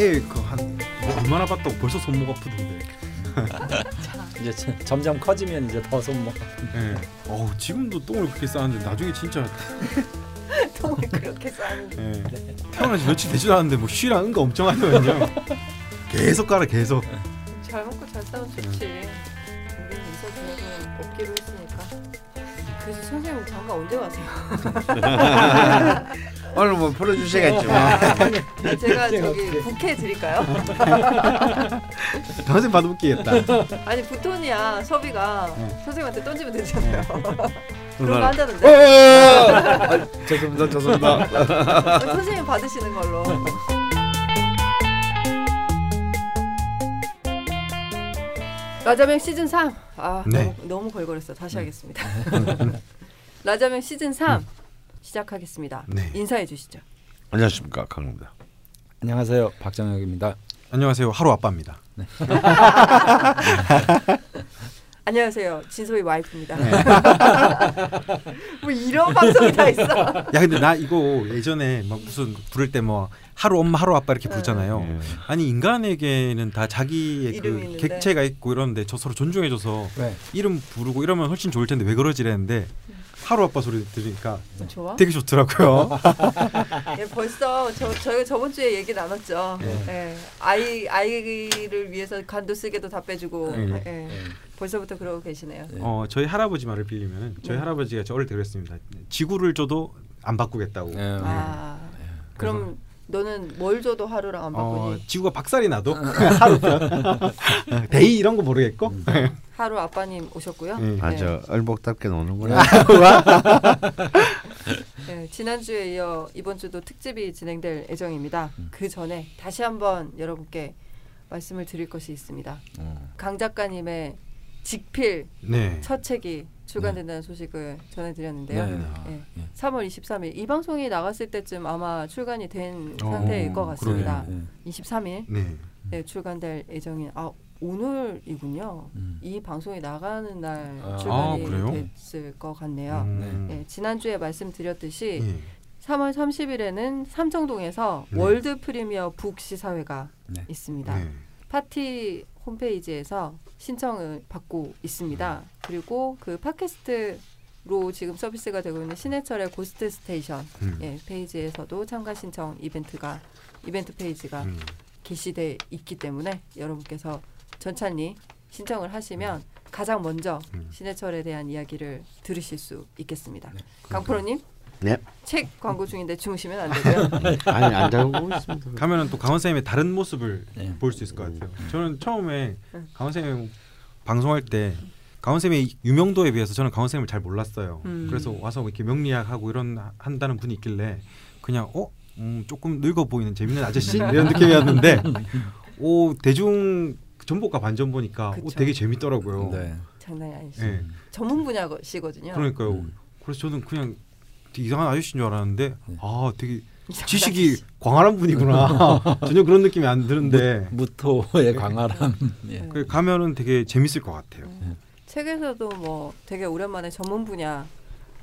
애그한 뭐 얼마나 봤다고 벌써 손목 아프던데. 이제 점- 점점 커지면 이제 더 손목. 예. 어우 지금도 똥을 그렇게 싸는데 나중에 진짜 똥을 그렇게 싸는데. 예. 태어난 지 며칠 되지도 않았는데 뭐 쉬랑 응가 엄청 하더만요. 계속 깔아 계속. 잘 먹고 잘 싸면 좋지. 우리는 이사 지내서 없기로 했으니까. 그래서 선생님 잠깐 언제 가세요? 오늘 뭐 풀어주시겠지 뭐. 제가 제가 저기 부케 드릴까요? 강생 받아볼게겠다. 아니 부톤이야 섭이가 응. 선생님한테 던지면 되잖아요. 그런 거 어, 한다는데. 죄송합니다, 죄송합니다. 선생님 받으시는 걸로. 라자명 시즌 3. 아 네. 너무, 너무 걸걸했어. 다시 하겠습니다. 라자명 시즌 3 시작하겠습니다. 네. 인사해 주시죠. 안녕하십니까 강입니다. 안녕하세요 박정혁입니다. 안녕하세요 하루 아빠입니다. 안녕하세요. 진소희 와이프입니다. 네. 뭐 이런 방송이 다 있어. 야 근데 나 이거 예전에 막 무슨 부를 때 뭐 하루 엄마 하루 아빠 이렇게 부르잖아요. 예. 아니 인간에게는 다 자기의 그 있는데. 객체가 있고 이러는데 저 서로 존중해줘서 네. 이름 부르고 이러면 훨씬 좋을 텐데 왜 그러지랬는데 하루 아빠 소리 들으니까 좋아? 되게 좋더라고요. 예, 벌써 저 저희가 저번 주에 얘기 나눴죠. 네. 예. 아이 아이를 위해서 간도 쓸개도 다 빼주고 네. 예. 네. 벌써부터 그러고 계시네요. 네. 어 저희 할아버지 말을 빌리면 저희 네. 할아버지가 저 어릴 때 그랬습니다. 지구를 줘도 안 바꾸겠다고. 네. 아 그럼 너는 뭘 줘도 하루랑 안 어, 바꾸니? 지구가 박살이 나도 하루 데이 이런 거 모르겠고. 하루 아빠님 오셨고요. 네. 아저 얼복답게 노는구나. 네, 지난주에 이어 이번 주도 특집이 진행될 예정입니다. 그 전에 다시 한번 여러분께 말씀을 드릴 것이 있습니다. 어. 강 작가님의 직필 네. 첫 책이 출간된다는 소식을 전해드렸는데요. 네. 네. 예. 3월 23일 이 방송이 나갔을 때쯤 아마 출간이 된 어, 상태일 것 같습니다. 네. 23일 네. 네, 출간될 예정인 아 오늘이군요. 음. 이 방송이 나가는 날 아, 출간이 그래요? 됐을 것 같네요. 음. 네, 지난주에 말씀드렸듯이 예. 3월 30일에는 삼청동에서 네. world premiere book 시사회가 네. 있습니다. 네. 파티 홈페이지에서 신청을 받고 있습니다. 그리고 그 팟캐스트로 지금 서비스가 되고 있는 신해철의 고스트 스테이션 음. 예, 페이지에서도 참가 신청 이벤트가 이벤트 페이지가 음. 게시돼 있기 때문에 여러분께서 전찬리 신청을 하시면 가장 먼저 음. 신해철에 대한 이야기를 들으실 수 있겠습니다. 네. 강프로님 네. 책 광고 중인데 주무시면 안 되고요. 아니 안 자고 있습니다. 가면은 또 강원 쌤의 다른 모습을 네. 볼수 있을 것 같아요. 저는 처음에 응. 강원 쌤 방송할 때 강원 쌤의 유명도에 비해서 저는 강원 쌤을 잘 몰랐어요. 음. 그래서 와서 이렇게 명리학하고 이런 한다는 분이 있길래 그냥 어 음, 조금 늙어 보이는 재밌는 아저씨 이런 느낌이었는데 오 대중 전복과 반전 보니까 오. 되게 재밌더라고요. 네. 장난이 아니시죠. 예. 전문 분야시거든요. 그러니까요. 음. 그래서 저는 그냥 이상한 아저씨인 줄 알았는데 네. 아 되게 지식이 아저씨. 광활한 분이구나. 전혀 그런 느낌이 안 드는데 무 토의 광활함. 예. 그 가면은 되게 재밌을 것 같아요. 음. 책에서도 뭐 되게 오랜만에 전문 분야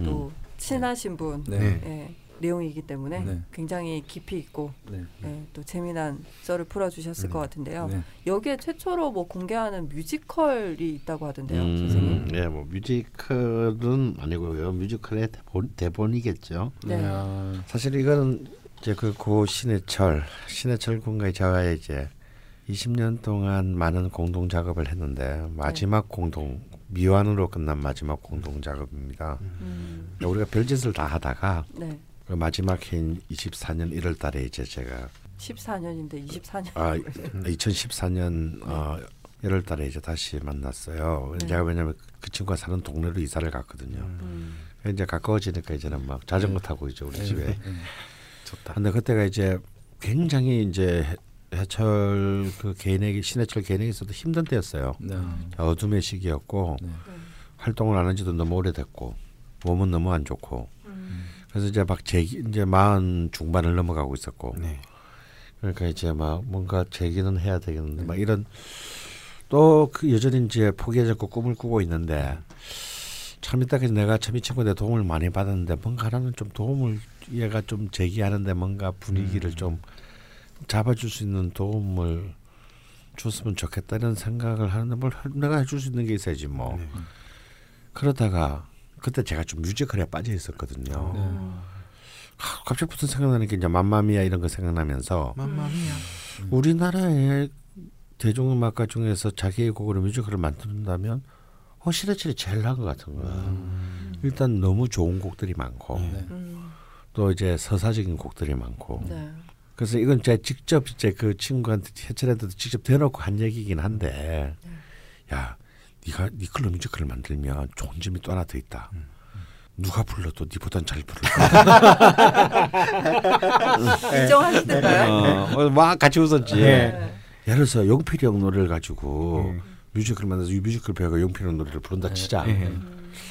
또 친하신 분 네. 네. 예, 내용이기 때문에 네. 굉장히 깊이 있고 네. 예, 또 재미난 썰을 풀어주셨을 음. 것 같은데요. 네. 여기에 최초로 뭐 공개하는 뮤지컬이 있다고 하던데요, 음, 선생님. 예, 뭐 뮤지컬은 아니고요. 뮤지컬의 대본, 대본 이겠죠. 네. 아, 사실 이거는 이제 그 고 신해철 신해철 군과 저와의 이제 20년 동안 많은 공동 작업을 했는데 마지막 공동 미완으로 끝난 마지막 공동 작업입니다. 음, 우리가 별짓을 다 하다가 네. 그 마지막 해인 24년 1월 달에 이제 제가 14년인데 24년. 아 2014년 어 1월 달에 이제 다시 만났어요. 네. 제가 왜냐면 그 친구가 사는 동네로 이사를 갔거든요. 음, 이제 가까워지니까 이제는 막 자전거 타고 이제 우리 집에. 좋다. 근데 그때가 이제 굉장히 이제 해- 해철 그 개인에게 신해철 개인에게서도 힘든 때였어요. 네. 어둠의 시기였고 네. 활동을 안 한 지도 너무 오래됐고 몸은 너무 안 좋고 음, 그래서 이제 막 재기 이제 마흔 중반을 넘어가고 있었고 네. 그러니까 이제 막 뭔가 재기는 해야 되겠는데 막 이런 또 그 여전히 이제 포기하지 않고 꿈을 꾸고 있는데 참 이따까지 내가 참 이 친구한테 도움을 많이 받았는데 뭔가 하나는 좀 도움을 얘가 좀 제기하는데 뭔가 분위기를 좀 잡아줄 수 있는 도움을 줬으면 좋겠다는 생각을 하는데 뭘 내가 해줄 수 있는 게 있어야지 뭐 네. 그러다가 그때 제가 좀 뮤지컬에 빠져 있었거든요. 네. 하, 갑자기 무슨 생각나는 게 이제 맘마미아 이런 거 생각나면서 맘마미야. 우리나라의 대중음악가 중에서 자기의 곡으로 뮤지컬을 만든다면 어 시대철이 제일 나은 것 같은 거야. 음. 일단 너무 좋은 곡들이 많고 네. 음, 또 이제 서사적인 곡들이 많고 네. 그래서 이건 제가 직접 이제 그 친구한테 해철한테도 직접 대놓고 한 얘기긴 한데 야 네가 니 걸로 뮤지컬을 만들면 좋은 점이 또 하나 더 있다. 누가 불러도 니보단 잘 부를 거야. 인정하시던가요? 어, 막 같이 웃었지. 네. 예를 들어서 용필이 형 노래를 가지고 음. 뮤지컬 만들어서 이 뮤지컬 배우가 용필이 형 노래를 부른다 치자. 네.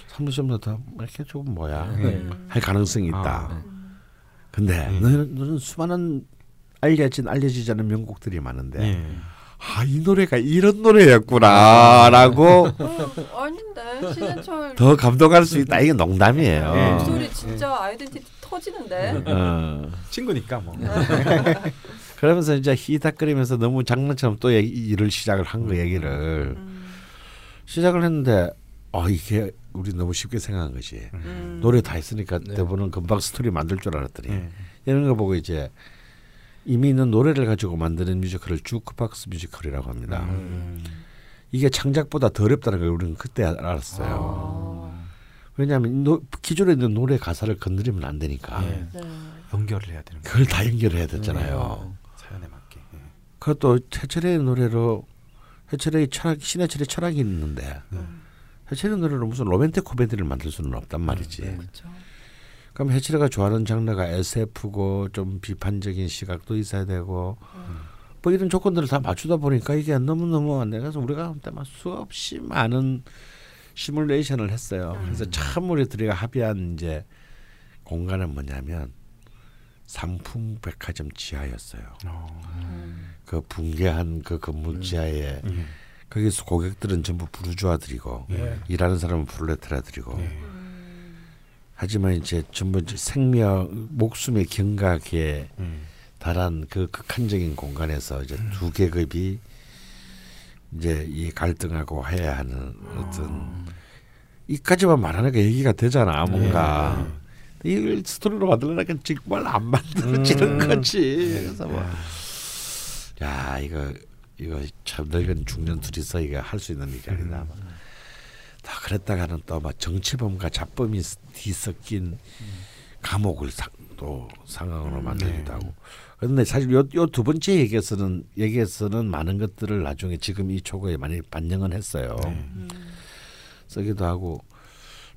삼루점도 더 이렇게 조금 뭐야 네. 할 가능성이 있다. 아. 근데 너는, 너는 수많은 알려진 알려지지 않은 명곡들이 많은데 예. 아 이 노래가 이런 노래였구나라고 어, 아닌데 신해철 더 감동할 수 있다. 이게 농담이에요. 네. 목소리 진짜 아이덴티티 터지는데. 어. 친구니까 뭐. 그러면서 이제 히닥거리면서 너무 장난처럼 또 얘기, 일을 시작을 한 거 얘기를 음, 시작을 했는데 어 이게 우리 너무 쉽게 생각한 거지. 음. 노래 다 했으니까 네. 대부분 금방 스토리 만들 줄 알았더니 예. 이런 거 보고 이제 이미 있는 노래를 가지고 만드는 뮤지컬을 주크박스 뮤지컬이라고 합니다. 음. 이게 창작보다 더 어렵다는 걸 우리는 그때 알았어요. 어, 왜냐하면 노, 기존에 있는 노래 가사를 건드리면 안 되니까 예. 네. 연결을 해야 되는 거. 그걸 다 연결해야 됐잖아요. 사연에 맞게. 예. 그것도 해철의 노래로 해철의 철학 신해철의 철학이 있는데 음. 해철의 노래로 무슨 로맨틱 코미디를 만들 수는 없단 말이지. 네. 그렇죠. 그럼 해철이가 좋아하는 장르가 SF고 좀 비판적인 시각도 있어야 되고 뭐 이런 조건들을 다 맞추다 보니까 이게 너무 너무 안 돼. 그래서 우리가 그때 막 수없이 많은 시뮬레이션을 했어요. 그래서 참 우리 들이 합의한 이제 공간은 뭐냐면 상품 백화점 지하였어요. 어. 그 붕괴한 그 건물 지하에 예. 거기서 고객들은 전부 부르주아들이고 예. 일하는 사람은 프롤레타라들이고 예. 하지만 이제 전부 이제 생명 목숨의 경각에 예. 달한 그 극한적인 공간에서 이제 두 계급이 이제 이 갈등하고 해야 하는 어떤 이까지만 말하니까 얘기가 되잖아 뭔가. 이걸 스토리로 만들려니까 정말 안 만들어지는 음. 거지. 그래서 뭐. 야 이거 이거 참 늙은 중년 둘이서 이거 할 수 있는 일이 아니다 다 그랬다가는 또 막 정치범과 잡범이 뒤섞인 감옥을 사, 또 상황으로 만들기도 하고. 그런데 사실 요요두 번째 얘기에서는 얘기에서는 많은 것들을 나중에 지금 이 초고에 많이 반영은 했어요. 쓰기도 하고.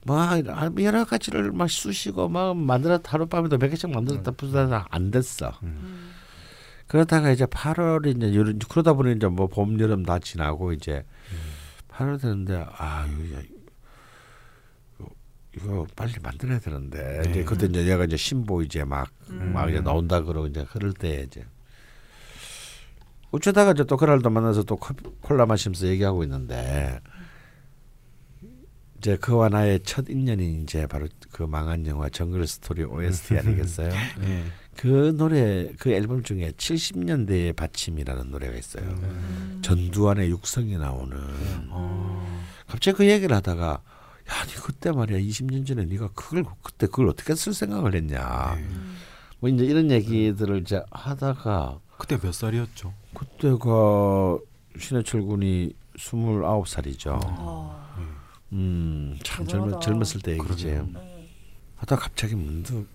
뭐 여러 가지를 막 쑤시고 막 만들어 하룻밤에도 몇 개씩 만들었다 부수다 안 됐어. 그러다가 이제 8월이 이제 그러다 보니 이제 뭐 봄 여름 다 지나고 이제 8월 되는데 아 이거, 이거, 빨리 만들어야 되는데 이제 그때 이제 얘가 이제 신보 이제 막막 이제 나온다 그러고 이제 그럴 때 이제 어쩌다가 이제 또 그날도 만나서 또 콜라 마시면서 얘기하고 있는데 이제 그와 나의 첫 인연이 이제 바로 그 망한 영화 정글 스토리 OST 아니겠어요? 예. 그 노래 그 앨범 중에 70년대의 받침이라는 노래가 있어요. 전두환의 육성이 나오는. 어. 갑자기 그 얘기를 하다가 야, 니 그때 말이야 20년 전에 네가 그걸 그때 그걸 어떻게 쓸 생각을 했냐. 네. 뭐 이제 이런 얘기들을 이제 하다가 그때 몇 살이었죠? 그때가 신해철 군이 29살이죠. 아, 음, 참. 젊었, 젊었을 때 얘기지. 하다 갑자기 문득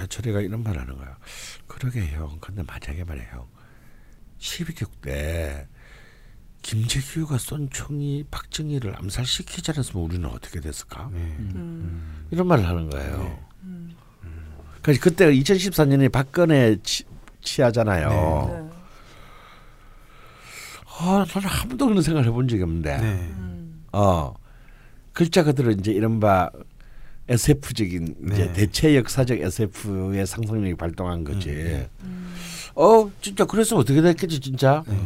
해철이가 이런 말 하는 거야. 그러게 형. 근데 만약에 말이야 형. 12격 때 김재규가 쏜 총이 박정희를 암살시키지 않았으면 우리는 어떻게 됐을까? 네. 음. 이런 말을 하는 거예요. 네. 음. 그러니까 그때가 2014년에 박근혜 치, 치하잖아요. 네. 아, 나는 한 번도 그런 생각을 해본 적이 없는데. 네. 음. 어 글자 그대로 이제 이른바 SF적인 이제 네. 대체 역사적 SF의 상상력이 발동한 거지. 음. 어 진짜 그랬으면 어떻게 됐겠지 진짜. 네.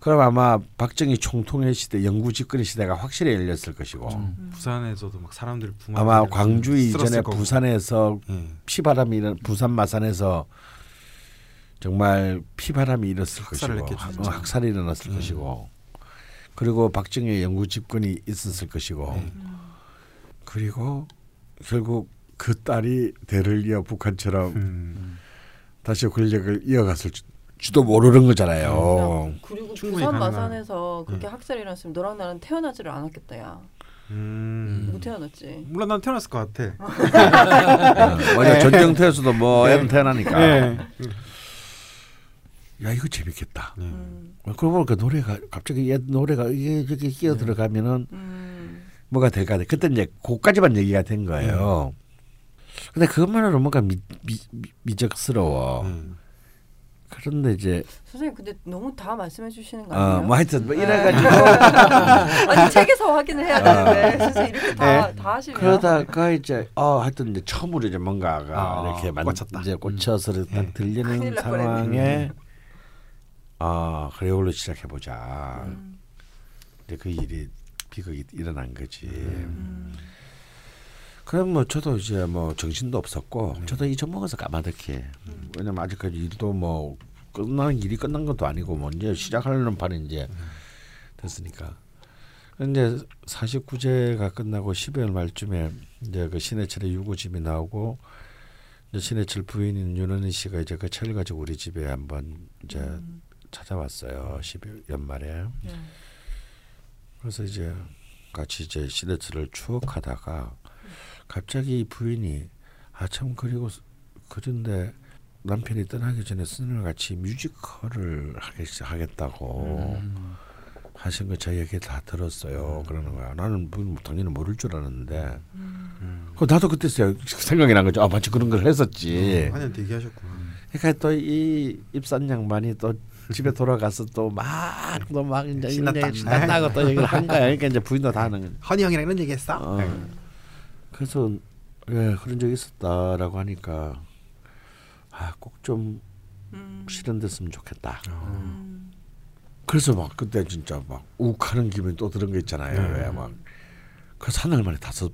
그럼 아마 박정희 총통의 시대, 영구 집권의 시대가 확실히 열렸을 것이고 부산에서도 막 사람들 부마 아마 광주 이전에. 부산에서 예. 피바람이 일어 부산 마산에서 정말 피바람이 일었을 학살을 것이고 했겠죠, 어. 학살이 일어났을 음. 것이고 그리고 박정희 영구 집권이 있었을 것이고 네. 그리고 결국 그 딸이 대를 이어 북한처럼 음. 다시 권력을 이어갔을 지도 모르는 거잖아요. 그리고 충분히 부산 가능한- 마산에서 그렇게 음. 학살이 일어났으면 너랑 나는 태어나지를 않았겠다 야. 음. 못 태어났지. 물론 난 태어났을 것 같아. 맞아 전쟁터에서도 뭐 애는 태어나니까 네. 야 이거 재밌겠다. 네. 음. 그러고 보니까 노래가 갑자기 옛 노래가 이게 이렇게 끼어 들어가면은 음. 뭐가 될까 돼. 그때 이제 그까지만 얘기가 된 거예요. 근데 그것만으로 뭔가 미, 미, 미, 미적스러워. 음. 그런데 이제 선생님 근데 너무 다 말씀해 주시는 거 아니에요? 어 뭐 하여튼 뭐 네. 이래가지고 아니 책에서 확인을 해야 되는데 선생님 이렇게 다, 다 하시면 그러다가 이제 어 하여튼 이제 처음으로 이제 뭔가가 아, 이렇게 만, 꽂혔다. 이제 꽂혀서 딱 네. 큰일 들리는 날 상황에 아 그래 이걸로 시작해 보자. 음. 이제 그 일이 비극이 일어난 거지. 음. 그럼 뭐 저도 이제 뭐 정신도 없었고 저도 잊어먹어서 까마득해. 왜냐면 아직까지 일도 뭐 끝나는 일이 끝난 것도 아니고 뭐 이제 시작하려는 판이 이제 됐으니까. 근데 49제가 끝나고 12월 말쯤에 이제 그 신해철의 유고집이 나오고 이제 신해철 부인인 윤은희 씨가 이제 그 책을 가지고 우리 집에 한번 이제 음. 찾아왔어요. 12월 연말에. 네. 그래서 이제 같이 이제 시대틀을 추억하다가 갑자기 이 부인이 아 참 그리고 스- 그런데 남편이 떠나기 전에 스님을 같이 뮤지컬을 하겠, 하겠다고 하신 거제 얘기 다 들었어요. 그러는 거야. 나는 뭐 당연히 모를 줄 알았는데 음. 그 나도 그때 서 생각이 난 거죠. 아 마치 그런 걸 했었지. 한년 대기하셨구나. 그러니까 또 이 입산 양반이 또 집에 돌아가서 또 막 또막 이제 신났다. 얘기 신났다고 또 얘기를 한 거야. 그러니까 이제 부인도 다 하는 거야. 허니 형이랑 이런 얘기했어. 어. 그래서 예 그런 적 있었다라고 하니까 아 꼭좀 음. 실현됐으면 좋겠다. 음. 그래서 막 그때 진짜 막 욱하는 기분이 또 드는 거 있잖아요. 네. 왜 막. 그래서 한 달 만에 다섯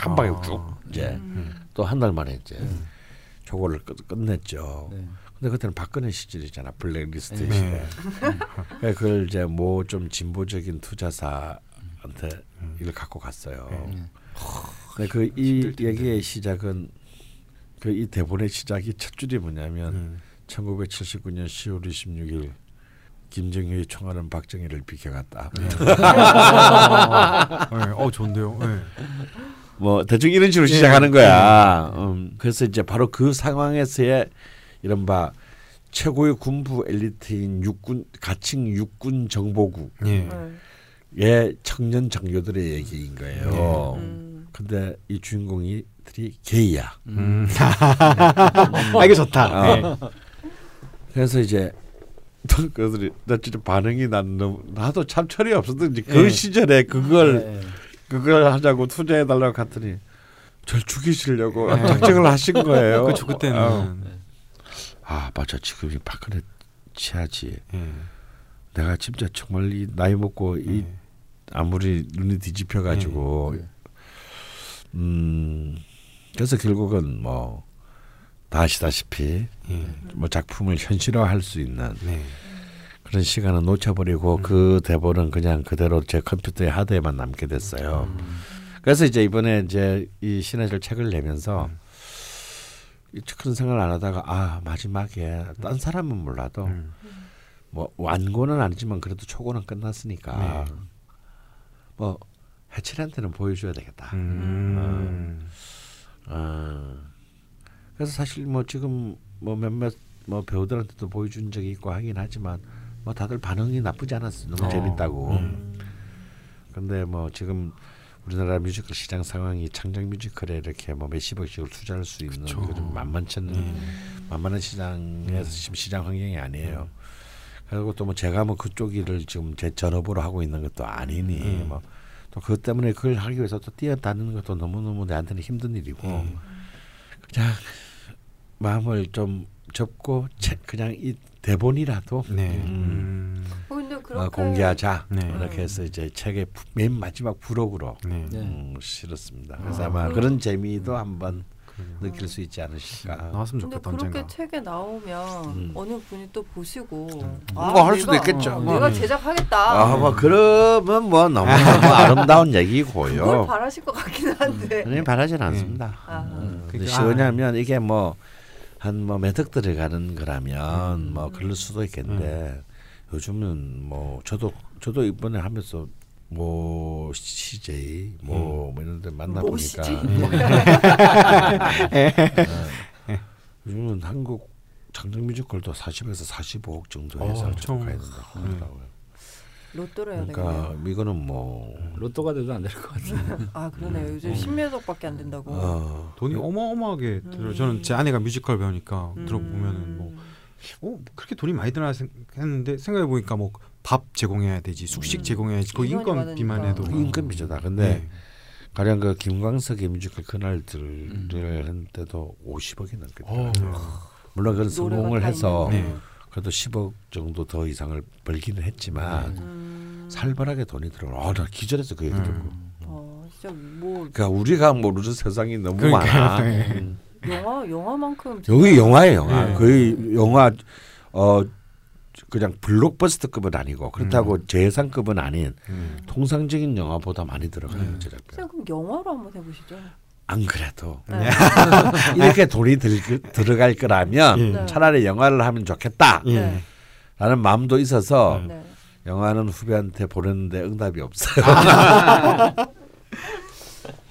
한 방에 아. 쭉 이제 음. 또한 달 만에 이제 조고를 끝, 끝냈죠. 네. 근데 그때는 박근혜 시절이잖아 블랙리스트 네. 시대. 그러니까 그걸 이제 뭐 좀 진보적인 투자사한테 이걸 갖고 갔어요. 네. 근데 그 이 얘기의 시작은 그 이 대본의 시작이 첫 줄이 뭐냐면 음. 1979년 10월 26일 김정일이 총알은 박정희를 비켜갔다. 네. 어 좋은데요. 네. 뭐 대충 이런 식으로 시작하는 거야. 음, 그래서 이제 바로 그 상황에서의 이른바 최고의 군부 엘리트인 육군 가칭 육군 정보국의 예. 네. 청년 장교들의 얘기인 거예요. 음. 근데 이 주인공이들이 게이야. 음. 아 이게 좋다. 어. 네. 그래서 이제 또 그들이 나 진짜 반응이 난 너무 나도 참 철이 없었던지 그 네. 시절에 그걸 네. 그걸 하자고 투자해 달라고 갔더니 절 죽이시려고 작정을 하신 거예요. 그렇죠 그때는. 어. 아 맞아 지금 이 박근혜 치하지. 예. 내가 진짜 정말 이 나이 먹고 이 예. 아무리 눈이 뒤집혀 가지고 네. 음 그래서 결국은 뭐 다 아시다시피 예. 뭐 작품을 현실화할 수 있는 네. 그런 시간은 놓쳐버리고 그 대본은 그냥 그대로 제 컴퓨터의 하드에만 남게 됐어요. 그래서 이제 이번에 이제 이 신해철 책을 내면서 이 그런 생각을 안 하다가 아 마지막에 딴 사람은 몰라도 음. 뭐 완고는 아니지만 그래도 초고는 끝났으니까 네. 뭐 해철이한테는 보여줘야 되겠다. 음. 어. 그래서 사실 뭐 지금 뭐 몇몇 뭐 배우들한테도 보여준 적이 있고 하긴 하지만 뭐 다들 반응이 나쁘지 않았어. 너무 어. 재밌다고. 음. 근데 뭐 지금 우리나라 뮤지컬 시장 상황이 창작 뮤지컬에 이렇게 뭐 몇십억씩을 투자할 수 있는. 그좀 만만치 않은 음. 만만한 시장에서 지금 시장 환경이 아니에요. 그리고 또 뭐 제가 뭐 그쪽 일을 지금 제 전업으로 하고 있는 것도 아니니 음. 뭐또 그것 때문에 그걸 하기 위해서 또 뛰어다니는 것도 너무 너무 내한테는 힘든 일이고 음. 그냥 마음을 좀 접고 채- 그냥 이 대본이라도 네. 음. 음. 어, 근데 어, 공개하자 네. 이렇게 해서 이제 책의 부- 맨 마지막 부록으로 네. 네. 음, 실었습니다. 그래서 아. 아마 그런 재미도 한번 느낄 수 있지 않으실까. 나왔으면 근데 좋겠다 그렇게 언젠가. 책에 나오면 음. 어느 분이 또 보시고 뭐할 수도 내가- 있겠죠. 어, 뭐. 내가 음. 제작하겠다. 아, 뭐 그러면 뭐 너무 아름다운 그걸 얘기고요. 바라실 것 같긴 한데. 아니 바라진 않습니다. 아. 음, 그러니까- 왜냐하면 이게 뭐 한뭐몇억 들어가는 거라면 음. 뭐 그럴 수도 있겠는데 요즘은 뭐 저도 저도 이번에 하면서 뭐 CJ 뭐, 뭐 이런 데 만나 뭐 보니까 CJ? 요즘은 한국 장정 뮤지컬도 40에서 45억 정도 예산을 엄청. 가야 된다고 하더라고요. 로또로 해야 그러니까 되겠네요. 이거는 뭐 로또가 돼도 안 될 것 같은데. 아 그러네요. 요즘 10몇억밖에 안 된다고. 어, 돈이 어마어마하게 들어. 음. 저는 제 아내가 뮤지컬 배우니까 음. 들어보면은 뭐 어, 그렇게 돈이 많이 드나 생- 했는데 생각해 보니까 뭐 밥 제공해야 되지, 숙식 음. 제공해야지. 그 인건비만. 해도 임금비잖아. 근데 네. 가령 그 김광석의 뮤지컬 그날들을 음. 했는데도 50억이 넘거든요. 어, 물론 그건 노래가 성공을 다 해서 네. 거. 그래도 10억 정도 더 이상을 벌기는 했지만 음. 살벌하게 돈이 들어. 아, 나 기절했어 그 얘기 듣고. 음. 어 진짜 뭐 그러니까 우리가 모르는 세상이 너무 그러니까요. 많아. 네. 음. 영화 영화만큼 여기 영화예요, 영화. 네. 거의 영화 어 그냥 블록버스터급은 아니고 그렇다고 음. 재상급은 아닌 음. 통상적인 영화보다 많이 들어가요 음. 제작비. 그럼 영화로 한번 해보시죠. 안 그래도 네. 이렇게 돈이 들, 들어갈 거라면 예. 네. 차라리 영화를 하면 좋겠다. 예. 네. 라는 마음도 있어서 음. 네. 영화는 후배한테 보냈는데 응답이 없어요.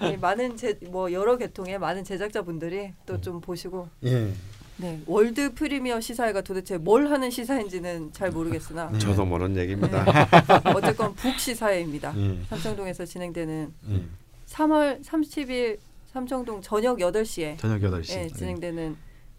네, 많은 제, 뭐 여러 계통의 많은 제작자분들이 또 좀 보시고 예. 네 월드 프리미어 시사회가 도대체 뭘 하는 시사인지는 잘 모르겠으나 네. 저도 모르는 얘기입니다. 어쨌건 book 시사회입니다. 예. 삼청동에서 진행되는 예. 3월 30일 삼청동 저녁 8시에 저녁 8시. 예, 진행되는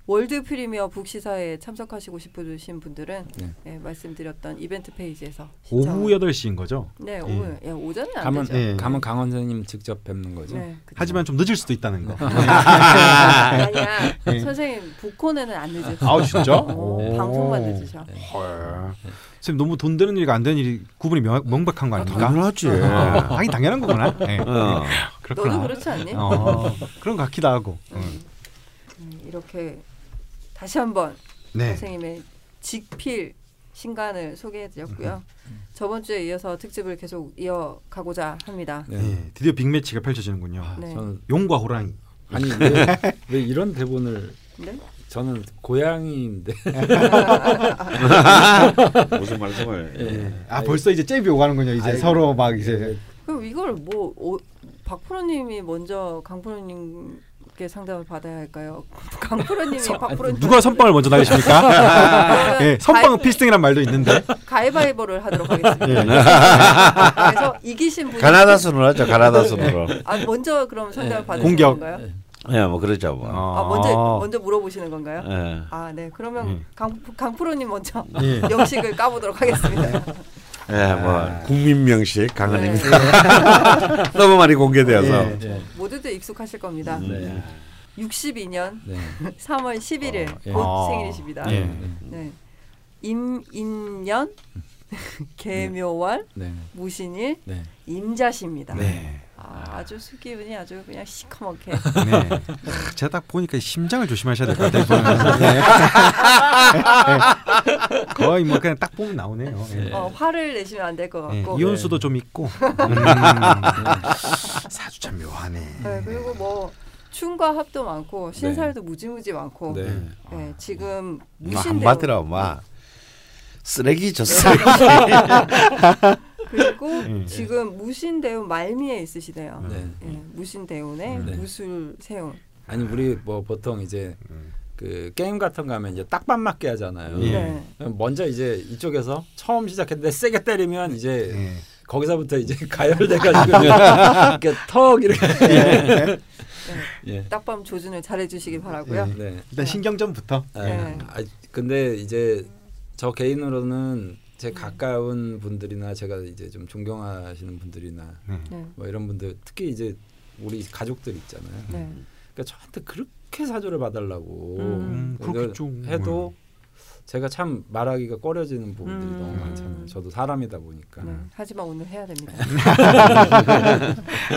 world premiere book 시사회에 참석하시고 싶으신 분들은 네. 예, 말씀드렸던 이벤트 페이지에서 오후 8시인 거죠. 네 오후 예, 오전은 안 가면 되죠. 예. 가면 강헌 선생님 직접 뵙는 거죠. 네, 그쵸. 하지만 좀 늦을 수도 있다는 거. 아니야 예. 선생님 북콘에는 안 늦으세요. 아우, 진짜? 어, 오. 방송만 늦으셔. 헐. 선생님 너무 돈 되는 일과 안 되는 일이 구분이 명, 명백한 거 아닙니까? 당연하지. 아, 하긴 당연한 거구나. 예. 어. 그렇구나. 너도 그렇지 않니? 어, 그런 것 같기도 하고. 음. 음, 이렇게 다시 한번 네. 선생님의 직필 신간을 소개해드렸고요. 저번 주에 이어서 특집을 계속 이어가고자 합니다. 네. 예, 드디어 빅매치가 펼쳐지는군요. 아, 네. 저는 용과 호랑이. 아니 왜, 왜 이런 대본을 네? 저는 고양이인데 무슨 말씀을? 예. 아 벌써 이제 잽이 오가는군요. 이제 아이고. 서로 막 이제 그럼 이걸 뭐 어, 박프로님이 먼저 강프로님 께 상담을 받아야 할까요? 강프로님이 박프로님 누가 선빵을 먼저 날리십니까? 예, 선빵 필승이란 말도 있는데. 가위바위보를 하도록 하겠습니다. 예. 그래서 이기신 분이 가나다 순으로 하죠. 가나다 순으로. 아 먼저 그럼 상담을 예. 받으시는 공격. 건가요? 예, 뭐 그러죠. 뭐. 아 먼저 먼저 물어보시는 건가요? 예. 아 네 그러면 예. 강 강프로님 먼저 예. 영식을 까보도록 하겠습니다. 예, 뭐 아. 국민 명식 강은입니다. 네. 너무 많이 공개되어서. 예. 네. 모두들 익숙하실 겁니다. 네. 62년 네. 3월 11일 어, 예. 곧 아. 생일이십니다. 예. 네. 임인년 개묘월 네. 무신일 네. 임자십니다. 네. 아, 아주 수기운이 아주 그냥 시커멓게 네. 제가 딱 보니까 심장을 조심하셔야 될 것 같아요. 네. 거의 뭐 그냥 딱 보면 나오네요. 예. 어, 화를 내시면 안 될것 예, 같고 이혼수도 좀 있고 음, 사주 참 묘하네. 네, 그리고 뭐 춤과 합도 많고 신살도 무지무지 많고 네. 네, 지금 뭐 무신대우 한마디로 막 쓰레기 줬어요. 그리고 예. 지금 무신대운 말미에 있으시대요. 네. 예, 무신대운에 네. 무술세운. 아니 우리 뭐 보통 이제 음. 그 게임 같은 거 하면 이제 딱밤 맞게 하잖아요. 예. 네. 먼저 이제 이쪽에서 처음 시작했는데 세게 때리면 이제 예. 거기서부터 이제 가열돼가지고 이렇게 턱 이렇게 네. 예. 딱밤 조준을 잘해주시기 바라고요. 예. 네. 일단 신경전부터. 네. 아, 근데 이제 저 개인으로는 제 가까운 분들이나 제가 이제 좀 존경하시는 분들이나 네. 네. 뭐 이런 분들 특히 이제 우리 가족들 있잖아요. 네. 그러니까 저한테 그렇게 사주를 봐달라고 음. 음, 그렇겠죠. 해도 제가 참 말하기가 꺼려지는 부분들이 음. 너무 많잖아요. 저도 사람이다 보니까. 네. 하지만 오늘 해야 됩니다.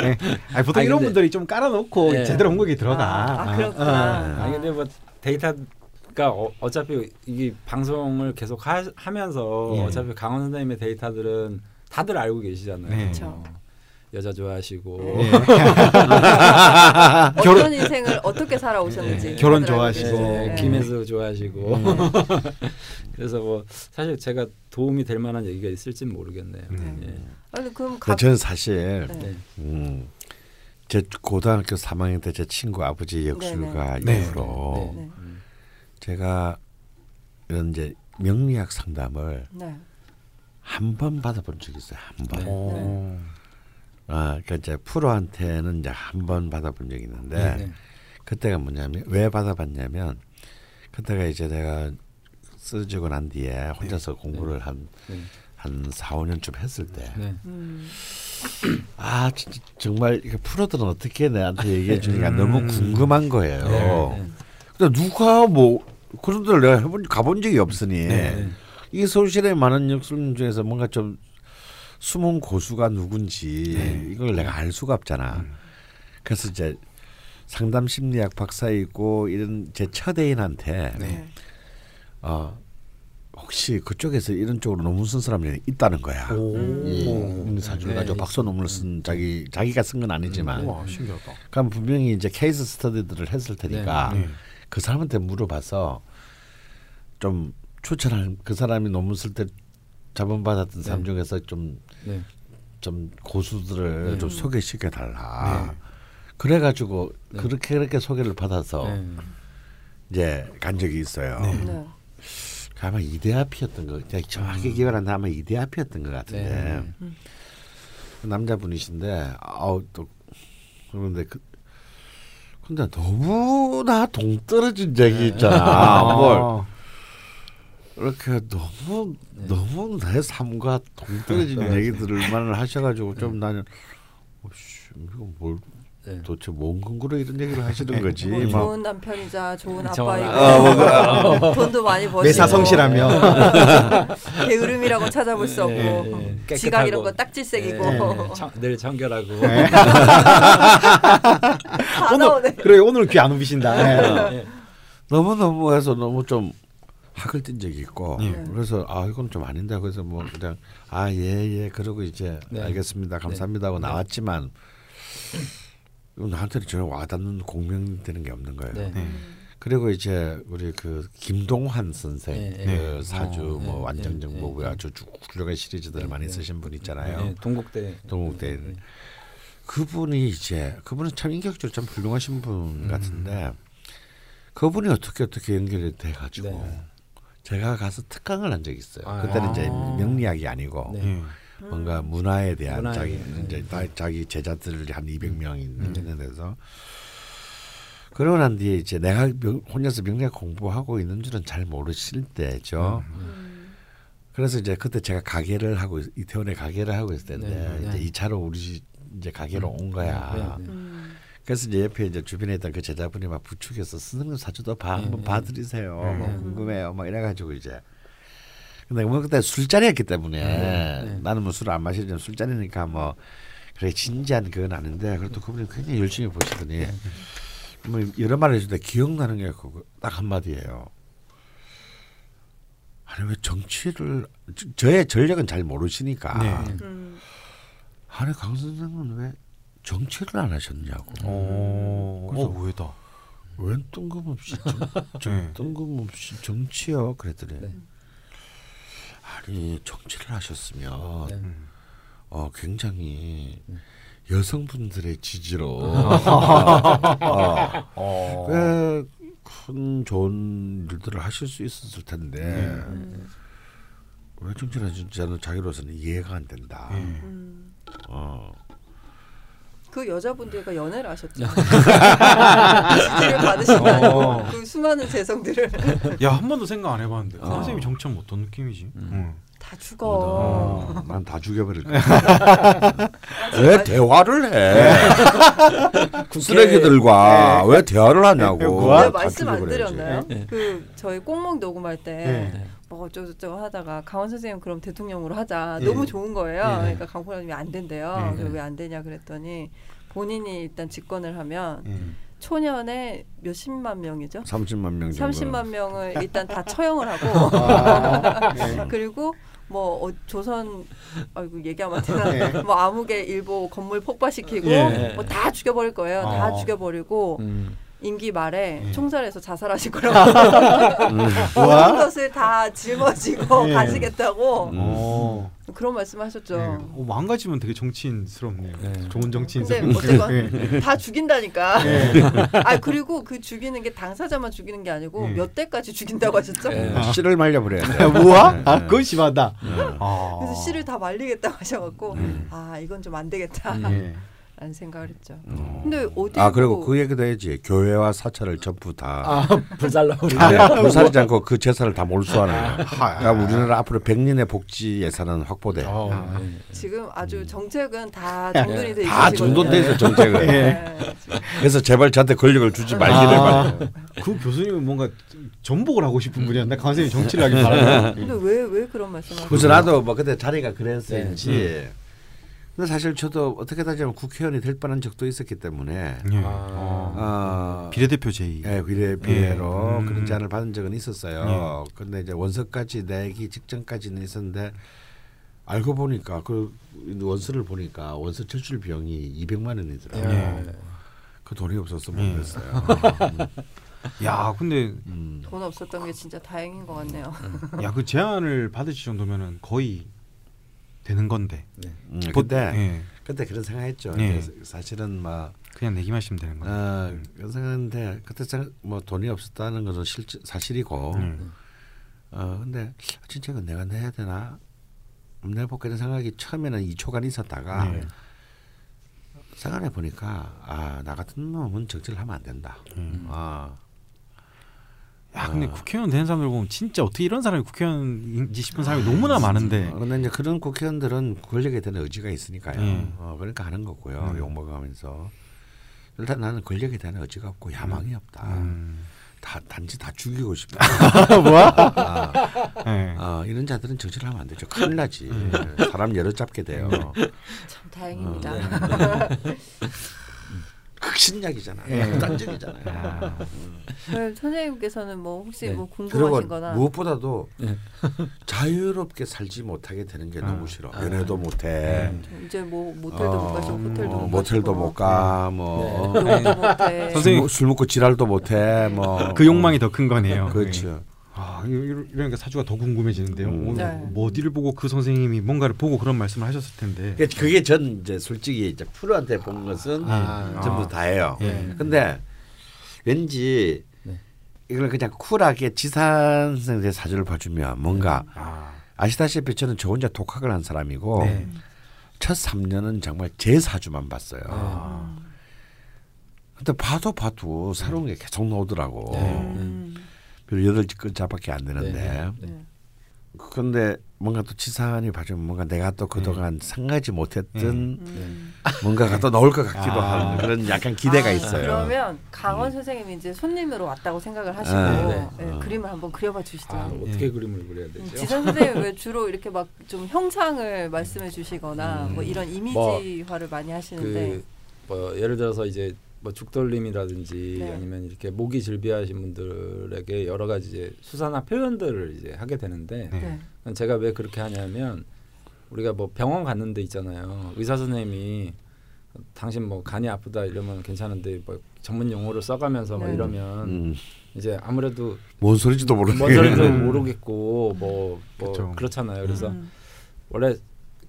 네. 아니, 보통 아니, 이런 분들이 좀 깔아놓고 네. 제대로 홍보기 들어가. 아, 아, 그렇구나. 아니 근데 뭐 데이터 가 어, 어차피 이게 방송을 계속 하, 하면서 예. 어차피 강원 선생님의 데이터들은 다들 알고 계시잖아요. 네. 그쵸. 여자 좋아하시고 예. 어떤 인생을 어떻게 살아오셨는지 네. 결혼 좋아하시고. 네, 네. 김혜수 좋아하시고 그래서 뭐 사실 제가 도움이 될 만한 얘기가 있을진 모르겠네요. 네. 예. 아니 그럼 각 저는 사실 네. 네. 음, 제 고등학교 3학년 때 제 친구 아버지 역술가 네. 이후로 네. 음. 제가 이런 이제 명리학 상담을 네. 한번 받아본 적이 있어요. 한 번. 네. 어. 아, 그러니까 이제 프로한테는 이제 한 번 받아본 적이 있는데 네. 그때가 뭐냐면 왜 받아봤냐면 그때가 이제 내가 쓰러지고 난 뒤에 혼자서 공부를 한 네. 한 4, 5년쯤 했을 때 네. 음. 아 진짜 정말 프로들은 어떻게 내한테 얘기해 주니까 음. 너무 궁금한 거예요. 네. 근데 누가 뭐 그런 데를 내가 해본 가본 적이 없으니 네. 이 서울시내 많은 역술인 중에서 뭔가 좀 숨은 고수가 누군지 네. 이걸 내가 알 수가 없잖아. 음. 그래서 이제 상담 심리학 박사이고 이런 제 첫애인한테 네. 어 혹시 그쪽에서 이런 쪽으로 논문 쓴 사람이 있다는 거야. 오. 이 사주를 네. 가지고 박사 논문을 쓴 자기 자기가 쓴 건 아니지만 우와 신기하다. 그럼 분명히 이제 케이스 스터디들을 했을 테니까 네. 그 사람한테 물어봐서 좀 추천할 그 사람이 논문 쓸 때 자본받았던 사람 네. 중에서 좀 네. 좀 고수들을 네. 좀 소개시켜 달라. 네. 그래가지고 네. 그렇게 그렇게 소개를 받아서 네. 이제 간 적이 있어요. 네. 네. 그 아마 이대 앞이었던 거, 제가 정확히 기억 안 나. 아마 이대 앞이었던 것 같은데 네. 음. 그 남자분이신데 아우 또 그런데 그 근데 너무나 동떨어진 얘기 있잖아. 뭘 이렇게 너무 네. 너무 내 삶과 동떨어진 떨어진. 얘기들만 하셔가지고 좀 나는 어 씨 이거 뭘 네. 도대체 뭔 근거로 이런 얘기를 하시는 거지? 뭐막 좋은 남편이자 좋은 좋은 아빠이고 돈도 많이 버시고 매사 성실하며 게으름이라고 찾아볼 수 없고 네, 네. 지각 이런. 거 딱지색이고 네. 청- 늘 청결하고 다 나오네. 그래 오늘 귀 안 우비신다. 네. 네. 너무 너무 해서 너무 좀 학을 뛴 적이 있고 예. 그래서 아 이건 좀 아닌데 그래서 뭐 그냥 아 예예 그러고 이제 네. 알겠습니다 감사합니다 하고 네. 나왔지만 나한테는 전혀 와닿는 공명되는 게 없는 거예요. 네. 네. 그리고 이제 우리 그 김동환 선생 네, 그 네. 사주 어, 뭐 네, 완전정보고 네, 아주 쭉 훌륭한 시리즈들을 네, 많이 네. 쓰신 분 있잖아요. 네, 동국대 동국대. 네. 그분이 이제 그분은 참 인격적으로 참 훌륭하신 분 음. 같은데 그분이 어떻게 어떻게 연결이 돼 가지고 네. 제가 가서 특강을 한 적이 있어요. 아. 그때는 이제 아. 명리학이 아니고 네. 예. 뭔가 문화에 대한 문화에 자기 이제 네. 다- 자기 제자들이 한 200명이 음. 있는 데서 그러고 난 뒤에 이제 내가 명- 혼자서 명리학 공부하고 있는 줄은 잘 모르실 때죠. 음. 그래서 이제 그때 제가 가게를 하고 있- 이태원에 가게를 하고 있을 때인데 네, 이제 네. 이 차로 우리 집 이제 가게로 온 거야. 네, 네. 음. 그래서 이제 옆에 이제 주변에 있던 그 제자분이 막 부축해서 선생님 사주도 봐 네, 한번 네. 봐드리세요. 네. 뭐 궁금해요. 막 이래가지고 이제 근데 뭐 그때 술자리였기 때문에 네. 나는 뭐술안 마시지만 술자리니까 뭐 그래 진지한 그건 아닌데 그래도 그분이 굉장히 열심히 보시더니 뭐 여러 말을 해주는데 기억나는 게 그거 딱 한마디예요. 아니 왜 정치를 저- 저의 전력은 잘 모르시니까 네. 음. 아니 강 선생은 왜 정치를 안 하셨냐고. 어, 그래서 어 왜다? 웬 뜬금없이 정, 네. 뜬금없이 정치요 그랬더니 네. 아니 정치를 하셨으면 네. 어 굉장히 음. 여성분들의 지지로 어. 어, 꽤큰 좋은 일들을 하실 수 있었을 텐데 음. 왜 정치를 하셨는지는 자기로서는 이해가 안 된다. 예. 음. 어. 그 여자분들과 연애를 하셨죠. 지지를 받으신 게 아니고 어. 그 수많은 재성들을 야 한 번도 생각 안 해봤는데 그 어. 선생님이 정치하면 어떤 느낌이지? 음. 응. 다 죽어. 어. 난다 죽여버릴 거야. 왜 대화를 해? 쓰레기들과 왜 대화를 하냐고. 다 말씀 안. 드렸나요? 네. 그 저희 꼭목 녹음할 때 네. 뭐 어쩌고저쩌고 하다가 강원 선생님 그럼 대통령으로 하자 예. 너무 좋은 거예요. 예. 그러니까 강포라님이 안 된대요. 예. 왜안 되냐 그랬더니 본인이 일단 집권을 하면 예. 초년에 몇십만 명이죠. 30만 명 정도. 30만 명을 일단 다 처형을 하고 아, 네. 그리고 뭐 어, 조선 아이고 얘기하면 안 되나 네. 뭐 아무개 일보 건물 폭파시키고 예. 뭐다 죽여버릴 거예요. 다 어. 죽여버리고 음. 임기 말에 예. 총살해서 자살하실 거라고 모든 뭐야? 것을 다 짊어지고 예. 가시겠다고 음. 어. 그런 말씀하셨죠. 네. 어, 망가지면 되게 정치인스럽네요. 네. 좋은 근데 정치인스러운. 어쨌건 다 죽인다니까. 예. 아 그리고 그 죽이는 게 당사자만 죽이는 게 아니고 예. 몇 대까지 죽인다고 하셨죠? 예. 아, 씨를 말려버려야 돼. 뭐야? 아, 네. 그건 심하다. 음. 아. 그래서 씨를 다 말리겠다고 하셔갖고 음. 아 이건 좀 안 되겠다 음. 예. 라는 생각을 했죠. 음. 근데 어디 아 그리고 그 얘기도 해야지. 교회와 사찰을 전부 다 아 불살라. 네, 불사르지 않고 그 재산을 다 몰수하는. 하- 그러니까 우리나라 앞으로 100년의 복지 예산은 확보돼. 어. 아, 지금 아주 정책은 다 정돈이 돼다 있으시거든요. 정돈돼 있어 정책은. 네. 그래서 제발 저한테 권력을 주지 말기를 아. 그 교수님은 뭔가 전복을 하고 싶은 분이었나? 강선생님 정치를 하길 바라는. 근데 왜 왜 그런 말씀을 그래서 하세요? 나도 뭐 그때 자리가 그랬었지. 근데 사실 저도 어떻게 따지면 국회의원이 될 뻔한 적도 있었기 때문에 예. 아. 어. 어, 비례대표 제의. 예, 비례 비례로 음. 그런 제안을 받은 적은 있었어요. 근데 이제 원서까지 내기 직전까지는 있었는데 알고 보니까 그 원서를 보니까 원서 제출 비용이 200만 원이더라고요. 예. 그 돈이 없어서 못 예. 냈어요. 야, 근데 음. 돈 없었던 게 진짜 다행인 것 같네요. 야 그 제안을 받으실 정도면은 거의 되는 건데. 네. 음, 보- 근데 예. 그때 그런 생각했죠. 예. 사실은 막 그냥 내기만 하시면 되는 거예요. 어, 그런 생각했는데 그때 생각- 뭐 돈이 없었다는 것은 실 사실이고 음. 어 근데 진짜 이건 내가 내야 되나 내볼까 이런 생각이 처음에는 2초간 있었다가 네. 생각해 보니까 아 나 같은 놈은 정치를 하면 안 된다. 음. 아 야, 근데 어. 국회의원 되는 사람들 보면 진짜 어떻게 이런 사람이 국회의원인지 싶은 사람이 너무나 많은데. 어, 근데 이제 그런 국회의원들은 권력에 대한 의지가 있으니까요. 음. 어, 그러니까 하는 거고요. 음. 욕 먹어가면서 일단 나는 권력에 대한 의지가 없고 야망이 없다. 음. 다 단지 다 죽이고 싶다. 뭐야? 아, 예. 어, 이런 자들은 정치를 하면 안 되죠. 큰일 나지. 음. 사람 열어 잡게 돼요. 참 다행입니다. 어. 극신약이잖아. 예. 야. 그럼 선생님께서는 뭐 혹시 네. 뭐 궁금하신거나 무엇보다도 예. 자유롭게 살지 못하게 되는 게 아. 너무 싫어. 연애도 못해. 이제 뭐 모텔도 못 가시고 호텔도 어, 못 모텔도 못 가. 뭐 네. 못해. 선생님- 술, 먹- 술 먹고 지랄도 못해. 뭐 그 욕망이 더 큰 거네요. 그렇죠. 아, 이러- 이러니까 사주가 더 궁금해지는데요. 음. 네. 뭐 어디를 보고 그 선생님이 뭔가를 보고 그런 말씀을 하셨을 텐데. 그게- 그게 전 이제 솔직히 이제 프로한테 본 것은 아. 전부 다예요. 예. 근데 왠지 네. 이걸 그냥 쿨하게 지산 선생의 사주를 봐주면 뭔가 아, 아시다시피 저는 저 혼자 독학을 한 사람이고 네. 첫 3년은 정말 제 사주만 봤어요. 아. 근데 봐도 봐도 새로운 게 계속 나오더라고. 네. 음. 별로 여덟 글자밖에 안 되는데. 네. 네. 근데 뭔가 또 지산이 봐주면 뭔가 내가 또 그동안 상하지 못했던 음. 뭔가가 또 나올 것 같기도 아. 하는 그런 약간 기대가 아, 있어요. 그러면 강원 선생님이 이제 손님으로 왔다고 생각을 하시고 아, 네. 네, 어. 그림을 한번 그려봐 주시죠. 아, 어떻게 예. 그림을 그려야 음, 되죠? 지선 선생님 왜 주로 이렇게 막 좀 형상을 말씀해 주시거나 음. 뭐 이런 이미지화를 많이 하시는데 그 뭐 예를 들어서 이제 뭐 죽돌림이라든지 네. 아니면 이렇게 목이 질비하신 분들에게 여러 가지 이제 수사나 표현들을 이제 하게 되는데 네. 네. 제가 왜 그렇게 하냐면 우리가 뭐 병원 갔는데 있잖아요 의사 선생님이 당신 뭐 간이 아프다 이러면 괜찮은데 뭐 전문 용어를 써가면서 막 네. 이러면 음, 이제 아무래도 뭔 소리지도 모르는 뭔 소리인지 모르겠고 뭐 뭐. 그렇잖아요 그래서 음. 원래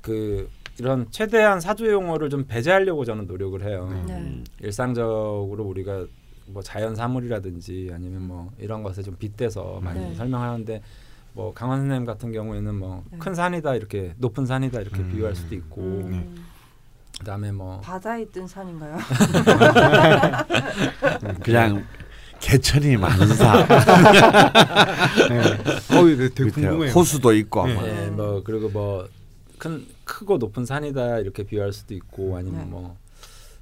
그 이런 최대한 사주 용어를 좀 배제하려고 저는 노력을 해요. 네. 음, 일상적으로 우리가 뭐 자연 사물이라든지 아니면 뭐 이런 것에 좀 빗대서 많이 네. 설명하는데 뭐 강원 선생님 같은 경우에는 뭐 네. 큰 산이다 이렇게 높은 산이다 이렇게 음. 비유할 수도 있고 음. 그다음에 뭐 바다에 뜬 산인가요? 그냥 개천이 많은 사. 네. 어, 되게 궁금해요. 호수도 있고 네. 예, 뭐 그리고 뭐 큰 크고 높은 산이다 이렇게 비유할 수도 있고 아니면 네.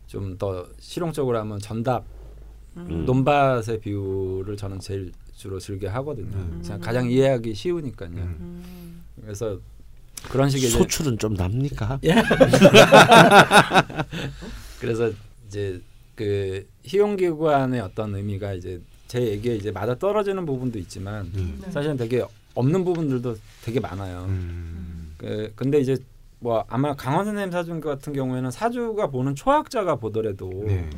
뭐좀 더 실용적으로 하면 전답 음. 논밭의 비유를 저는 제일 주로 즐겨 하거든요. 음. 가장 이해하기 쉬우니까요. 음. 음. 그래서 그런 식의 이제 소출은 좀 납니까? 그래서 이제 그 희용기관의 어떤 의미가 이제 제 얘기에 이제 맞아 떨어지는 부분도 있지만 음. 네. 사실은 되게 없는 부분들도 되게 많아요. 음. 그 근데 이제 뭐 아마 강원 선생님 사주 같은 경우에는 사주가 보는 초학자가 보더라도 네.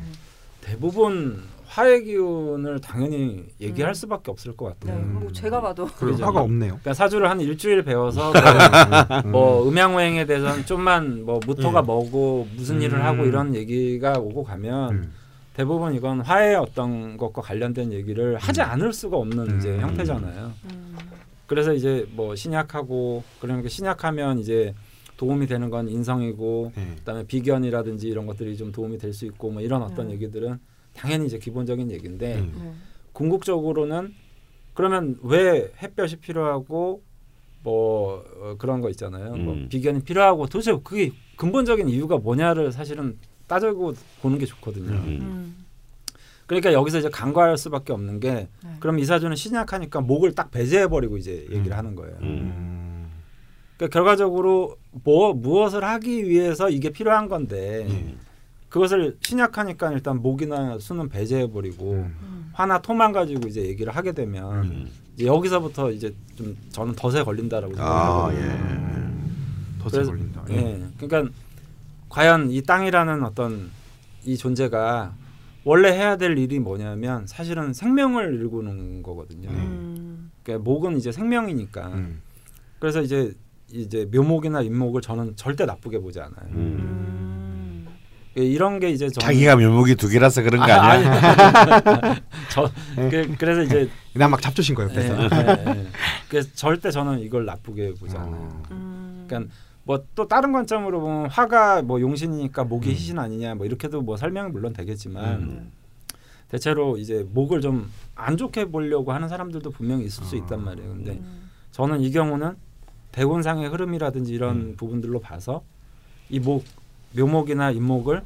대부분 화의 기운을 당연히 얘기할 음. 수밖에 없을 것 네, 같아요. 뭐 제가 봐도. 화가 없네요. 그러니까 사주를 한 일주일 배워서 음. 뭐 음양오행에 대해서는 좀만 뭐 무토가 예. 뭐고 무슨 일을 음. 하고 이런 얘기가 오고 가면 음. 대부분 이건 화의 어떤 것과 관련된 얘기를 하지 않을 수가 없는 이제 음. 형태잖아요. 음. 그래서 이제 뭐 신약하고 그러니까 신약하면 이제 도움이 되는 건 인성이고 네. 그다음에 비견이라든지 이런 것들이 좀 도움이 될 수 있고 뭐 이런 어떤 음. 얘기들은 당연히 이제 기본적인 얘기인데 음. 네. 궁극적으로는 그러면 왜 햇볕이 필요하고 뭐 어, 그런 거 있잖아요. 뭐 음. 비견이 필요하고 도대체 그게 근본적인 이유가 뭐냐를 사실은 따지고 보는 게 좋거든요. 음. 음. 그러니까 여기서 이제 간과할 수밖에 없는 게 네. 그럼 이사주는 신약하니까 목을 딱 배제해 버리고 이제 얘기를 음. 하는 거예요. 음. 그러니까 결과적으로 뭐 무엇을 하기 위해서 이게 필요한 건데 예. 그것을 신약하니까 일단 목이나 수는 배제해 버리고 음. 음. 화나 토만 가지고 이제 얘기를 하게 되면 음. 이제 여기서부터 이제 좀 저는 덧에 걸린다라고 아, 생각하거든요. 예. 더 그래서- 걸린다. 예. 그러니까 과연 이 땅이라는 어떤 이 존재가 원래 해야 될 일이 뭐냐면 사실은 생명을 일구는 거거든요. 네. 음. 그러니까 목은 이제 생명이니까. 음. 그래서 이제 이제 묘목이나 인목을 저는 절대 나쁘게 보지 않아요. 음. 음. 예, 이런 게 이제 저는 자기가 묘목이 두 개라서 그런 거 아, 아니야? 저 그, 그래서 이제 난막 잡조신 거예요. 예, 옆에서. 예, 예. 그래서 절대 저는 이걸 나쁘게 보지 않아요. 어. 음. 그러니까 뭐 또 다른 관점으로 보면 화가 뭐 용신이니까 목이 음. 희신 아니냐 뭐 이렇게도 뭐 설명이 물론 되겠지만 음. 대체로 이제 목을 좀 안 좋게 보려고 하는 사람들도 분명히 있을 수 아. 있단 말이에요. 근데 음. 저는 이 경우는 대운상의 흐름이라든지 이런 음. 부분들로 봐서 이 목 묘목이나 인목을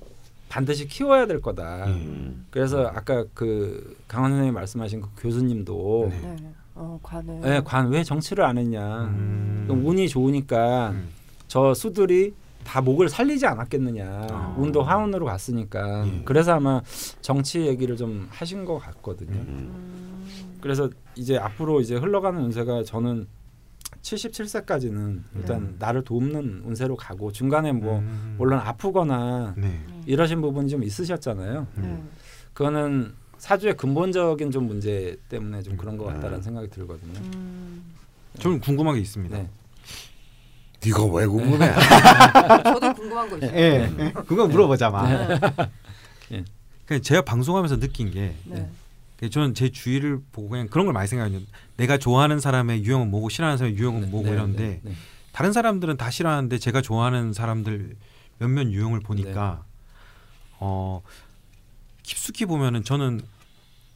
반드시 키워야 될 거다. 음. 그래서 아까 그 강원 선생님이 말씀하신 그 교수님도 네. 네. 어, 관을. 예, 관왜 정치를 안 했냐. 음. 운이 좋으니까 음. 저 수들이 다 목을 살리지 않았겠느냐. 아. 운도 화운으로 갔으니까. 예. 그래서 아마 정치 얘기를 좀 하신 것 같거든요. 음. 음. 그래서 이제 앞으로 이제 흘러가는 운세가 저는 77세까지는 일단 네. 나를 돕는 운세로 가고 중간에 뭐 음. 물론 아프거나 네. 이러신 부분이 좀 있으셨잖아요. 네. 음. 그거는 사주의 근본적인 좀 문제 때문에 좀 그런 것 같다라는 음. 생각이 들거든요. 음. 좀 궁금한 게 있습니다. 네. 네가 왜 궁금해? 저도 궁금한 거 있어요. 예, 예. 그거 물어보자 마. 네. 그냥 제가 방송하면서 느낀 게 네. 그 저는 제 주위를 보고 그냥 그런 걸 많이 생각해요. 내가 좋아하는 사람의 유형은 뭐고 싫어하는 사람의 유형은 뭐고 네, 이런데 네, 네. 다른 사람들은 다 싫어하는데 제가 좋아하는 사람들 몇몇 유형을 보니까 어 깊숙이 보면은 저는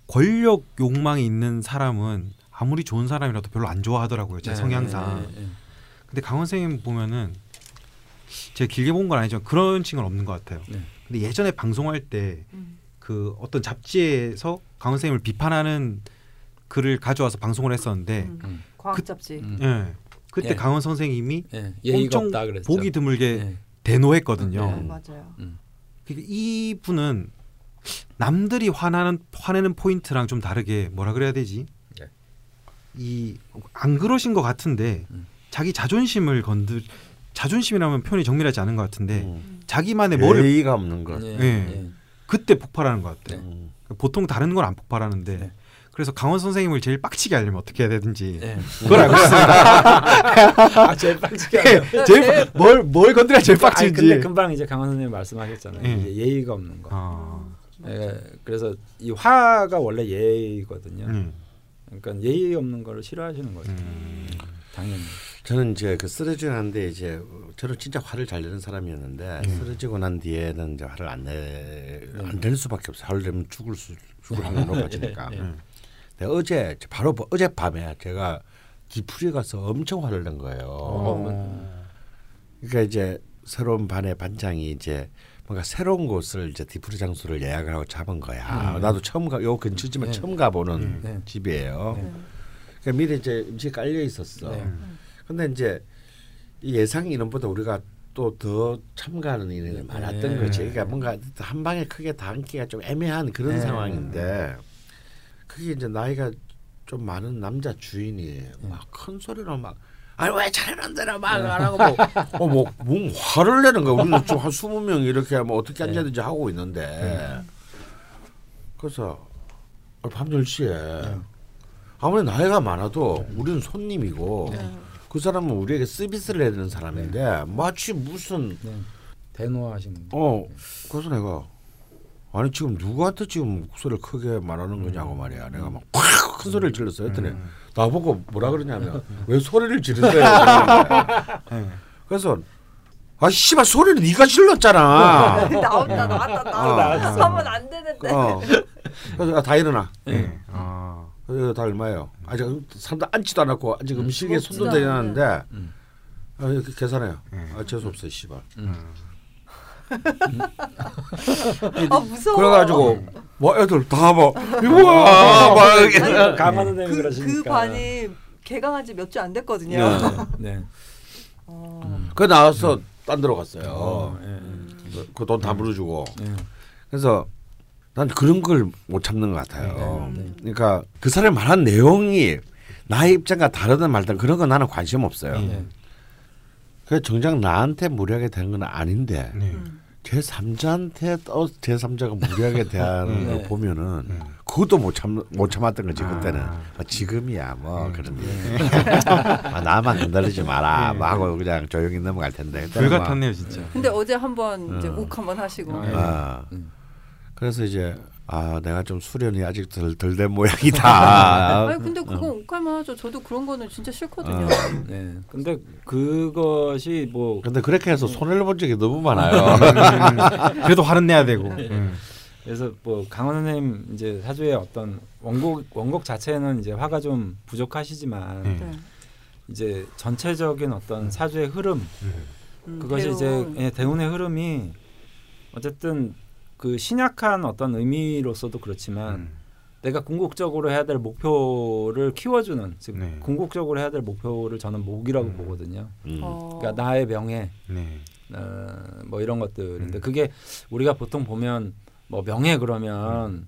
권력 욕망이 있는 사람은 아무리 좋은 사람이라도 별로 안 좋아하더라고요. 제 네, 성향상. 근데 강원 선생님 보면은 제가 길게 본 건 아니지만 그런 층은 없는 것 같아요. 네. 근데 예전에 방송할 때 음. 그 어떤 잡지에서 강헌 선생님을 비판하는 글을 가져와서 방송을 했었는데 음. 음. 과학 그- 잡지. 음. 예. 그때 예. 강헌 선생님이 예, 엄청. 보기 드물게 예. 대노했거든요. 네, 음. 맞아요. 음. 그러니까 이분은 남들이 화나는 화내는 포인트랑 좀 다르게 뭐라 그래야 되지? 네. 이안 그러신 것 같은데 음. 자기 자존심을 건드 자존심이라면 표현이 정밀하지 않은 것 같은데 음. 자기만의 뭐를 예의가 없는 것. 예, 예. 예. 그때 폭발하는 것 같아요. 음. 보통 다른 건 안 폭발하는데 네. 그래서 강원 선생님을 제일 빡치게 하려면 어떻게 해야 되든지 예. 그걸 알고 있습니다. 아, 제일 빡치게 하죠. 제일 뭘뭘 건드려 제일 네. 아니, 빡치는지. 근데 금방 이제 강원 선생님 말씀하셨잖아요. 예. 이제 예의가 없는 거. 아, 예, 그래서 이 화가 원래 예의거든요. 음, 그러니까 예의 없는 걸 싫어하시는 거죠. 음. 당연히. 저는 이제 그 쓰러진 한데 이제 저는 진짜 화를 잘 내는 사람이었는데 음. 쓰러지고 난 뒤에는 이제 화를 안내안낼 수밖에 없어. 화를 내면 죽을 수 죽을 확률이 높아지니까. 예. 내가 어제 바로 어젯밤에 제가 뒤풀이 가서 엄청 화를 낸 거예요. 어. 그러니까 이제 새로운 반의 반장이 이제 뭔가 새로운 곳을 이제 뒤풀이 장소를 예약을 하고 잡은 거야. 음. 나도 처음 가, 요 근처지만 네. 처음 가보는 음. 네. 집이에요. 네. 그러니까 미리 이제 음식 깔려 있었어. 네. 근데 이제 이 예상 인원보다 우리가 또 더 참가하는 인원이 네. 많았던 거지. 그러니까 뭔가 한 방에 크게 담기가 좀 애매한 그런 네. 상황인데 그게 이제 나이가 좀 많은 남자 주인이 네. 막큰 소리로 막 아니 왜 차례는 대로 막안 하고 뭐, 어, 뭐, 뭐 화를 내는 거야. 우리는 좀한 스무 명 이렇게 뭐 어떻게 네. 앉아야되지 하고 있는데 그래서 밤 10 시에 아무리 나이가 많아도 우리는 손님이고 네. 그 사람은 우리에게 서비스를 해야 되는 사람인데 마치 무슨 네. 대노하시는 어 그래서 내가 아니 지금 누구한테 지금 목소리를 크게 말하는 거냐고 말이야. 내가 막팍큰 소리를 질렀어 했더니 나보고 뭐라 그러냐면 왜 소리를 지르세요? 네. 그래서 아 씨발 소리를 네가 질렀잖아. 나온다 나왔다 나왔다. 어. 하면 안 되는데. 어. 그래서 아, 다 일어나. 네. 아. 그래서 다 얼마예요 아직 사람들 앉지도 않았고 아직 음 식에 손도 먹지도 대지 않았는데 음. 아, 이렇게 계산해요 네. 아 재수 없어요 씨발 아 무서워. 그래가지고 뭐 애들 다뭐 우와 막 이렇게 네. 그, 그러시니까 그 반이 개강한 지 몇 주 안 됐거든요. 네. 네. 어. 그 나와서 딴 데로 갔어요. 어, 예. 그돈다 물어주고. 예. 그래서 난 그런 걸 못 참는 것 같아요. 네, 네. 그러니까 그 사람이 말한 내용이 나의 입장과 다르든 말든 그런 거 나는 관심 없어요. 네. 그 정작 나한테 무리하게 되는 건 아닌데 네. 음. 제 3자한테 또제 3자가 무리하게 대하는 네. 걸 보면은 음. 그것도 못 참 못 참았던 거지 아. 그때는 아, 지금이야 뭐 음. 그런 아, 나만 흔들리지 마라 뭐 하고 그냥 조용히 넘어갈 텐데 불 같았네요 진짜. 근데 어제 한번 이제 음. 욱 한번 하시고. 아, 예. 아, 음. 그래서 이제 아 내가 좀 수련이 아직 덜 덜 된 모양이다. 아니 근데 그건 욱할만 하죠. 저도 그런 거는 진짜 싫거든요. 어. 네. 근데 그것이 뭐 근데 그렇게 해서 손해를 본 적이 너무 많아요. 음, 그래도 화는 내야 되고. 음. 그래서 뭐 강원 선생님 이제 사주의 어떤 원곡 원곡 자체는 이제 화가 좀 부족하시지만 네. 네. 이제 전체적인 어떤 사주의 흐름 음, 그것이 이제 배운. 예, 대운의 흐름이 어쨌든 그 신약한 어떤 의미로서도 그렇지만 음. 내가 궁극적으로 해야 될 목표를 키워주는 즉 네. 궁극적으로 해야 될 목표를 저는 목이라고 음. 보거든요. 음. 어. 그러니까 나의 명예 네. 어, 뭐 이런 것들인데 음. 그게 우리가 보통 보면 뭐 명예 그러면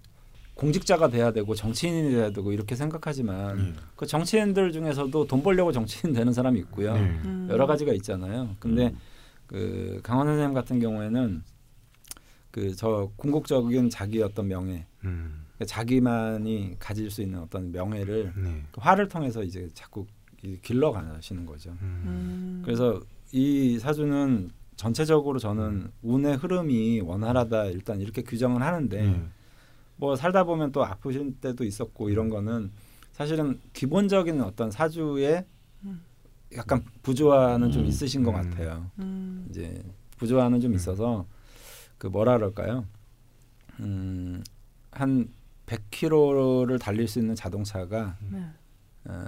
공직자가 돼야 되고 정치인이 돼야 되고 이렇게 생각하지만 음. 그 정치인들 중에서도 돈 벌려고 정치인 되는 사람이 있고요. 네. 음. 여러 가지가 있잖아요. 근데 음. 그 강원 선생님 같은 경우에는 그 저 궁극적인 자기 어떤 명예, 음. 그러니까 자기만이 가질 수 있는 어떤 명예를 네. 그 화를 통해서 이제 자꾸 이- 길러가시는 거죠. 음. 음. 그래서 이 사주는 전체적으로 저는 운의 흐름이 원활하다 일단 이렇게 규정을 하는데 네. 뭐 살다 보면 또 아프신 때도 있었고 이런 거는 사실은 기본적인 어떤 사주에 음. 약간 부조화는 좀 음. 있으신 것 음. 같아요. 음. 이제 부조화는 좀 음. 있어서 그 뭐라 그럴까요? 음, 한 100km를 달릴 수 있는 자동차가 네. 어,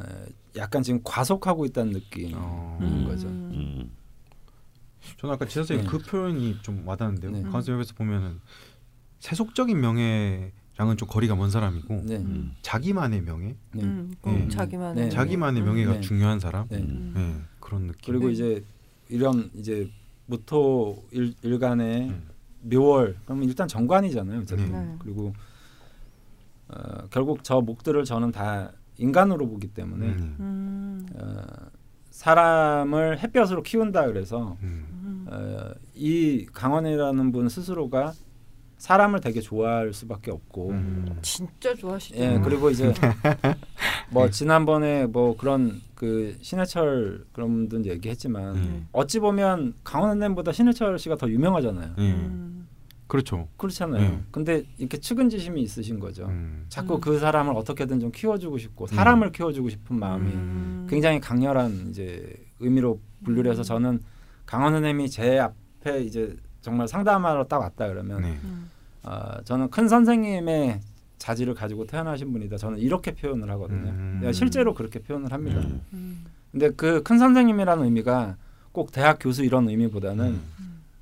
약간 지금 과속하고 있다는 느낌인 어. 음. 거죠. 음. 저는 아까 지선 선생님 네. 그 표현이 좀 와닿는데요. 네. 관습에서 보면은 세속적인 명예랑은 좀 거리가 먼 사람이고 네. 음. 자기만의 명예, 네. 음. 자기만의 네. 자기만의 음. 명예가 네. 중요한 사람. 네. 음. 네, 그런 느낌. 그리고 네. 이제 이런 이제 무토 일, 일간의 음. 묘월 그러면 일단 정관이잖아요. 어쨌든. 네. 그리고 어, 결국 저 목들을 저는 다 인간으로 보기 때문에 음. 음. 어, 사람을 햇볕으로 키운다 그래서 음. 음. 어, 이 강원이라는 분 스스로가 사람을 되게 좋아할 수밖에 없고 음. 진짜 좋아하시죠. 예 그리고 이제 뭐 지난번에 뭐 그런 그 신해철 그런 분들 얘기했지만 음. 어찌 보면 강원 선생님보다 신해철 씨가 더 유명하잖아요. 예. 음. 그렇죠. 그렇잖아요. 음. 근데 이렇게 측은지심이 있으신 거죠. 음. 자꾸 음. 그 사람을 어떻게든 좀 키워주고 싶고 사람을 키워주고 싶은 마음이 음. 굉장히 강렬한 이제 의미로 분류를 해서 저는 강원 선생님이 제 앞에 이제 정말 상담하러 딱 왔다 그러면 네. 음. 어, 저는 큰 선생님의 자질을 가지고 태어나신 분이다. 저는 이렇게 표현을 하거든요. 음. 실제로 그렇게 표현을 합니다. 음. 음. 근데 그 큰 선생님이라는 의미가 꼭 대학 교수 이런 의미보다는 음.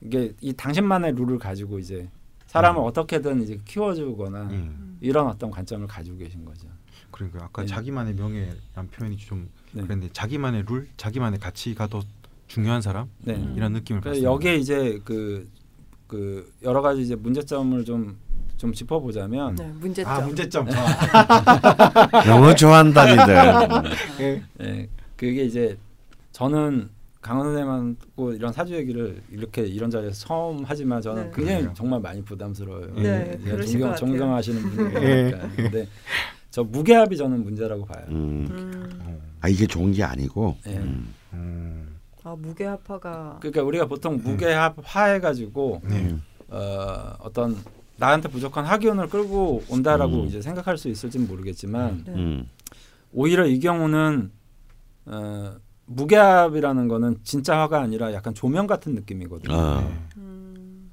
이게 이 당신만의 룰을 가지고 이제 사람을 어떻게든 이제 키워주거나 음. 이런 어떤 관점을 가지고 계신 거죠. 그러니까 아까 네. 자기만의 명예라는 표현이 좀 네. 그런데 자기만의 룰, 자기만의 가치가 더 중요한 사람 네. 음. 이런 느낌을 받습니다. 여기에 이제 그, 그 여러 가지 이제 문제점을 좀, 좀 짚어보자면 네, 문제점. 아 문제점. 너무 좋아한다니들. 예, 그게 이제 저는 강원 선생님하고 이런 사주 얘기를 이렇게 이런 자리에서 처음 하지만 저는 네. 굉장히 그래요. 정말 많이 부담스러워요. 네, 것 존경, 같아요. 존경하시는 분이니까. 근데 저 무게합이 저는 문제라고 봐요. 음. 음. 아 이게 좋은 게 아니고. 예. 음. 음. 아 무게합화가 그러니까 우리가 보통 무게합 화해가지고 네. 음. 어, 어떤 나한테 부족한 하기운을 끌고 온다라고 음. 이제 생각할 수 있을지는 모르겠지만 네. 음. 오히려 이 경우는 어, 무게합이라는 거는 진짜 화가 아니라 약간 조명 같은 느낌이거든요. 아. 네. 음.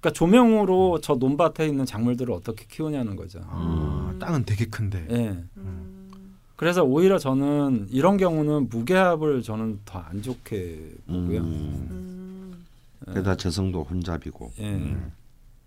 그러니까 조명으로 저 논밭에 있는 작물들을 어떻게 키우냐는 거죠. 아, 음. 땅은 되게 큰데. 예. 음. 그래서 오히려 저는 이런 경우는 무게합을 저는 더 안 좋게 보고요. 음. 음. 예. 게다 재성도 혼잡이고. 예. 음.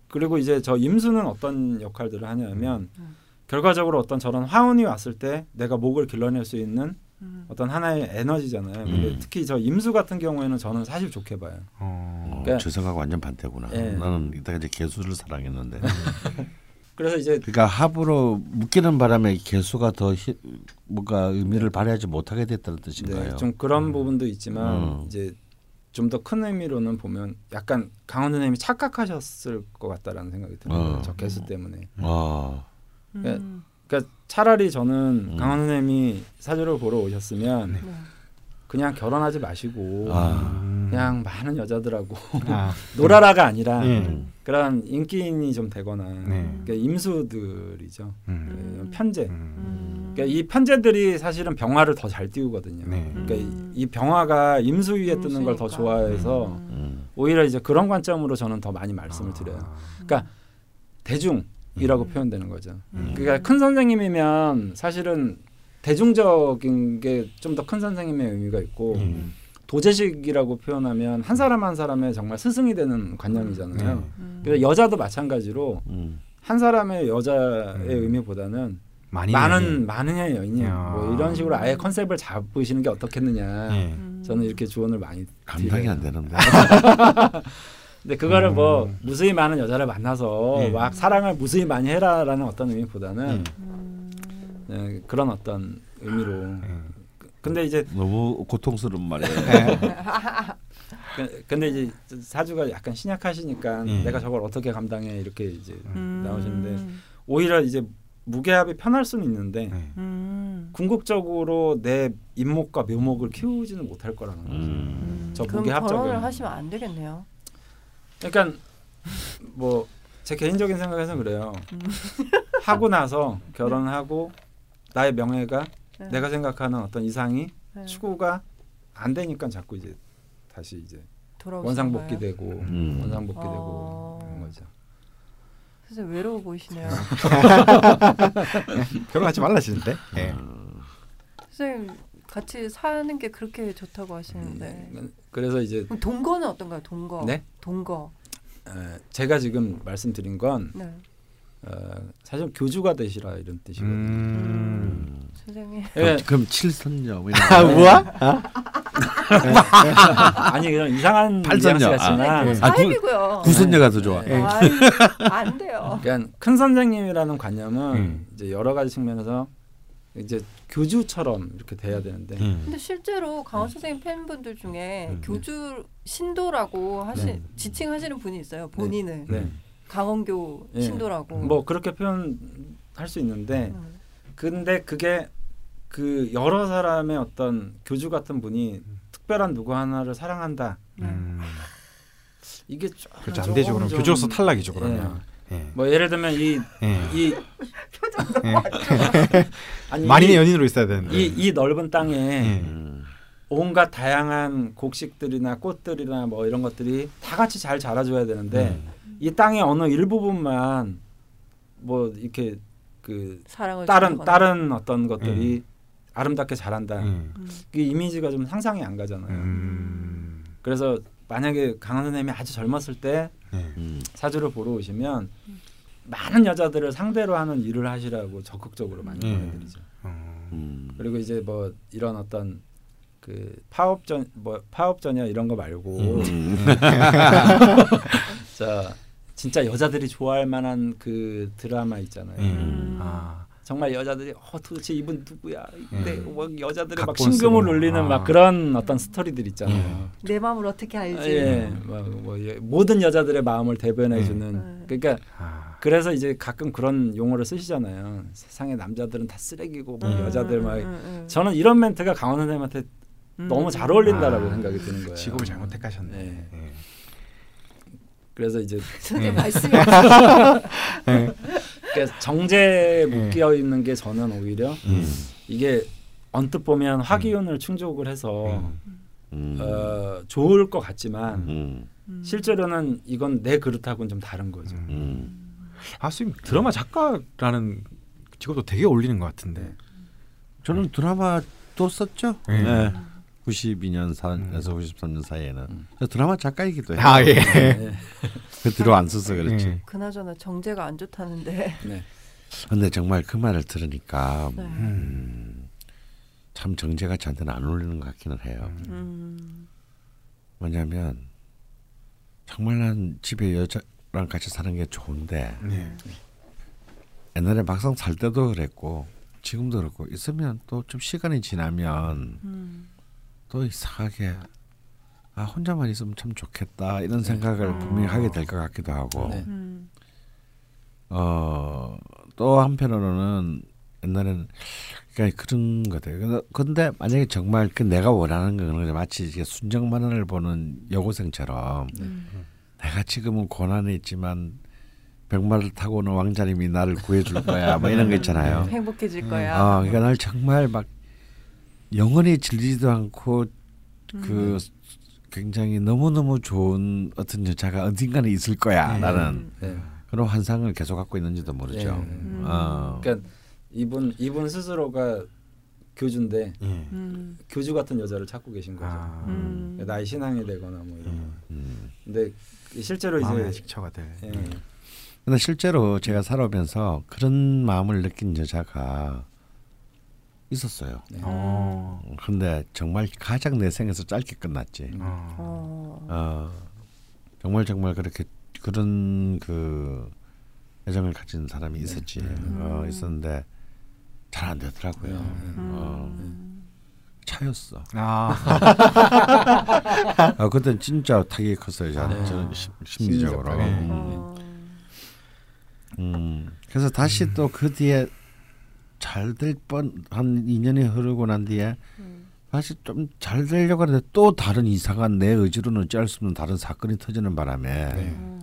그리고 이제 저 임수는 어떤 역할들을 하냐면 음. 결과적으로 어떤 저런 화운이 왔을 때 내가 목을 길러낼 수 있는 음. 어떤 하나의 에너지잖아요. 근데 음. 특히 저 임수 같은 경우에는 저는 사실 좋게 봐요. 어. 어, 그러니까- 재성하고 완전 반대구나. 예. 나는 이따가 이제 개수를 사랑했는데. 그래서 이제 그러니까 합으로 묶이는 바람에 개수가 더 히, 뭔가 의미를 발휘하지 못하게 됐다는 뜻인가요? 네, 좀 그런 음. 부분도 있지만 음. 이제 좀 더 큰 의미로는 보면 약간 강원 선생님이 착각하셨을 것 같다라는 생각이 들어요. 어. 저 개수 때문에. 아, 음. 그러니까 차라리 저는 음. 강원 선생님이 사주를 보러 오셨으면 네. 그냥 결혼하지 마시고 아. 음. 그냥 많은 여자들하고 아. 놀아라가 아니라 예. 그런 인기인이 좀 되거나 네. 그러니까 임수들이죠. 음. 그 편제. 음. 음. 그러니까 이 편제들이 사실은 병화를 더 잘 띄우거든요. 네. 그러니까 음. 이, 이 병화가 임수 위에 뜨는 걸 더. 좋아해서 음. 음. 오히려 이제 그런 관점으로 저는 더 많이 말씀을 아. 드려요. 그러니까 대중 이라고 음. 표현되는 거죠. 음. 그러니까 큰 선생님이면 사실은 대중적인 게 좀 더 큰 선생님의 의미가 있고 음. 도제식이라고 표현하면 한 사람 한 사람의 정말 스승이 되는 관념이잖아요. 네. 음. 그래서 여자도 마찬가지로 음. 한 사람의 여자의 음. 의미보다는 많은 많은 여인이 야. 뭐 이런 식으로 아예 컨셉을 잡으시는 게 어떻겠느냐. 예. 음. 저는 이렇게 조언을 많이 감당이 드려요. 안 되는데. 근데 그거를 음. 뭐 무수히 많은 여자를 만나서 예. 막 사랑을 무수히 많이 해라라는 어떤 의미보다는 예. 음. 예, 그런 어떤 의미로. 예. 근데 이제 너무 고통스러운 말이에요. 그- 근데 이제 사주가 약간 신약하시니까 예. 내가 저걸 어떻게 감당해 이렇게 이제 음. 나오시는데 오히려 이제 무게합이 편할 수는 있는데 예. 음. 궁극적으로 내 인목과 묘목을 키우지는 못할 거라는 거죠. 음. 저 그럼 무게 합작은. 결혼을 하시면 안 되겠네요. 그러니까 뭐제 개인적인 생각에서 그래요. 음. 하고 나서 결혼하고 나의 명예가 네. 내가 생각하는 어떤 이상이 네. 추구가 안 되니까 자꾸 이제 다시 이제 돌아오시는 원상복귀 거예요? 되고 음. 원상복귀 되고 어. 그런 거죠. 선생님 외로워 보이시네요. 결혼하지 말라시는데. 예. 선생님 같이 사는 게 그렇게 좋다고 하시는데 음, 그래서 이제 그럼 동거는 어떤가요? 동거. 네? 동거. 어, 제가 지금 말씀드린 건 네. 어, 사실 교주가 되시라 이런 뜻이거든요. 음. 선생님. 예, 그럼 칠선녀 뭐 이런 아, 거. 뭐야? 아니 그냥 이상한 팔선녀. 뉘앙스 아, 같지만 그 아, 구- 사입이고요. 구선녀가 더 좋아. 예. 아이, 안 돼요. 그러니까 큰 선생님이라는 관념은 음. 이제 여러 가지 측면에서 이제 교주처럼 이렇게 돼야 되는데 음. 근데 실제로 강원 선생님 팬분들 중에 음. 교주 신도라고 하시 네. 지칭하시는 분이 있어요. 본인을 네. 강원교 예. 신도라고. 뭐 그렇게 표현할 수 있는데 음. 근데 그게 그 여러 사람의 어떤 교주 같은 분이 특별한 누구 하나를 사랑한다 음. 이게 좀 그렇죠. 안 되죠. 그럼 좀- 교주로서 탈락이죠. 그러면. 예. 뭐 예를 들면 이 예. 이 예. 아니 만인의 이, 연인으로 있어야 되는데. 이, 이 넓은 땅에 예. 음. 온갖 다양한 곡식들이나 꽃들이나 뭐 이런 것들이 다 같이 잘 자라줘야 되는데 이 땅의 어느 일부분만 뭐 이렇게 그 사랑을 다른. 다른 어떤 것들이 아름답게 자란다. 음. 음. 그 이미지가 좀 상상이 안 가잖아요. 음. 그래서 만약에 강한 선생님이 아주 젊었을 때 네. 음. 사주를 보러 오시면 많은 여자들을 상대로 하는 일을 하시라고 적극적으로 많이 음. 보내드리죠. 어. 음. 그리고 이제 뭐 이런 어떤 그 파업전 뭐 파업전이야 이런 거 말고 음. 자 진짜 여자들이 좋아할 만한 그 드라마 있잖아요. 음. 아. 정말 여자들이 어 도대체 이분 누구야? 이때 음. 뭐 여자들의 막 쓰고. 울리는 아. 막 그런 어떤 스토리들 있잖아요. 내 마음을 어떻게 알지? 아, 예, 뭐, 뭐 예, 모든 여자들의 마음을 대변해 음. 주는. 음. 그러니까 아. 그래서 이제 가끔 그런 용어를 쓰시잖아요. 세상의 남자들은 다 쓰레기고 뭐 음. 여자들 막. 음, 음, 음. 저는 이런 멘트가 강원 선생님한테 음. 너무 잘 어울린다라고 아. 생각이 드는 거예요. 직업을 잘못 택하셨네. 네. 네. 그래서 이제 선생님 음. 말씀이 그러니까 정제에 네. 묶여 있는 게 저는 오히려 음. 이게 언뜻 보면 화기운을 충족을 해서 음. 음. 어, 좋을 것 같지만 음. 음. 실제로는 이건 내 그릇하고는 좀 다른 거죠. 음. 음. 아 선생님 드라마 작가라는 직업도 되게 어울리는 것 같은데. 네. 저는 드라마도 썼죠. 네. 네. 92년에서 음. 93년 사이에는 음. 저 드라마 작가이기도 해요. 아 예. 네. 그 뒤로 안 써서 그렇지. 예. 그나저나 정제가 안 좋다는데. 네. 근데 정말 그 말을 들으니까 네. 음, 참 정제가 저한테는 안 어울리는 것 같기는 해요. 음. 뭐냐면 정말 난 집에 여자랑 같이 사는 게 좋은데 네. 옛날에 막상 살 때도 그랬고 지금도 그렇고 있으면 또 좀 시간이 지나면 음. 또 이상하게 아 혼자만 있으면 참 좋겠다 이런 생각을 분명히 하게 될 것 같기도 하고 네. 음. 어또 한편으로는 옛날에는 그러니까 그런 거같아요 근데, 근데 만약에 정말 그 내가 원하는 거는 마치 이게 순정만화를 보는 여고생처럼 음. 내가 지금은 고난에 있지만 백마를 타고 오는 왕자님이 나를 구해줄 거야 뭐 이런 거 있잖아요. 행복해질 음. 거야. 아, 그러니까 날 정말 막 영원히 질리지도 않고 그 굉장히 너무 너무 좋은 어떤 여자가 어딘가에 있을 거야 네. 나는 네. 그런 환상을 계속 갖고 있는지도 모르죠. 네. 음. 어. 그러니까 이분 이분 스스로가 교주인데 예. 음. 교주 같은 여자를 찾고 계신 거죠. 아. 음. 그러니까 나의 신앙이 되거나 뭐 이런. 거. 음. 음. 근데 실제로 마음의 이제 식처가 될. 예. 근데 실제로 제가 살아오면서 그런 마음을 느낀 여자가 있었어요. 네. 어. 근데 정말 가장 내 생에서 짧게 끝났지. 음. 어. 어. 어, 정말 정말 그렇게 그런 그 애정을 가진 사람이 있었지. 어, 음. 있었는데 잘 안 되더라고요. 음. 어, 음. 차였어. 아. 아, 그때 진짜 타격이 컸어요. 저는, 네. 저는 심- 심리적으로. 심리적 타격. 음. 어. 음. 그래서 다시 또그 뒤에 잘 될 뻔 한 2년이 흐르고 난 뒤에 음. 다시 좀 잘 되려고 하는데 또 다른 이상한 내 의지로는 짤 수 없는 다른 사건이 터지는 바람에 네. 음.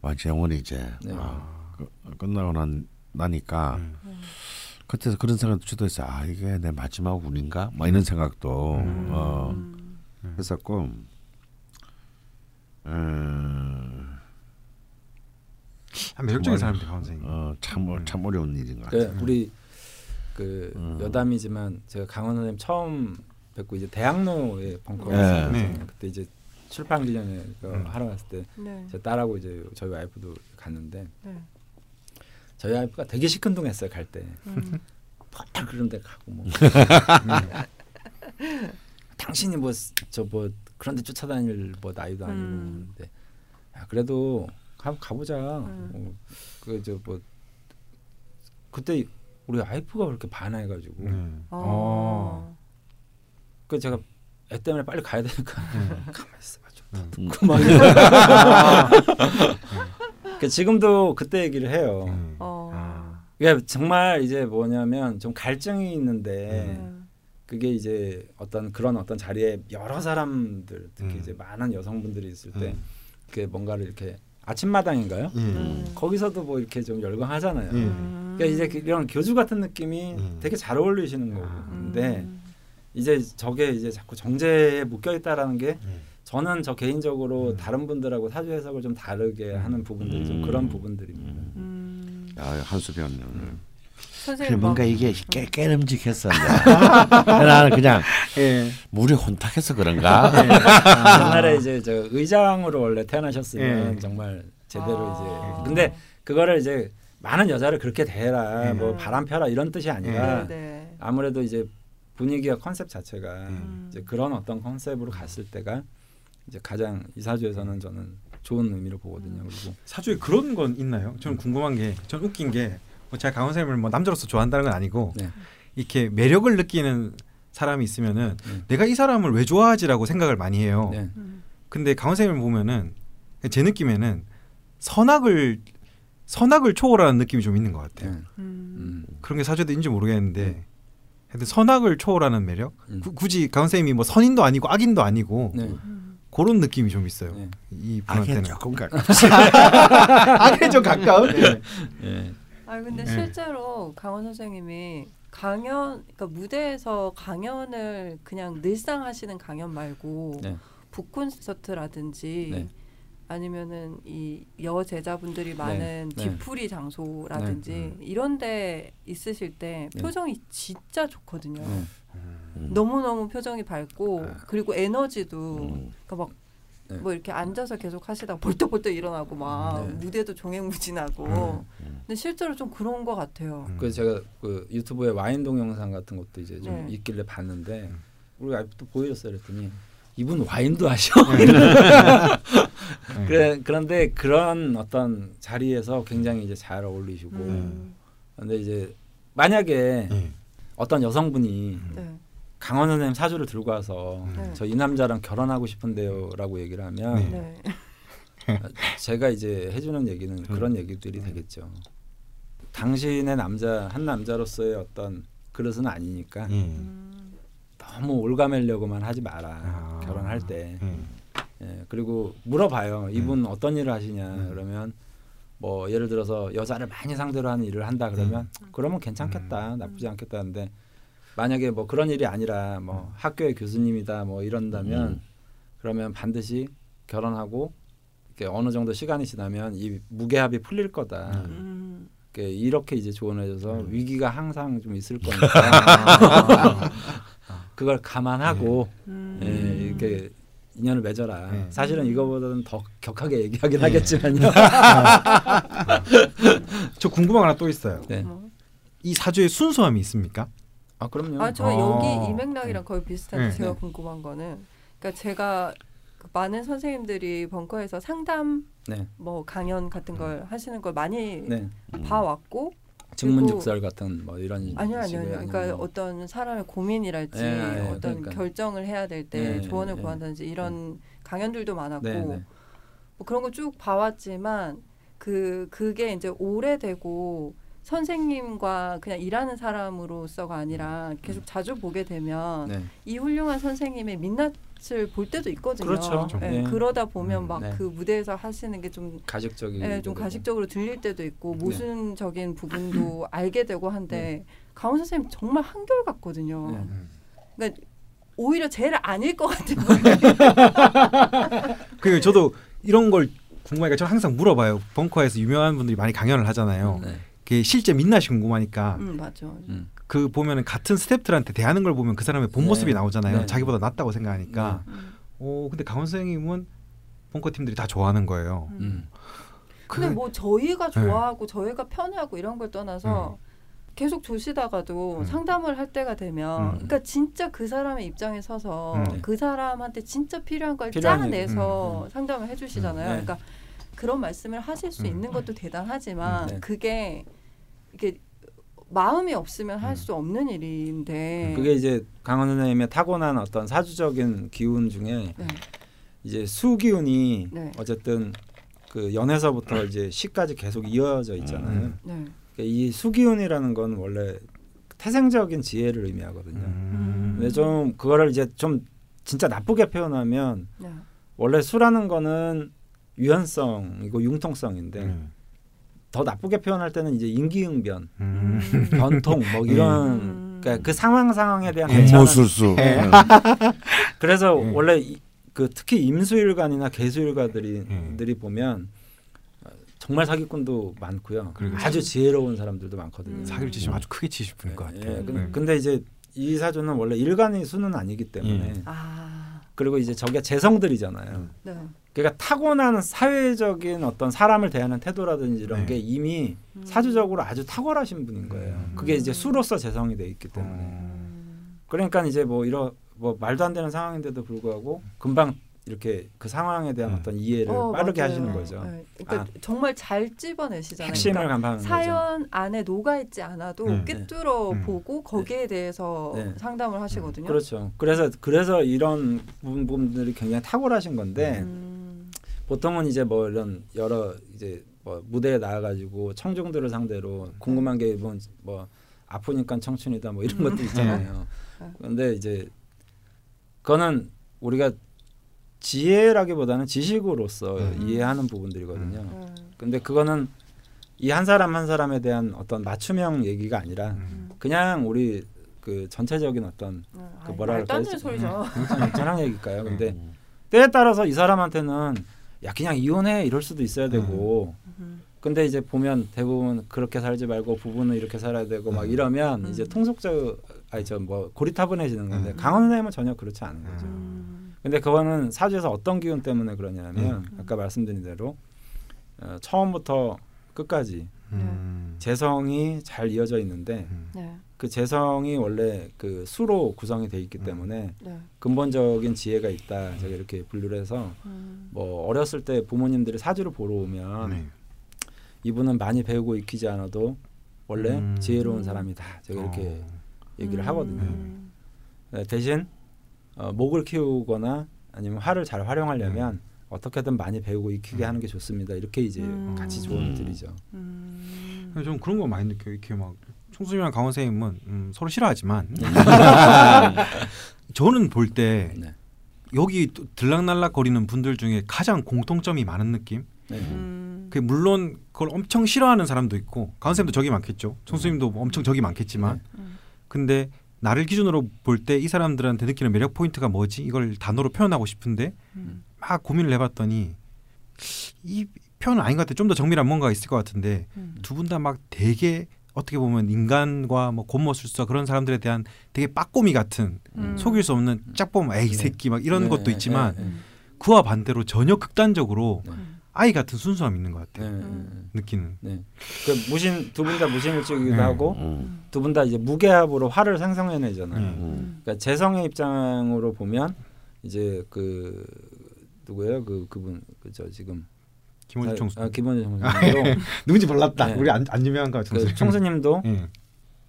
완전 영원히 이제 네. 아, 그- 끝나고 난 나니까 음. 그때서 그런 생각도 주도했어요. 아 이게 내 마지막 운인가? 뭐 이런 생각도 음. 어, 음. 했었고, 음, 아, 매력적인 사람들 강원 선생님. 어, 참, 어- 참 어려운 일인 것그 같아요. 우리 그 음. 여담이지만 제가 강원 선생님 처음 뵙고 이제 대학로에 벙커에 네. 있었거든요. 네. 그때 이제 출판 기념회 그 음. 하러 갔을 때 네. 제 딸하고 이제 저희 와이프도 갔는데 네. 저희 와이프가 되게 시큰둥했어요 갈 때. 음. 펄 그런 데 가고 뭐. 당신이 뭐저뭐 그런 데 쫓아다닐 뭐 나이도 아니고 음. 근데 야 그래도 가 가보자. 음. 그저 뭐 그때 우리 와이프가 그렇게 반해가지고 네. 어. 어. 그 제가 애 때문에 빨리 가야 되니까 네. 가만히 있어봐 좀 음. 그만. 그 지금도 그때 얘기를 해요. 음. 어. 아. 그게 정말 이제 뭐냐면 좀 갈증이 있는데 음. 그게 이제 어떤 그런 어떤 자리에 여러 사람들 특히 음. 이제 많은 여성분들이 있을 때 음. 그게 뭔가를 이렇게 아침마당인가요? 예. 음. 거기서도 뭐 이렇게 좀 열광하잖아요. 음. 음. 그러니까 이제 그 이런 교주 같은 느낌이 음. 되게 잘 어울리시는 거고. 아. 근데 이제 저게 이제 자꾸 정제에 묶여 있다라는 게 음. 저는 저 개인적으로 음. 다른 분들하고 사주 해석을 좀 다르게 하는 부분들이 좀 음. 그런 부분들입니다. 음, 야, 한수 배웠네. 오늘. 그래 뭔가 막- 이게 깨, 깨름직했어. 나는 그냥 예. 물이 혼탁해서 그런가? 옛날에 이제 저 의장으로 원래 태어나셨으면 예. 정말 제대로 아. 이제 근데 그거를 이제 많은 여자를 그렇게 대해라 예. 뭐 바람 펴라 이런 뜻이 아니라 네, 네. 아무래도 이제 분위기와 컨셉 자체가 음. 이제 그런 어떤 컨셉으로 갔을 때가 이제 가장 이사주에서는 저는 좋은 의미로 보거든요. 그리고 사주에 그런 건 있나요? 저는 궁금한 게, 전 웃긴 게, 뭐 제가 강원 쌤을 뭐 남자로서 좋아한다는 건 아니고 네. 이렇게 매력을 느끼는 사람이 있으면은 네. 내가 이 사람을 왜 좋아하지라고 생각을 많이 해요. 네. 음. 근데 강원 쌤을 보면은 제 느낌에는 선악을 선악을 초월하는 느낌이 좀 있는 것 같아요. 네. 음. 음. 그런 게 사주인지 모르겠는데, 하여튼 선악을 초월하는 매력. 음. 구- 굳이 강원 쌤이 뭐 선인도 아니고 악인도 아니고 네. 음. 그런 느낌이 좀 있어요. 네. 이 악에 분한테는 조금 가. 악에 좀 가까운. 네. 예. 아 근데 네. 실제로 강원 선생님이 강연 그러니까 무대에서 강연을 그냥 늘상 하시는 강연 말고 네. 북 콘서트라든지 네. 아니면은 이 여제자분들이 많은 네. 뒤풀이 장소라든지 네. 이런데 있으실 때 네. 표정이 진짜 좋거든요. 네. 음. 너무 너무 표정이 밝고 아. 그리고 에너지도 음. 그러니까 막 네. 뭐 이렇게 앉아서 계속 하시다가 벌떡벌떡 일어나고 막 네. 무대도 종횡무진하고 음. 근데 실제로 좀 그런 것 같아요. 음. 그래서 제가 그 유튜브에 와인 동영상 같은 것도 이제 좀 네. 있길래 봤는데 음. 우리 아이또 보여줬어요 그랬더니 이분 와인도 하셔. 네. 그래 그런데 그런 어떤 자리에서 굉장히 이제 잘 어울리시고 음. 근데 이제 만약에 네. 어떤 여성분이 네. 강원 선생님 사주를 들고 와서 네. 저이 남자랑 결혼하고 싶은데요라고 얘기를 하면 네. 네. 제가 이제 해주는 얘기는 그런 얘기들이 되겠죠. 당신의 남자 한 남자로서의 어떤 그릇은 아니니까 예. 음. 너무 올가매려고만 하지 마라 아. 결혼할 때. 예. 예, 그리고 물어봐요. 이분 어떤 일을 하시냐 음. 그러면 뭐 예를 들어서 여자를 많이 상대로 하는 일을 한다 그러면 음. 그러면 괜찮겠다 나쁘지 않겠다는데 만약에 뭐 그런 일이 아니라 뭐 학교의 교수님이다 뭐 이런다면 음. 그러면 반드시 결혼하고 이렇게 어느 정도 시간이 지나면 이 무게합이 풀릴 거다. 음. 이렇게, 이렇게 이제 조언해줘서 음. 위기가 항상 좀 있을 거니까 그걸 감안하고 음. 예, 이렇게 인연을 맺어라. 네. 사실은 이거보다는 더 격하게 얘기하긴 네. 하겠지만요. 저 궁금한 거 하나 또 있어요. 네. 뭐. 이 사주에 순수함이 있습니까? 아 그럼요. 아, 저 어. 여기 이 맥락이랑 거의 비슷한데 네. 제가 네. 궁금한 거는 그러니까 제가 그 많은 선생님들이 벙커에서 상담 네, 뭐 강연 같은 걸 하시는 걸 많이 네. 봐왔고 증문즉설 같은 뭐 이런 아니요 아니요. 그러니까 뭐. 어떤 사람의 고민이랄지 네, 네, 어떤 그러니까. 결정을 해야 될때 네, 조언을 네. 구한다든지 이런 강연들도 많았고 네, 네. 뭐 그런 거 쭉 봐왔지만 그 그게 이제 오래되고 선생님과 그냥 일하는 사람으로서가 아니라 계속 자주 보게 되면 네. 이 훌륭한 선생님의 민낯을 볼 때도 있거든요. 그렇죠. 예, 네. 그러다 보면 음, 막 네. 그 무대에서 하시는 게 좀 가식적이 예, 좀 가식적으로 들릴 때도 있고 네. 모순적인 부분도 알게 되고 한데 강원 선생님 정말 한결 같거든요. 네. 그러니까 오히려 제일 아닐 것 같은 그 저도 이런 걸 궁금하니까 저 항상 물어봐요. 벙커에서 유명한 분들이 많이 강연을 하잖아요. 네. 그게 실제 민낯이 궁금하니까 음 맞죠. 음. 그 보면은 같은 스태프들한테 대하는 걸 보면 그 사람의 본 네. 모습이 나오잖아요. 네. 자기보다 낫다고 생각하니까. 음. 오 근데 강원 선생님은 벙커 팀들이 다 좋아하는 거예요. 음. 근데 그- 뭐 저희가 좋아하고 저희가 편하고 이런 걸 떠나서 계속 조시다가도 음. 상담을 할 때가 되면 음. 그러니까 진짜 그 사람의 입장에 서서 음. 그 사람한테 진짜 필요한 걸 필요한 짜내서. 음, 상담을 해주시잖아요. 음, 네. 그러니까 그런 말씀을 하실 수 음. 있는 것도 대단하지만 음, 네. 그게 이게 마음이 없으면 할 음. 수 없는 일인데 그게 이제 강원 선생님의 타고난 어떤 사주적인 기운 중에 네. 이제 수 기운이 네. 어쨌든 그 연에서부터 이제 시까지 계속 이어져 있잖아요. 음. 네. 이 수기운이라는 건 원래 태생적인 지혜를 의미하거든요. 음. 근데 좀 그거를 이제 좀 진짜 나쁘게 표현하면 네. 원래 수라는 거는 유연성이고 융통성인데 음. 더 나쁘게 표현할 때는 이제 인기응변, 음. 변통 뭐 이런 음. 그러니까 그 상황 상황에 대한 예. 괜찮은 모술수. 예. 응. 그래서 예. 원래 이, 그 특히 임수일관이나 개수일가들이 예. 들이 보면 어, 정말 사기꾼도 많고요. 아주 지혜로운 사람들도 많거든요. 음. 사기를 치시면 아주 크게 치실 분일 것 예, 같아요. 예. 근- 네. 근데 이제 이 사주는 원래 일간의 수는 아니기 때문에 예. 아, 그리고 이제 저게 재성들이잖아요. 네. 그러니까 타고난 사회적인 어떤 사람을 대하는 태도라든지 이런 네. 게 이미 음. 사주적으로 아주 탁월하신 분인 거예요. 음. 그게 이제 수로서 재성이 돼 있기 때문에. 음. 그러니까 이제 뭐 이런 뭐 말도 안 되는 상황인데도 불구하고 금방 이렇게 그 상황에 대한 음. 어떤 이해를 어, 빠르게 맞아요. 하시는 거죠. 네. 그러니까 아. 정말 잘 찝어내시잖아요. 핵심을 그러니까 간파하는 거죠. 사연 안에 녹아 있지 않아도 네. 꿰뚫어 음. 보고 거기에 대해서 네. 상담을 하시거든요. 그렇죠. 그래서 그래서 이런 부분 부분들이 굉장히 탁월하신 건데 음. 보통은 이제 뭐 이런 여러 이제 뭐 무대에 나와가지고 청중들을 상대로 궁금한 게 뭐, 뭐 아프니까 청춘이다 뭐 이런 음. 것도 있잖아요. 네. 그런데 이제 그거는 우리가 지혜라기보다는 지식으로서 음. 이해하는 부분들이거든요. 음. 근데 그거는 이 한 사람 한 사람에 대한 어떤 맞춤형 얘기가 아니라 음. 그냥 우리 그 전체적인 어떤 음. 그 뭐라 말도 안? 되는 소리죠. 전향 얘기일까요? 근데 음. 때에 따라서 이 사람한테는 야 그냥 이혼해 이럴 수도 있어야 되고 음. 근데 이제 보면 대부분 그렇게 살지 말고 부부는 이렇게 살아야 되고 막 음. 이러면 음. 이제 통속적 아니 저 뭐 고리타분해지는 건데 음. 강원 선생님은 전혀 그렇지 않은 거죠. 음. 근데 그거는 사주에서 어떤 기운 때문에 그러냐면 음. 아까 말씀드린 대로 어, 처음부터 끝까지 음. 재성이 잘 이어져 있는데 음. 네. 그 재성이 원래 그 수로 구성이 돼 있기 음. 때문에 네. 근본적인 지혜가 있다. 제가 이렇게 분류를 해서 음. 뭐 어렸을 때 부모님들이 사주를 보러 오면 네. 이분은 많이 배우고 익히지 않아도 원래 음. 지혜로운 음. 사람이다. 제가 이렇게 어. 얘기를 음. 하거든요. 음. 네, 대신 어, 목을 키우거나 아니면 화를 잘 활용하려면 어떻게든 많이 배우고 익히게 음. 하는 게 좋습니다. 이렇게 이제 음. 같이 조언을 음. 드리죠. 음. 좀 그런 거 많이 느껴요. 이렇게 막 총수님이랑 강원 선생님은 음, 서로 싫어하지만 저는 볼때 네. 여기 또 들락날락 거리는 분들 중에 가장 공통점이 많은 느낌. 네. 음. 그 물론 그걸 엄청 싫어하는 사람도 있고 강원 선생님도 적이 많겠죠. 총수님도 뭐 엄청 적이 많겠지만 음. 근데 나를 기준으로 볼 때 이 사람들한테 느끼는 매력 포인트가 뭐지? 이걸 단어로 표현하고 싶은데 음. 막 고민을 해봤더니 이 표현은 아닌 것 같아. 좀 더 정밀한 뭔가가 있을 것 같은데 음. 두분 다 막 되게 어떻게 보면 인간과 뭐 곤모술사 그런 사람들에 대한 되게 빠꼬미 같은 음. 속일 수 없는 짝 보면 에이 이 네. 새끼 막 이런 네, 것도 네, 있지만 네, 네. 그와 반대로 전혀 극단적으로 네. 음. 아이 같은 순수함이 있는 것 네, 같아요. 네, 느끼는. 네. 그 무신 두 분 다 무신일주기도 네. 하고 음. 두분 다 이제 무게합으로 화를 생성해내잖아요. 네. 음. 그러니까 재성의 입장으로 보면 이제 그 누구예요? 그 그분 그저 지금 김원주 총수. 아, 김원주 총수님도 누군지 몰랐다. 네. 우리 안, 안 유명한 것 같은데. 그 총수님도 예.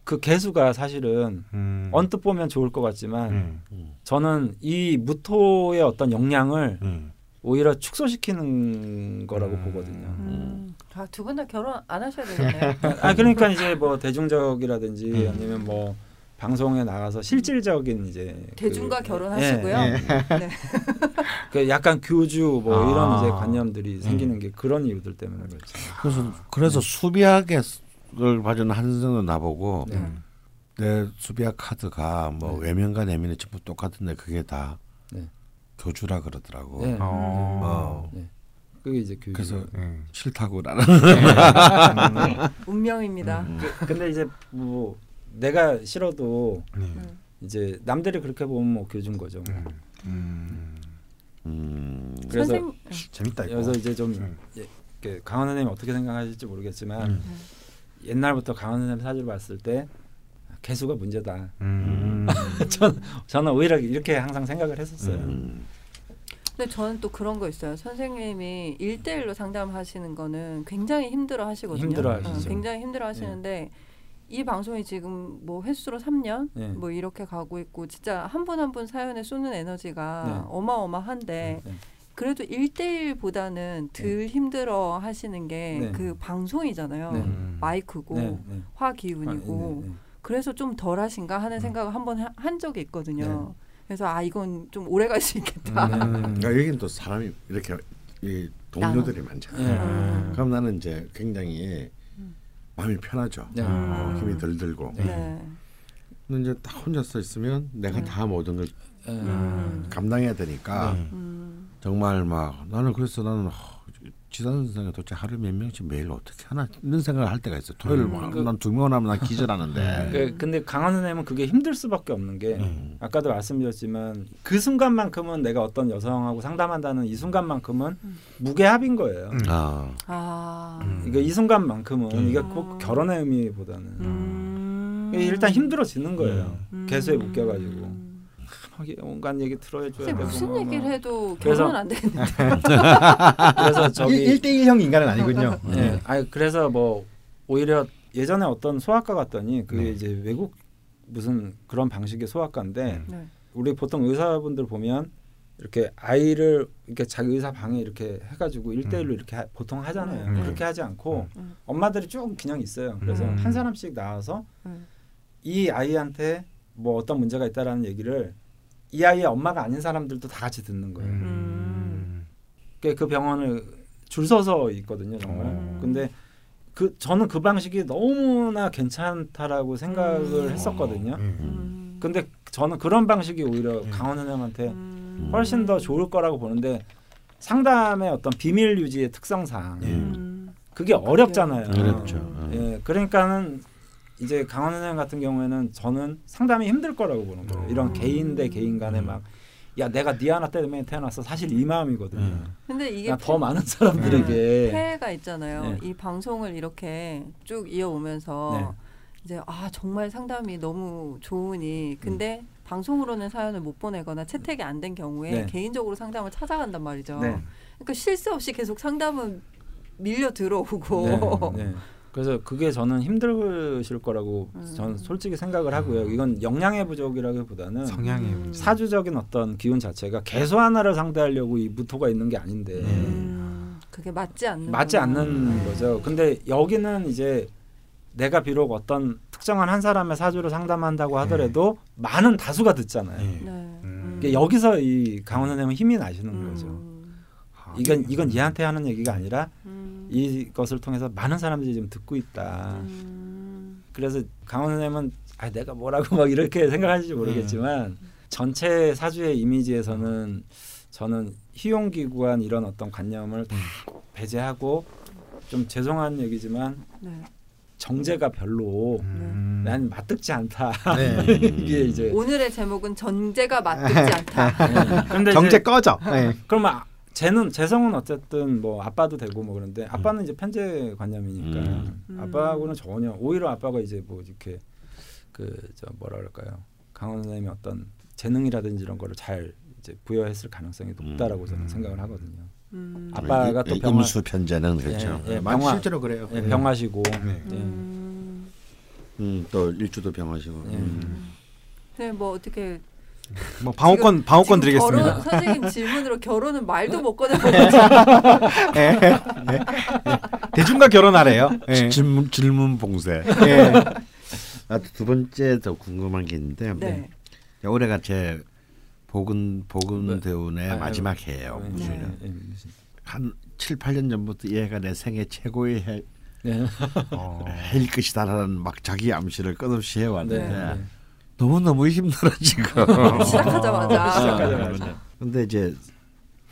그 개수가 사실은 음. 언뜻 보면 좋을 것 같지만 예. 음. 저는 이 무토의 어떤 역량을 예. 오히려 축소시키는 거라고 음. 보거든요. 음. 아, 두 분 다 결혼 안 하셔야 되겠네요. 아 그러니까 이제 뭐 대중적이라든지 음. 아니면 뭐 방송에 나가서 실질적인 이제 대중과 그, 결혼하시고요. 예, 네. 그 약간 교주 뭐 아. 이런 이제 관념들이 생기는 게 그런 이유들 때문에 그렇죠. 그래서 그래서 수비학을 봐주는 한선생도 나보고 네. 음. 내 수비학 카드가 뭐 네. 외면과 내면이 전부 똑같은데 그게 다 네. 교주라 그러더라고. 네. 어. 네. 그게 이제 교주. 그래서 예. 싫다고 나는. 운명입니다. 음. 근데 이제 뭐 내가 싫어도 네. 음. 이제 남들이 그렇게 보면 뭐 교주인 거죠. 음. 음. 음. 그래서 선생 재밌다 이거. 여기서 이제 좀 음. 예, 그 강원 선생님 어떻게 생각하실지 모르겠지만 음. 옛날부터 강원 선생님 사주를 봤을 때 개수가 문제다. 음. 저는 오히려 이렇게 항상 생각을 했었어요. 음. 근데 저는 또 그런 거 있어요. 선생님이 일대일로 상담하시는 거는 굉장히 힘들어 하시거든요. 힘들어 어, 하시죠. 굉장히 힘들어 하시는데 이 방송이 지금 뭐 횟수로 3년 네. 뭐 이렇게 가고 있고 진짜 한분 한 분 사연에 쏘는 에너지가 네. 어마어마한데 네. 그래도 일대일보다는 덜 힘들어 하시는 게 네. 그 방송이잖아요. 네. 음. 마이크고 네, 네. 화 기운이고 아, 네, 네. 그래서 좀 덜 하신가 하는 음. 생각을 한번 하- 한 적이 있거든요. 네. 그래서 아 이건 좀 오래 갈 수 있겠다. 음. 그러니까 여기는 또 사람이 이렇게 이 동료들이 많잖아. 네. 음. 그럼 나는 이제 굉장히 음. 마음이 편하죠. 네. 어, 음. 힘이 덜 들고. 네. 네. 근데 이제 딱 혼자서 있으면 내가 음. 다 모든 걸 예. 음. 감당해야 되니까 네. 음. 정말 막 나는 그래서 나는 지산 선생이 도대체 하루 몇 명씩 매일 어떻게 하나 이런 생각을 할 때가 있어. 토요일 음, 그- 난두 명 하면 난 기절하는데. 그, 근데 강원 선생님은 그게 힘들 수밖에 없는 게 음. 아까도 말씀드렸지만 그 순간만큼은 내가 어떤 여성하고 상담한다는 이 순간만큼은 음. 무게합인 거예요. 음. 아, 아. 음. 그러니까 이 순간만큼은 음. 이게 꼭 결혼의 의미보다는 음. 일단 힘들어지는 거예요. 음. 개수에 묶여가지고 막 온갖 얘기 들어줘야 되고 무슨 뭐. 얘기를 해도 결혼은 안 되는데. 그래서 저기 1대1형 인간은 아니군요. 예, 아니 그래서 뭐 오히려 예전에 어떤 소아과 갔더니 그게 네. 이제 외국 무슨 그런 방식의 소아과인데 음. 네. 우리 보통 의사분들 보면 이렇게 아이를 이렇게 자기 의사 방에 이렇게 해가지고 일대일로 이렇게 하- 보통 하잖아요. 음. 그렇게 하지 않고 음. 엄마들이 쭉 그냥 있어요. 그래서 음. 한 사람씩 나와서 음. 이 아이한테 뭐 어떤 문제가 있다라는 얘기를 이 아이의 엄마가 아닌 사람들도 다 같이 듣는 거예요. 음. 그- 그 병원을 줄 서서 있거든요, 정말. 음. 근데 그 저는 그 방식이 너무나 괜찮다라고 생각을 음. 했었거든요. 음. 음. 근데 저는 그런 방식이 오히려 음. 강원 선생님한테 음. 훨씬 더 좋을 거라고 보는데 상담의 어떤 비밀 유지의 특성상 예. 음. 그게 어렵잖아요. 어렵죠. 어. 예, 그러니까는 이제 강원 선생님 같은 경우에는 저는 상담이 힘들 거라고 보는 거예요. 이런 음. 개인 대 개인 간에 음. 막야 내가 네 하나 때문에 태어났어. 사실 이 마음이거든요. 음. 근데 이게 더 많은 사람들에게 폐해가 있잖아요. 네. 이 방송을 이렇게 쭉 이어오면서 네. 이제 아 정말 상담이 너무 좋으니 근데 방송으로는 사연을 못 보내거나 채택이 안 된 경우에 네. 개인적으로 상담을 찾아간단 말이죠. 네. 그러니까 쉴 새 없이 계속 상담은 밀려 들어오고 네, 네. 그래서 그게 저는 힘드실 거라고 음. 저는 솔직히 생각을 하고요. 이건 영양의 부족이라기보다는 성향의 음. 문제. 사주적인 어떤 기운 자체가 개수 하나를 상대하려고 이 무토가 있는 게 아닌데 음, 그게 맞지 않는 맞지 않는 거죠. 근데 여기는 이제 내가 비록 어떤 특정한 한 사람의 사주를 상담한다고 하더라도 많은 다수가 듣잖아요. 예. 네. 음. 여기서 이 강원 선생님은 힘이 나시는 음. 거죠. 아, 이건 이건 얘한테 하는 얘기가 아니라 음. 이것을 통해서 많은 사람들이 지금 듣고 있다. 음. 그래서 강원 선생님은 아 내가 뭐라고 막 이렇게 생각하실지 음. 모르겠지만 전체 사주의 이미지에서는 저는 희용기구한 이런 어떤 관념을 다 음. 배제하고 좀 죄송한 얘기지만 네. 정제가 별로 음. 난 맞듣지 않다. 네. 이게 이제 오늘의 제목은 전제가 맞듣지 않다. 네. 근데 정제 꺼져. 네. 그러면 아, 쟤는 재성은 어쨌든 뭐 아빠도 되고 뭐 그런데 아빠는 이제 편제 관념이니까 음. 음. 아빠하고는 전혀 오히려 아빠가 이제 뭐 이렇게 그 저 뭐라 그럴까요 강원 선생님의 어떤 재능이라든지 이런 거를 잘 이제 부여했을 가능성이 높다라고 저는 음. 생각을 하거든요. 음. 아빠가 또 이- 병원- 임수 편제는 그렇죠. 예, 예, 많이 병화- 실제로 그래요. 예, 네. 병하시고 네. 예. 음. 음, 또 일주도 병하시고. 예. 음. 네, 뭐 어떻게 뭐 방어권 방어권 지금 드리겠습니다. 결혼, 선생님 질문으로 결혼은 말도 못 꺼내버리고 예. 예. 대중과 결혼하래요. 예. 질문 질문 봉쇄. 예. 아, 두 번째 더 궁금한 게 있는데 네. 올해가 제 복은 복은 네. 대운의 아, 마지막 해예요. 네. 무슨 네. 한 7, 8년 전부터 얘가 내 생애 최고의 해, 네. 어. 해일 것이다라는 막 자기 암시를 끝없이 해왔는데 네. 네. 너무 너무 힘들어 지금. 시작하자마자. 시작하자마자. 근데 이제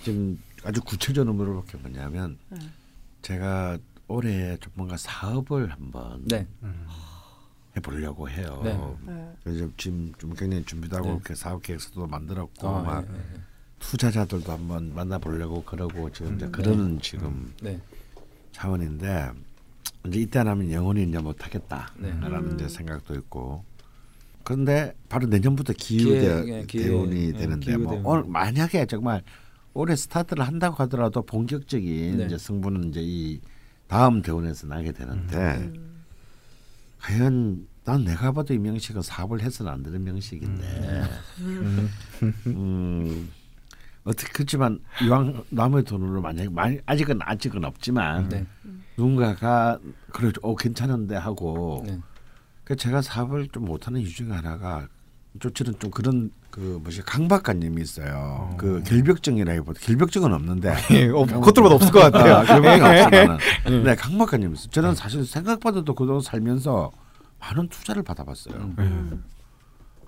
지금 아주 구체적으로 물어볼 게 뭐냐면 네. 제가 올해 좀 뭔가 사업을 한번 네. 음. 해보려고 해요. 네. 네. 그래서 지금 좀 굉장히 준비도 하고 네. 이렇게 사업 계획서도 만들었고 아, 막 예, 예, 투자자들도 한번 만나보려고 그러고 지금 이제 음. 그러는 지금 네. 차원인데 이제 이때 안 하면 영원히 이제 네. 못하겠다라는 음. 이제 생각도 있고 그런데 바로 내년부터 기후 대, 예, 대운이 예, 되는데 기후 뭐 대운. 오늘 만약에 정말 올해 스타트를 한다고 하더라도 본격적인 네. 이제 승부는 이제 이 다음 대운에서 나게 되는데 음. 과연 난 내가 봐도 이 명식은 사업을 해서는 안 되는 명식인데 음. 음, 어떻게 그렇지만 이왕 남의 돈으로 만약 만 아직은 아직은 없지만 네. 누군가가 그래 어 괜찮은데 하고 네. 그 제가 사업을 좀 못하는 이유 중에 하나가 저처럼 좀 그런 그 뭐지 강박관념이 있어요. 어. 그 결벽증이라기보다 결벽증은 없는데 예. 어, 겉으로는 없을 것 같아요. 아, 결벽이 예. 없지만은 네 강박관념이 있어요. 저는 사실 생각보다도 그동안 살면서 많은 투자를 받아봤어요. 음.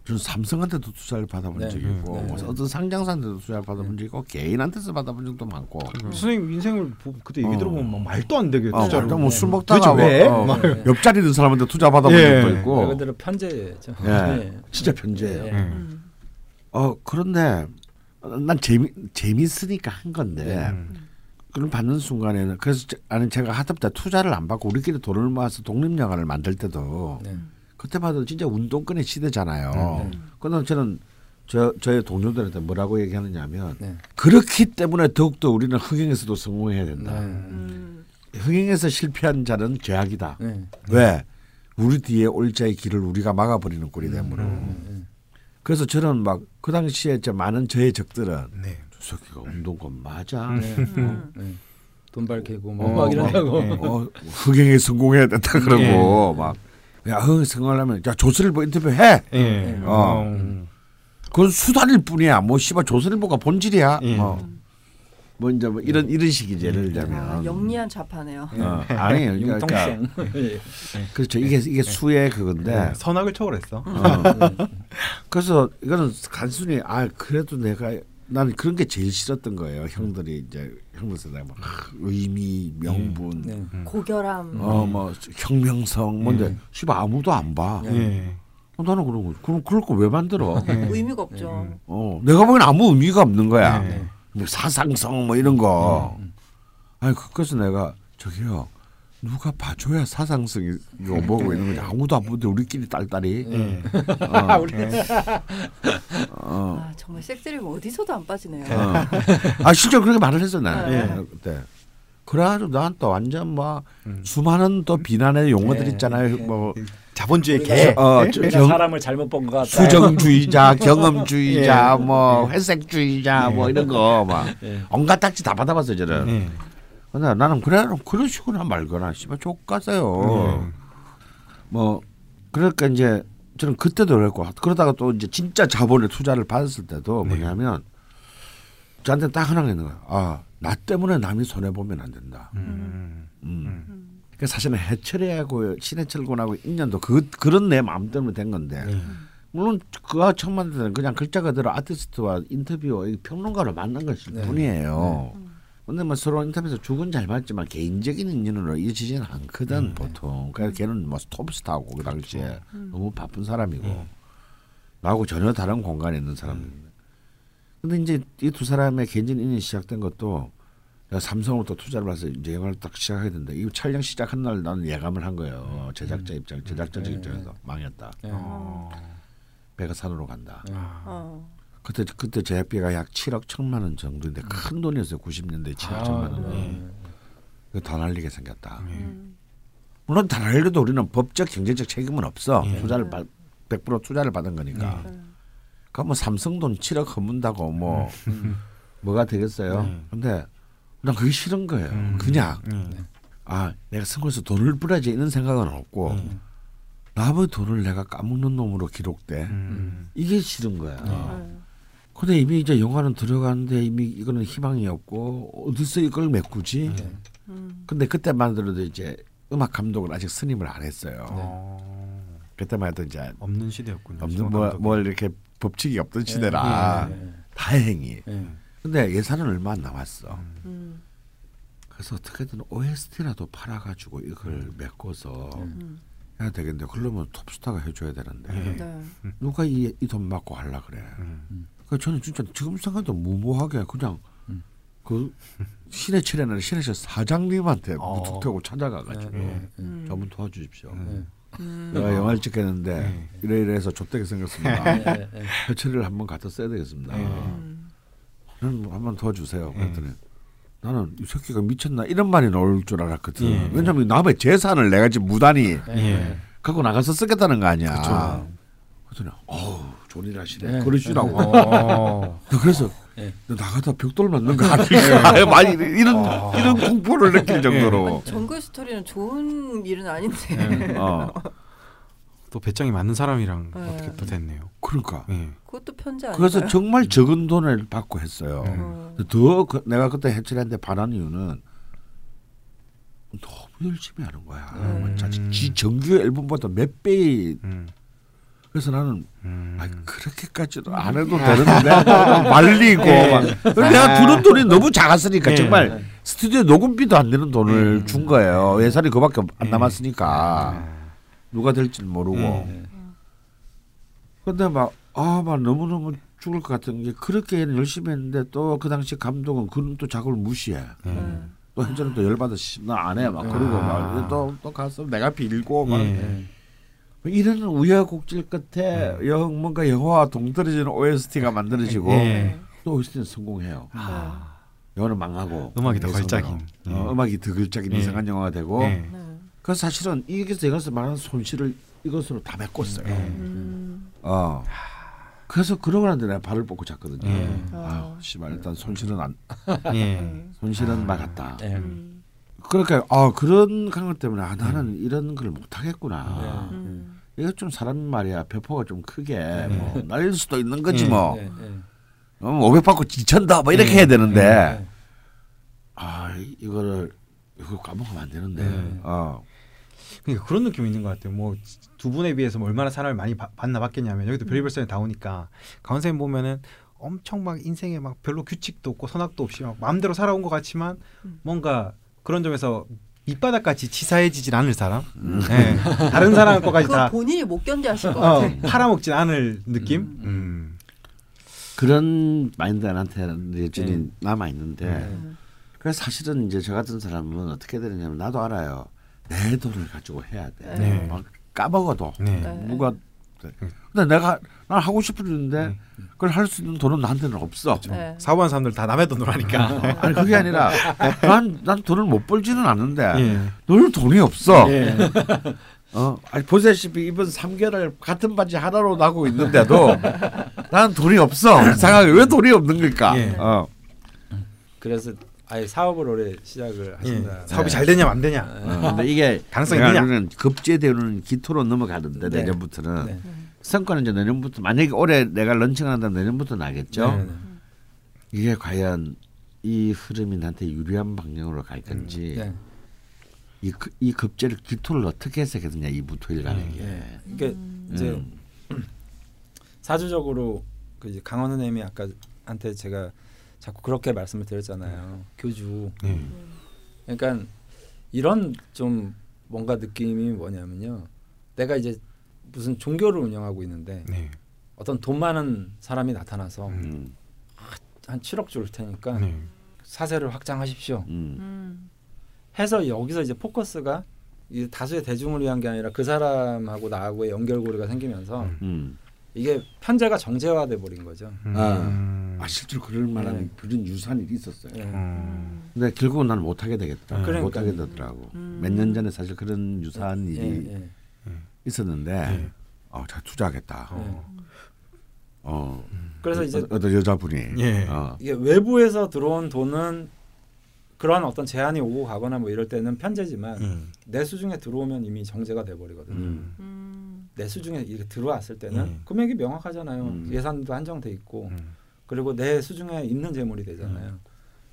음. 저는 삼성한테도 투자를 받아본 네. 적이 있고 네. 뭐 어떤 상장사한테도 투자를 받아본 적이 있고 개인한테서 받아본 적도 많고 선생님 인생을 보- 그때 얘기 어. 들어보면 막 말도 안 되게 어, 투자를 완전 뭐술 네. 먹다가 왜? 뭐, 어, 막- 옆자리 있는 사람한테 투자 받아본 예. 적도 말 있고 그대로 편제죠. 예. 네. 진짜 편제예요. 예. 음. 어 그런데 난 재미 재밌으니까 한 건데 네. 그걸 받는 순간에는 그래서 제- 아니 제가 하다보다 투자를 안 받고 우리끼리 돈을 모아서 독립 영화를 만들 때도 네. 그때 봐도 진짜 운동권의 시대잖아요. 네. 그러나 저는 저 저의 동료들한테 뭐라고 얘기하느냐면 네. 그렇기 때문에 더욱더 우리는 흥행에서도 성공해야 된다. 네. 음. 흥행에서 실패한 자는 죄악이다. 네. 왜? 우리 뒤에 올 자의 길을 우리가 막아버리는 꼴이 되므로. 네. 그래서 저는 막 그 당시에 저 많은 저의 적들은 네. 저 새끼가 운동권 맞아. 네. 음. 네. 돈발 캐고 어, 뭐막 이런다고. 어, 흥행에 성공해야 된다 그러고 막. 야, 흥행 성공하려면 야 조선일보 인터뷰 해. 예. 어. 음. 그건 수단일 뿐이야. 뭐 씨발 조선일보가 본질이야. 예. 뭐, 뭐 이제 뭐 이런 이런 식이지 예를 들면. 아, 영리한 좌파네요. 어, 아니 그러니까 융통성. 예. 그렇죠. 이게 이게 수의 그건데. 네. 선악을 초월했어. 어. 그래서 이거는 단순히 아 그래도 내가 나는 그런 게 제일 싫었던 거예요. 형들이 이제 형들 세대 막 아, 의미, 명분, 네. 고결함. 어뭐 혁명성 뭔데 음. 씨발 아무도 안 봐. 예. 어, 나는 그런 거 그럼 그럴 거 왜 만들어? 예. 의미가 없죠. 어 내가 보기엔 아무 의미가 없는 거야. 네. 뭐 사상성 뭐 이런 거. 아니 그- 그래서 내가 저기요 누가 봐줘야 사상성이 뭐고 이런 거지 아무도 안 보는데 우리끼리 딸딸이. 예. 아, 우리 어. 아, 정말 색드림 어디서도 안 빠지네요. 어. 아 실제로 그렇게 말을 했어 나는 네. 그때. 그래가지고 나한 또 완전 뭐 음. 수많은 또 비난의 용어들 네. 있잖아요. 네. 뭐 자본주의 개. 어, 저- 경- 사람을 잘못 본 것 같다. 수정주의자, 경험주의자, 예. 뭐 회색주의자, 뭐 이런 거막 예. 온갖 딱지 다 받아봤어요 저는. 예. 근데 나는 그래 그런 식으로 말거나 씨발 족가세요. 음. 뭐 그러니까 이제 저는 그때도 그랬고 그러다가 또 이제 진짜 자본에 투자를 받았을 때도 네. 뭐냐면 저한테 딱 하나 있는 거야. 아, 나 때문에 남이 손해 보면 안 된다. 음. 음. 그 사실은 해철이하고 신해철 군하고 인연도 그 그런 내 마음 때문에 된 건데 예. 물론 그가 처음 만날 때는 그냥 글자 그대로 아티스트와 인터뷰 평론가를 만난 것일 네. 뿐이에요. 근데 뭐 서로 인터뷰에서 죽은 잘 맞지만 개인적인 인연으로 이어지지는 않거든 보통. 그래서 걔는 뭐 톱스타고 그 당시에 너무 바쁜 사람이고 나하고 전혀 다른 공간에 있는 사람인데. 근데 이제 이 두 사람의 개인적인 인연이 시작된 것도 내가 삼성으로 또 투자를 받아서 이제 영화를 딱 시작하게 됐는데 이 촬영 시작한 날 나는 예감을 한 거예요. 제작자 입장, 제작자적 네. 입장에서 망했다. 예. 어. 배가 산으로 간다. 어. 그때 그때 제작비가 약 7억 천만 원 정도인데 큰 돈이었어요. 90년대 7억 아, 천만 원. 네. 그거 다 날리게 생겼다. 음. 물론 다 날려도 우리는 법적 경제적 책임은 없어. 예. 투자를 받, 100% 투자를 받은 거니까. 음. 그뭐 삼성 돈 7억 허문다고 뭐 뭐가 되겠어요. 네. 근데 난 그게 싫은 거예요. 음. 그냥 예. 아 내가 선거에서 돈을 벌어야지 이런 생각은 없고 음. 남의 돈을 내가 까먹는 놈으로 기록돼. 음. 이게 싫은 거야. 음. 근데 이미 이제 영화는 들어가는데 이미 이거는 희망이 없고 어디서 이걸 메꾸지? 네. 음. 근데 그때만 들어도 이제 음악 감독은 아직 선임을 안 했어요. 어. 그때만 해도 이제 없는 시대였군요. 없는 뭐, 뭘 이렇게 법칙이 없던 시대라 예. 다행히. 예. 근데 예산은 얼마 안 남았어. 음. 그래서 어떻게든 OST라도 팔아가지고 이걸 메꿔서 음. 해야 되겠는데 그러면 톱스타가 해줘야 되는데 네. 누가 이 돈 받고 하려 그래. 음. 그 저는 진짜 지금 생각도 무모하게 그냥 음. 그 신해철에는 신해철 사장님한테 어. 무턱대고 찾아가가지고 예. 예. 음. 저분 도와주십시오. 예. 음. 내가 영화를 찍겠는데 네. 이래 이래해서 좁되게 생겼습니다. 예. 예. 해철이를 한번 갖다 써야 되겠습니다. 음. 저는 뭐 한번 도와주세요. 그랬더니 나는 이 새끼가 미쳤나 이런 말이 나올 줄 알았거든. 예. 왜냐하면 남의 재산을 내가 지금 무단히 예. 갖고 나가서 쓰겠다는 거 아니야. 그쵸. 그랬더니 어우 일 하시네. 네. 그러시라고. 어. 그래서 예. 너 나가다 벽돌 맞는 거 아니야? 많이 이런 이런 공포를 느낄 정도로. 정글 스토리는 좋은 일은 아닌데. 예. 어또 배짱이 맞는 사람이랑 네. 어떻게 또 됐네요. 그러니까. 예. 그것도 편지 아닌가요? 그래서 정말 적은 돈을 받고 했어요. 어. 더 그- 내가 그때 해철이한테 반한 이유는 너무 열심히 하는 거야. 음. 자기 지 정규 앨범보다 몇 배의 음. 그래서 나는 음. 아 그렇게까지도 안 해도 되는데 말리고 네. 내가 주는 돈이 너무 작았으니까 네. 정말 네. 스튜디오 녹음비도 안 되는 돈을 음. 준 거예요. 예산이 그밖에 안 네. 남았으니까 누가 될지 모르고. 네. 근데 막 아 막 너무 너무 죽을 것 같은 게 그렇게 열심히 했는데 또 그 당시 감독은 그는 또 작업을 무시해. 네. 또 현재는 또 열받아서 나안 해. 막 그러고 막또또 가서 내가 빌고 막 예. 이런 우여곡절 끝에 영 뭔가 영화와 동떨어지는 OST가 만들어지고 예. 또 OST는 성공해요. 아. 영화는 망하고 음악이 더. 걸작인. 어, 음악이 더 걸작인 예. 이상한 영화가 되고 예. 네. 그래서 사실은 이것에서 이것을 말하는 손실을 이것으로 다 메꿨어요. 예. 음. 어. 그래서 그러고 난데 내가 발을 뻗고 잤거든요. 예. 아유, 씨발 일단 손실은 안 예. 손실은 막았다. 네. 음. 그러니까 아 그런 강것 때문에 아 나는 이런 걸 못 하겠구나. 음. 이거 좀 사람 말이야 배포가 좀 크게 뭐 날릴 수도 있는 거지 네. 뭐. 네. 네. 어, 500 받고 지천다 뭐 이렇게 네. 해야 되는데 네. 아 이거를 이거 까먹으면 안 되는데. 네. 어. 그러니까 그런 느낌이 있는 것 같아요. 뭐 두 분에 비해서 뭐 얼마나 사람을 많이 바- 받나 받겠냐면 여기도 별의별 사람이 다 오니까 강원 선생님 보면은 엄청 막 인생에 막 별로 규칙도 없고 선악도 없이 막 마음대로 살아온 것 같지만 음. 뭔가 그런 점에서 밑바닥까지 치사해지진 않을 사람. 예. 다른 사람 것까지 그거 다 본인이 못 견뎌 하실 것 어, 같아. 팔아먹진 않을 느낌. 음. 음. 그런 마인드가 나한테 여전히 네. 남아 있는데 네. 그래서 사실은 이제 저 같은 사람은 어떻게 되느냐면 나도 알아요. 내 돈을 가지고 해야 돼. 네. 막 까먹어도 네. 네. 누가 근데 내가 난 하고 싶었는데 그걸 할 수 있는 돈은 나한테는 없어. 네. 사고한 사람들 다 남의 돈으로 하니까. 아니 그게 아니라 난, 난 돈을 못 벌지는 않는데 예. 늘 돈이 없어. 예. 어, 아니 보시다시피 이번 3개월 같은 바지 하나로 나고 있는데도 난 돈이 없어. 이상하게 왜 돈이 없는 걸까? 예. 어. 그래서 아예 사업을 올해 시작을 예. 하신다. 사업이 네. 잘 되냐 안 되냐. 어, 근데 이게 가능성이? 알기로는 급제되는 기토로 넘어가는데 네. 내년부터는 네. 성과는 이제 내년부터 만약에 올해 내가 런칭을 한다면 내년부터 나겠죠. 네, 네. 이게 과연 이 흐름이 나한테 유리한 방향으로 갈 건지 네. 이, 그- 이 급제를 기토를 어떻게 해석했느냐 이 무토일 가는 게. 네. 이게 음. 이제 음. 사주적으로 그 이제 강원 선생님이 아까한테 제가 자꾸 그렇게 말씀을 드렸잖아요. 교주. 예. 그러니까 이런 좀 뭔가 느낌이 뭐냐면요. 내가 이제 무슨 종교를 운영하고 있는데 네. 어떤 돈 많은 사람이 나타나서 음. 한 7억 줄 테니까 네. 사세를 확장하십시오. 음. 음. 해서 여기서 이제 포커스가 이 다수의 대중을 위한 게 아니라 그 사람하고 나하고의 연결고리가 생기면서 음. 음. 이게 편제가 정제화돼 버린 거죠. 음. 아 실제로 그럴 만한 네. 그런 유사한 일이 있었어요. 예. 음. 근데 결국은 나는 못하게 되겠다. 음. 못하게. 되더라고. 음. 몇년 전에 사실 그런 유사한 일이 예, 예. 있었는데 네. 어, 자 투자하겠다. 어. 어. 그래서 이제 어, 어떤 여자분이 예. 어. 이게 외부에서 들어온 돈은 그런 어떤 제한이 오고 가거나 뭐 이럴 때는 편제지만 음. 내 수 중에 들어오면 이미 정제가 돼 버리거든요. 음. 음. 내 수 중에 이렇게 들어왔을 때는 음. 금액이 명확하잖아요. 음. 예산도 한정돼 있고 음. 그리고 내 수 중에 있는 재물이 되잖아요.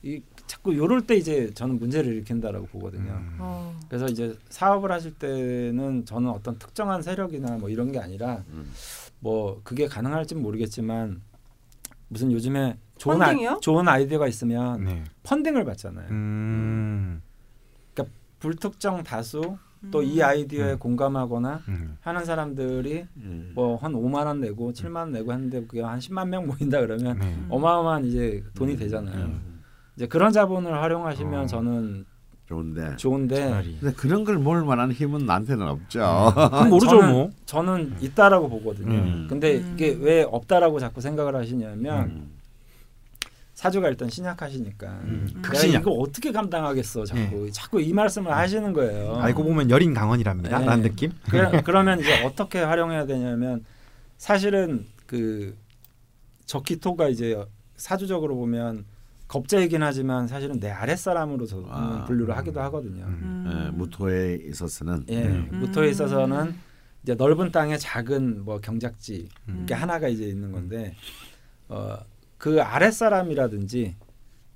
이 자꾸 요럴 때 이제 저는 문제를 일으킨다라고 보거든요. 음. 어. 그래서 이제 사업을 하실 때는 저는 어떤 특정한 세력이나 뭐 이런 게 아니라 음. 뭐 그게 가능할지는 모르겠지만 무슨 요즘에 좋은 아, 펀딩이요? 좋은 아이디어가 있으면 네. 펀딩을 받잖아요. 음. 불특정 다수 또이 음. 아이디어에 음. 공감하거나 음. 하는 사람들이 음. 뭐한 5만 원 내고 7만 원 내고 했는데 그게 한 10만 명 모인다 그러면 네. 어마어마한 이제 돈이 음. 되잖아요. 음. 이제 그런 자본을 활용하시면 어. 저는 좋은데. 좋은데 차라리. 근데 그런 걸 모을 만한 힘은 나한테는 없죠. 그럼 모르죠 저는, 뭐. 저는 있다라고 보거든요. 음. 근데 음. 이게 왜 없다라고 자꾸 생각을 하시냐면 음. 사주가 일단 신약하시니까 음. 내가 극신약. 이거 어떻게 감당하겠어 자꾸 자꾸 이 말씀을 하시는 거예요. 알고 보면 여린 강원이랍니다. 네. 라는 느낌. 그러, 그러면 이제 어떻게 활용해야 되냐면 사실은 그 적기토가 이제 사주적으로 보면 겁자이긴 하지만 사실은 내 아랫사람으로 아. 분류를 하기도 하거든요. 음. 예, 무토에 있어서는 예, 음. 무토에 있어서는 이제 넓은 땅에 작은 뭐 경작지 음. 이게 하나가 이제 있는 건데 어, 그 아랫사람이라든지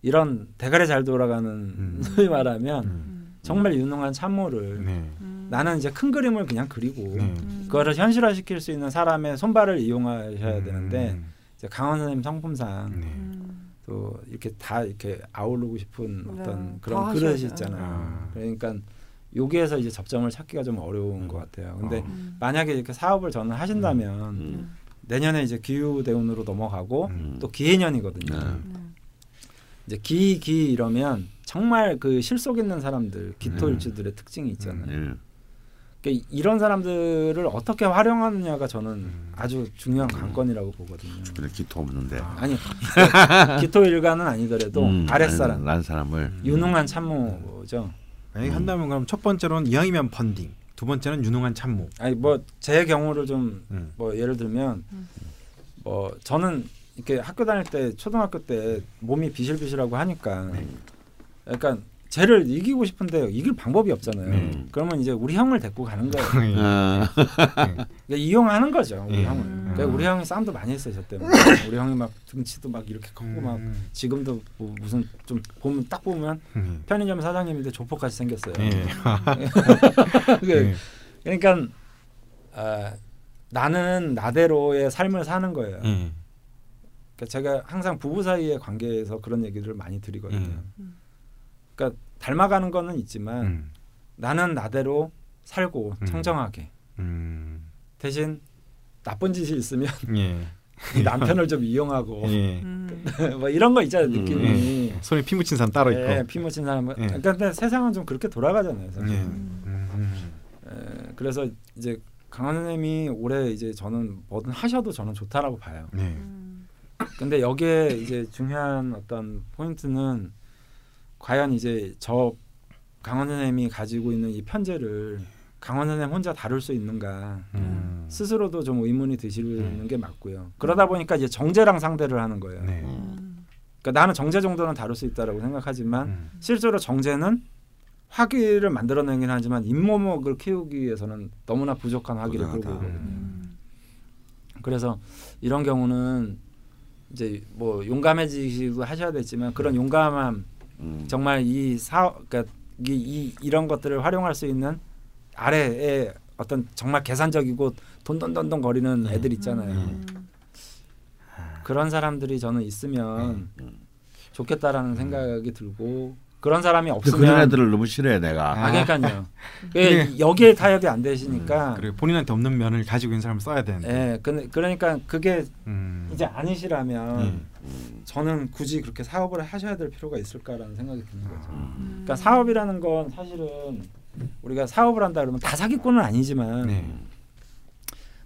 이런 대가리 잘 돌아가는 음. 소위 말하면 음. 정말 유능한 참모를 네. 음. 나는 이제 큰 그림을 그냥 그리고 네. 음. 그거를 현실화시킬 수 있는 사람의 손발을 이용하셔야 되는데 음. 이제 강원 선생님 성품상 네. 음. 또 이렇게 다 이렇게 아우르고 싶은 네, 어떤 다 그런 그릇이. 있잖아요. 아. 그러니까 여기에서 이제 접점을 찾기가 좀 어려운 것 같아요. 근데 어. 음. 만약에 이렇게 사업을 저는 하신다면 음. 내년에 이제 기후 대운으로 넘어가고 음. 또 기해년이거든요. 네. 음. 이제 기, 기 이러면 정말 그 실속 있는 사람들, 기토일주들의 특징이 있잖아요. 예. 그러니까 이런 사람들을 어떻게 활용하느냐가 저는 음. 아주 중요한 관건이라고 보거든요. 그래 기토 없는데. 아니 기토 일가는 아니더라도 음, 아랫사람 난 사람을 유능한 참모죠. 만약에 한다면 그럼 첫 번째로는 이왕이면 펀딩, 두 번째는 유능한 참모. 아니 뭐 제 경우를 좀 음. 뭐 예를 들면 음. 뭐 저는 이렇게 학교 다닐 때 초등학교 때 몸이 비실비실하고 하니까 그러니까 쟤를 이기고 싶은데 이길 방법이 없잖아요. 음. 그러면 이제 우리 형을 데리고 가는 거예요. 아, 그러니까 이용하는 거죠 우리 예. 형을. 음. 그러니까 우리 형이 싸움도 많이 했어요 저 때문에. 우리 형이 막 등치도 막 이렇게 크고 막 음. 지금도 뭐 무슨 좀 보면 딱 보면 음. 편의점 사장님인데 조폭같이 생겼어요. 예. 그- 예. 그러니까 아, 나는 나대로의 삶을 사는 거예요. 예. 그러니까 제가 항상 부부 사이의 관계에서 그런 얘기를 많이 드리거든요. 음. 그러니까 닮아가는 거는 있지만 음. 나는 나대로 살고 음. 청정하게 음. 대신 나쁜 짓이 있으면 예. 남편을 좀 이용하고 예. 음. 뭐 이런 거 있잖아요 음. 느낌이. 손에 피 묻힌 사람 따로 있고. 예, 피 묻힌 사람. 예. 그러니까 근데 세상은 좀 그렇게 돌아가잖아요. 사실. 예. 음. 음. 예, 그래서 이제 강한 선생님이 올해 이제 저는 뭐든 하셔도 저는 좋다라고 봐요. 근데 여기에 이제 중요한 어떤 포인트는 과연 이제 저 강원 선생님이 가지고 있는 이 편제를 강원 선생님 혼자 다룰 수 있는가 음. 스스로도 좀 의문이 드시는 음. 게 맞고요. 그러다 보니까 이제 정제랑 상대를 하는 거예요. 네. 음. 그러니까 나는 정제 정도는 다룰 수 있다라고 생각하지만 음. 실제로 정제는 화기를 만들어내긴 하지만 잇몸목을 키우기 위해서는 너무나 부족한 화기를 끌고. 오거든요. 음. 그래서 이런 경우는 이제 뭐 용감해지시고 하셔야 되지만 그런 용감함 음. 정말 이 사업 그러니까 이, 이 이런 것들을 활용할 수 있는 아래에 어떤 정말 계산적이고 돈돈돈돈 거리는 네. 애들 있잖아요. 음. 그런 사람들이 저는 있으면 음. 좋겠다라는 생각이 들고 그런 사람이 근데 그런 없으면 애들을 너무 싫어해 내가. 아 그러니까요. 네. 그 여기에 타협이 안 되시니까 그리고 본인한테 없는 면을 가지고 있는 사람을 써야 되는데. 예, 근데 그러니까 그게 음. 이제 아니시라면 음. 저는 굳이 그렇게 사업을 하셔야 될 필요가 있을까라는 생각이 드는 거죠. 음. 그러니까 사업이라는 건 사실은 우리가 사업을 한다 그러면 다 사기꾼은 아니지만 네.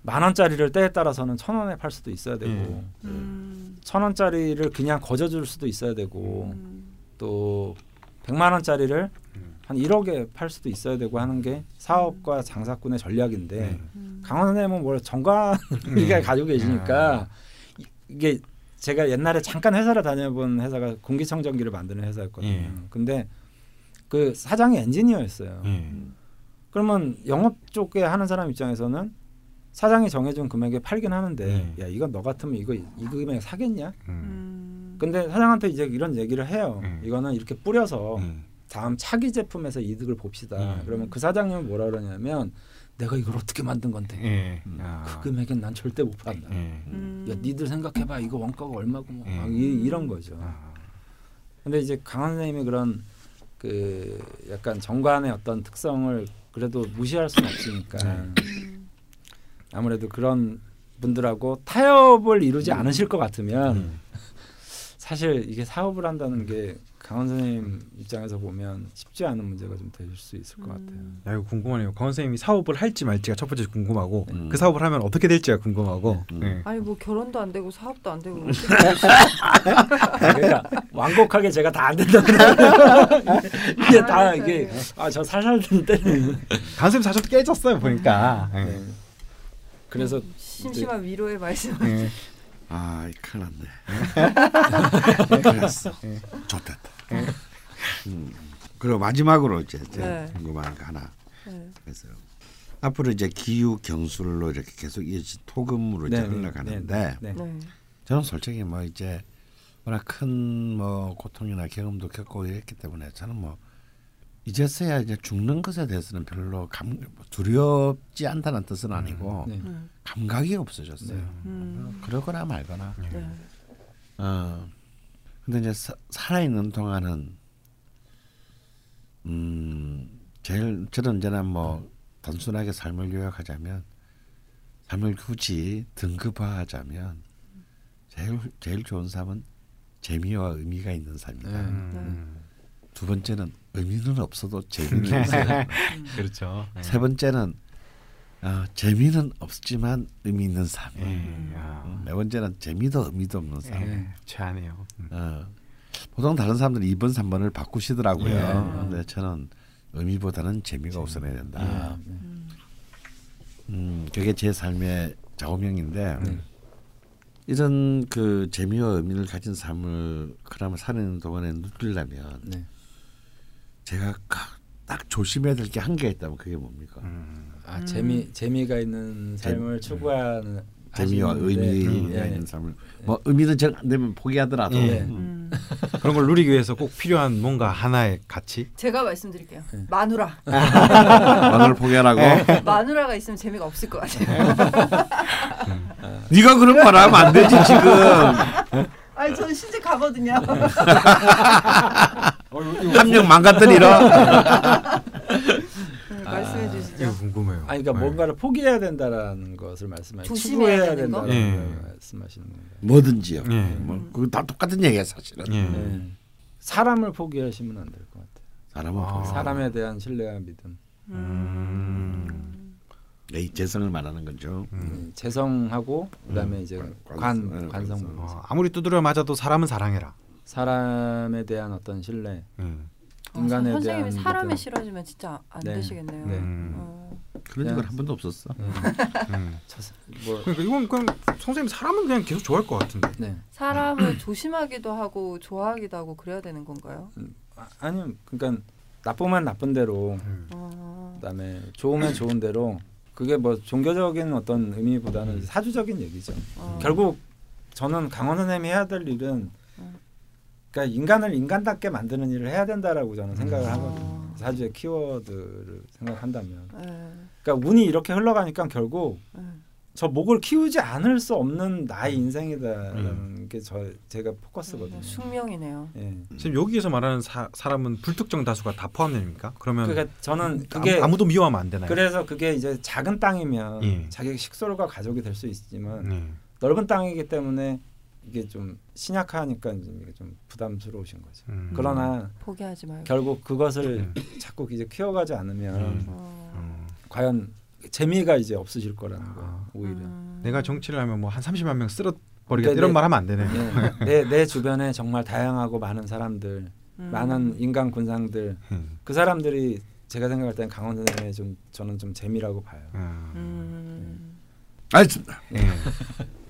만 원짜리를 때에 따라서는 천 원에 팔 수도 있어야 되고 예. 음. 천 원짜리를 그냥 거저 줄 수도 있어야 되고 음. 또 백만 원짜리를 음. 한 1억에 팔 수도 있어야 되고 하는 게 사업과 장사꾼의 전략인데 네. 음. 강원 선생님은 뭘 정관을 네. 가지고 계시니까 이- 이게 제가 옛날에 잠깐 회사를 다녀본 회사가 공기청정기를 만드는 회사였거든요. 예. 근데 그 사장이 엔지니어였어요. 예. 그러면 영업 쪽에 하는 사람 입장에서는 사장이 정해준 금액에 팔긴 하는데 예. 야 이건 너 같으면 이거 이 금액에 사겠냐? 음. 음. 근데 사장한테 이제 이런 얘기를 해요. 음. 이거는 이렇게 뿌려서 음. 다음 차기 제품에서 이득을 봅시다. 음. 그러면 그 사장님은 뭐라 그러냐면 내가 이걸 어떻게 만든 건데 예. 음. 아. 그 금액은 난 절대 못 판다. 예. 음. 야 니들 생각해봐 이거 원가가 얼마고 뭐 음. 막 이, 이런 거죠. 아. 근데 이제 강한 선생님이 그런 그 약간 정관의 어떤 특성을 그래도 무시할 수는 없으니까 네. 음. 아무래도 그런 분들하고 타협을 이루지 않으실 것 같으면 음. 사실 이게 사업을 한다는 게 강원 선생님 입장에서 보면 쉽지 않은 문제가 좀 될 수 있을 것 같아요. 음. 야 이거 궁금하네요. 강원 선생님이 사업을 할지 말지가 첫 번째 궁금하고 음. 그 사업을 하면 어떻게 될지가 궁금하고. 음. 예. 아니 뭐 결혼도 안 되고 사업도 안 되고 그러니까 완곡하게 제가 다 안 된다 이게 다 아, 이게 네. 아저 살살 들 때는 강원 선생님 사실 깨졌어요 보니까. 예. 네. 그래서 심심한 위로의 말씀. 예. 아, 이 큰일 났네. 그랬어. 예. 좋됐다. 음. 그리고 마지막으로 이제 제가 네. 궁금한 거 하나 네. 해서 앞으로 이제 기후 경술로 이렇게 계속 이어진 토금으로 이제 네, 네, 흘러가는데 네. 네. 저는 솔직히 뭐 이제 워낙 큰 뭐 고통이나 경험도 겪고 이랬기 때문에 저는 뭐 이제서야 이제 죽는 것에 대해서는 별로 감 두렵지 않다는 뜻은 아니고 네. 음. 감각이 없어졌어요. 네. 음. 그러거나 말거나. 네. 어. 근데 이제 사, 살아 있는 동안은 음 제일 저는 이제는 뭐 단순하게 삶을 요약하자면 삶을 굳이 등급화하자면 제일 제일 좋은 삶은 재미와 의미가 있는 삶이다. 네. 음. 두 번째는 의미는 없어도 재미는 있어요. 그렇죠. 네. 세 번째는 어, 재미는 없지만 의미 있는 삶. 예. 야. 음, 네 번째는 재미도 의미도 없는 삶. 예. 최하네요. 음. 어, 보통 다른 사람들은 2번, 3번을 바꾸시더라고요. 예. 근데 저는 의미보다는 재미가 우선해야 된다. 아, 네. 음. 음, 그게 제 삶의 좌우명인데 네. 이런 그 재미와 의미를 가진 삶을 그나마 사는 동안에 누리려면 네. 제가 가- 딱 조심해야 될 게 한 개 있다면 그게 뭡니까? 음. 아 음. 재미 재미가 있는 삶을 추구하는 재미와 의미가 예. 있는 삶을 뭐 의미는 정안 되면 포기하더라도 예. 음. 음. 그런 걸 누리기 위해서 꼭 필요한 뭔가 하나의 가치. 제가 말씀드릴게요. 네. 마누라. 마늘 포기하라고 마누라가 있으면 재미가 없을 것 같아요. 네가 그런 말 하면 안 되지 지금 아니 저는 시집 가거든요. 한 명 망갔더니 이러 네, 말씀해 주시죠. 궁금해요. 아니 그러니까 네. 뭔가를 포기해야 된다라는 것을 말씀하시는 조심해야 추구해야? 된다는 예. 걸 말씀하시는 건가요? 뭐든지요 예. 뭐 그거 다 똑같은 얘기야 사실은 예. 네. 사람을 포기하시면 안 될 것 같아요. 사람은 아. 포기 사람에 대한 신뢰와 믿음, 음. 내 재성을 말하는 거죠 음. 음, 재성하고 그다음에 이제 관- 관 관- 관성. 어, 아무리 두드려 맞아도 사람은 사랑해라. 사람에 대한 어떤 신뢰, 음. 인간에 아, 선생님이 대한 사람이 믿음. 싫어지면 진짜 안 네. 되시겠네요. 네. 음. 어. 그런 적은 한 번도 없었어 음, 음. 저- 뭐 그러니까 이건 그냥 선생님 사람은 그냥 계속 좋아할 것 같은데. 네. 사람을 조심하기도 하고 좋아하기도 하고 그래야 되는 건가요? 아, 아니요, 그러니까 나쁘면 나쁜 대로, 음. 어. 그다음에 좋으면 좋은 대로. 그게 뭐 종교적인 어떤 의미보다는 음. 사주적인 얘기죠. 어. 결국 저는 강원 선생님이 해야 될 일은 음. 그러니까 인간을 인간답게 만드는 일을 해야 된다라고 저는 생각을 음. 하거든요. 어. 사주의 키워드를 생각한다면, 네. 그러니까 운이 이렇게 흘러가니까 결국 네. 저 목을 키우지 않을 수 없는 나의 음. 인생이다라는 게저 제가 포커스거든요. 네, 숙명이네요. 예. 지금 여기에서 말하는 사, 사람은 불특정 다수가 다 포함됩니까? 그러면 그러니까 저는 아무- 그게 아무 도 미워하면 안 되나요? 그래서 그게 이제 작은 땅이면 예. 자기 식소로가 가족이 될 수 있지만 네. 넓은 땅이기 때문에 이게 좀 신약하니까 좀 이게 좀 부담스러우신 거죠. 음. 그러나 포기하지 말고. 결국 그것을 음. 자꾸 이제 키워가지 않으면 음. 어. 어. 과연 재미가 이제 없으실 거라는 아. 거예요. 오히려 음. 내가 정치를 하면 뭐 한 30만 명 쓸어 그러니까 버리겠다 이런 내- 말 하면 안 되네. 예, 내, 내 주변에 정말 다양하고 많은 사람들, 음. 많은 인간 군상들 음. 그 사람들이 제가 생각할 때는 강원 선생님의 좀 저는 좀 재미라고 봐요. 음. 음. 알겠습니다 예.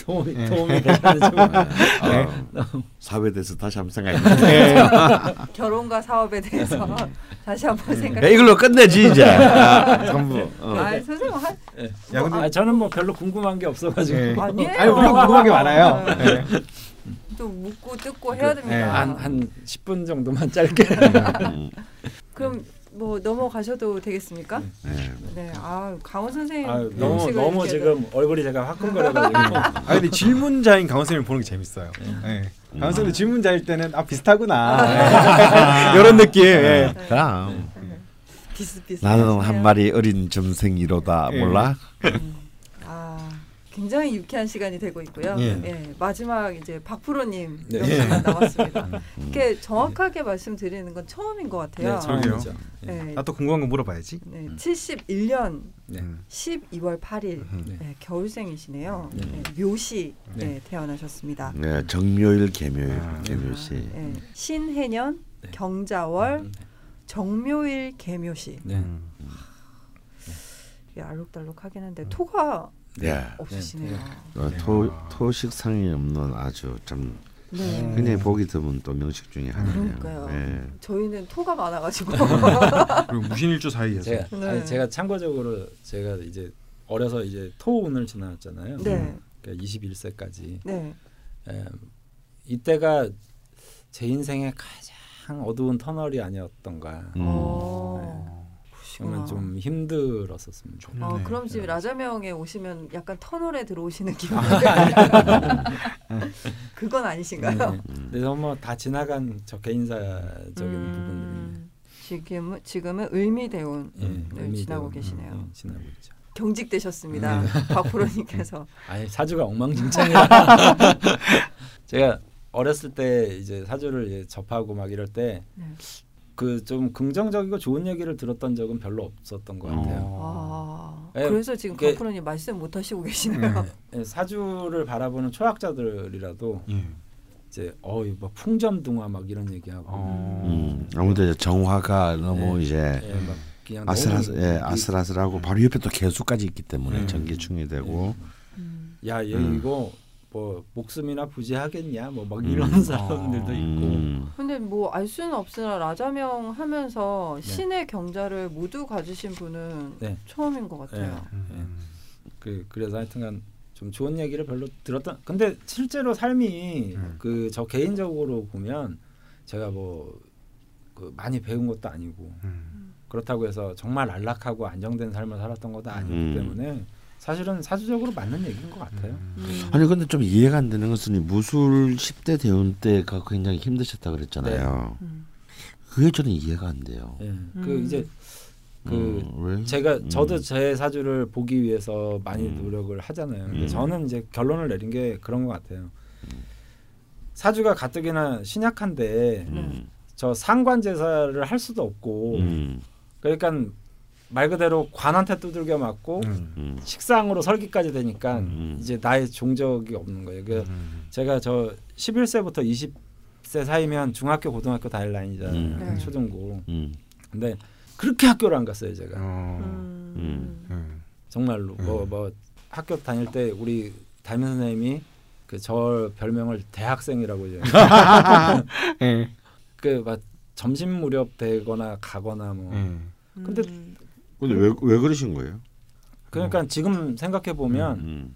도움이 예. 도움이 되는 좀 어, 사회에 대해서 다시 한번 생각해보자 결혼과 사업에 대해서 다시 한번 야, 생각해. 이걸로 끝내지 이제 아, 전부 어. 아, 선생님 한 야, 근데- 아, 저는 뭐 별로 궁금한 게 없어가지고 예. 아니에요. 아니 우리가 궁금한 게 많아요. 예. 또 묻고 뜯고 해야 그, 됩니다. 예. 한한 10분 정도만 짧게 음, 그럼 뭐 넘어가셔도 되겠습니까? 네. 네. 아, 강원 선생님 아유, 너무 너무 지금 얼굴이 제가 화끈거려가지고 아 근데 질문자인 강원 쌤을 보는 게 재밌어요. 예. 강원 쌤도 질문자일 때는 아 비슷하구나 예. 이런 느낌. 예. 네. 그럼 비슷비슷. 나는 한 마리 어린 점생이로다 예. 몰라 아, 굉장히 유쾌한 시간이 되고 있고요. 예. 예. 마지막 이제 박프로님 네. 몇 분만 남았습니다. 음. 이렇게 정확하게 말씀드리는 건 처음인 것 네, 같아요. 처음이죠. 네. 나또 궁금한 거 물어봐야지. 네, 71년 네. 음. 12월 8일 네. 네, 겨울생이시네요. 네. 네, 묘시 네. 네, 태어나셨습니다. 네, 정묘일 개묘일 아. 개묘시 네, 신해년 네. 경자월 음, 정묘일 개묘시. 네. 음. 예, 알록달록하긴 한데 토가 네. 없으시네요. 어, 토 토식상이 없는 아주 좀 네. 굉장히 보기 드문 또 명식 중에 하나예요. 그러니까요. 네. 저희는 토가 많아가지고. 그리고 무신일주 사이에서 제가 네. 아니, 제가 참고적으로 제가 이제 어려서 이제 토운을 지나왔잖아요. 네. 그러니까 21세까지 네. 에, 이때가 제 인생의 가장 참 어두운 터널이 아니었던가. 음. 어. 그러면 좀 힘들었었습니다. 어, 네. 그럼 지금 라자명에 오시면 약간 터널에 들어오시는 기분. 그건 아니신가요? 네. 그래서 뭐 다 지나간 저 개인사적인 음, 지금은 지금은 의미대운 예, 음, 의미대로, 지나고 계시네요. 예, 지나고 있죠. 경직되셨습니다. 박프로님께서. 아예 사주가 엉망진창이라 제가 어렸을 때 이제 사주를 이제 접하고 막 이럴 때 그 네. 좀 긍정적이고 좋은 얘기를 들었던 적은 별로 없었던 것 같아요. 아, 예, 그래서 지금 박프로님 말씀 못 하시고 계시네요. 예, 사주를 바라보는 초학자들이라도 예. 이제 어이 뭐 풍점등화 막 이런 얘기하고 어. 음, 아무래도 이제 정화가 너무 네. 이제 예, 막 그냥 아슬아슬, 너무 예, 이- 아슬아슬하고 바로 옆에 또 개수까지 있기 때문에 음. 전기충이 되고 음. 야, 얘 음. 이거 뭐 목숨이나 부지하겠냐, 뭐막 음. 이런 사람들도 있고. 음, 근데 뭐 알 수는 없으나 라자명 하면서 네. 신의 경자를 모두 가지신 분은 네. 처음인 것 같아요. 음. 그 그래서 하여튼간 좀 좋은 얘기를 별로 들었던. 근데 실제로 삶이 음. 그저 개인적으로 보면 제가 뭐 그 많이 배운 것도 아니고 음. 그렇다고 해서 정말 안락하고 안정된 삶을 살았던 것도 아니기 음. 때문에 사실은 사주적으로 맞는 얘기인 것 같아요. 음. 아니 근데 좀 이해가 안 되는 것은 이 무술 10대 대운 때가 굉장히 힘드셨다 그랬잖아요. 음. 그게 저는 이해가 안 돼요. 예. 음. 그 이제 그 음, 왜? 제가 음. 저도 제 사주를 보기 위해서 많이 음. 노력을 하잖아요. 근데 음. 저는 이제 결론을 내린 게 그런 것 같아요. 사주가 가뜩이나 신약한데 음, 저 상관 제사를 할 수도 없고 음, 그러니까 말 그대로 관한테 두들겨 맞고 음. 음, 식상으로 설기까지 되니까 음. 이제 나의 종적이 없는 거예요. 그 음. 제가 저 11세부터 20세 사이면 중학교 고등학교 다닐 나이잖아요. 음. 네. 초중고. 음, 근데 그렇게 학교를 안 갔어요, 제가. 어. 음. 음. 정말로 뭐 음. 뭐 학교 다닐 때 우리 담임 선생님이 그 저 별명을 대학생이라고 이제 예. 그막 점심 무렵 되거나 가거나 뭐 예. 근데 음. 근데 왜, 왜 그러신 거예요? 그러니까 지금 생각해 보면 음,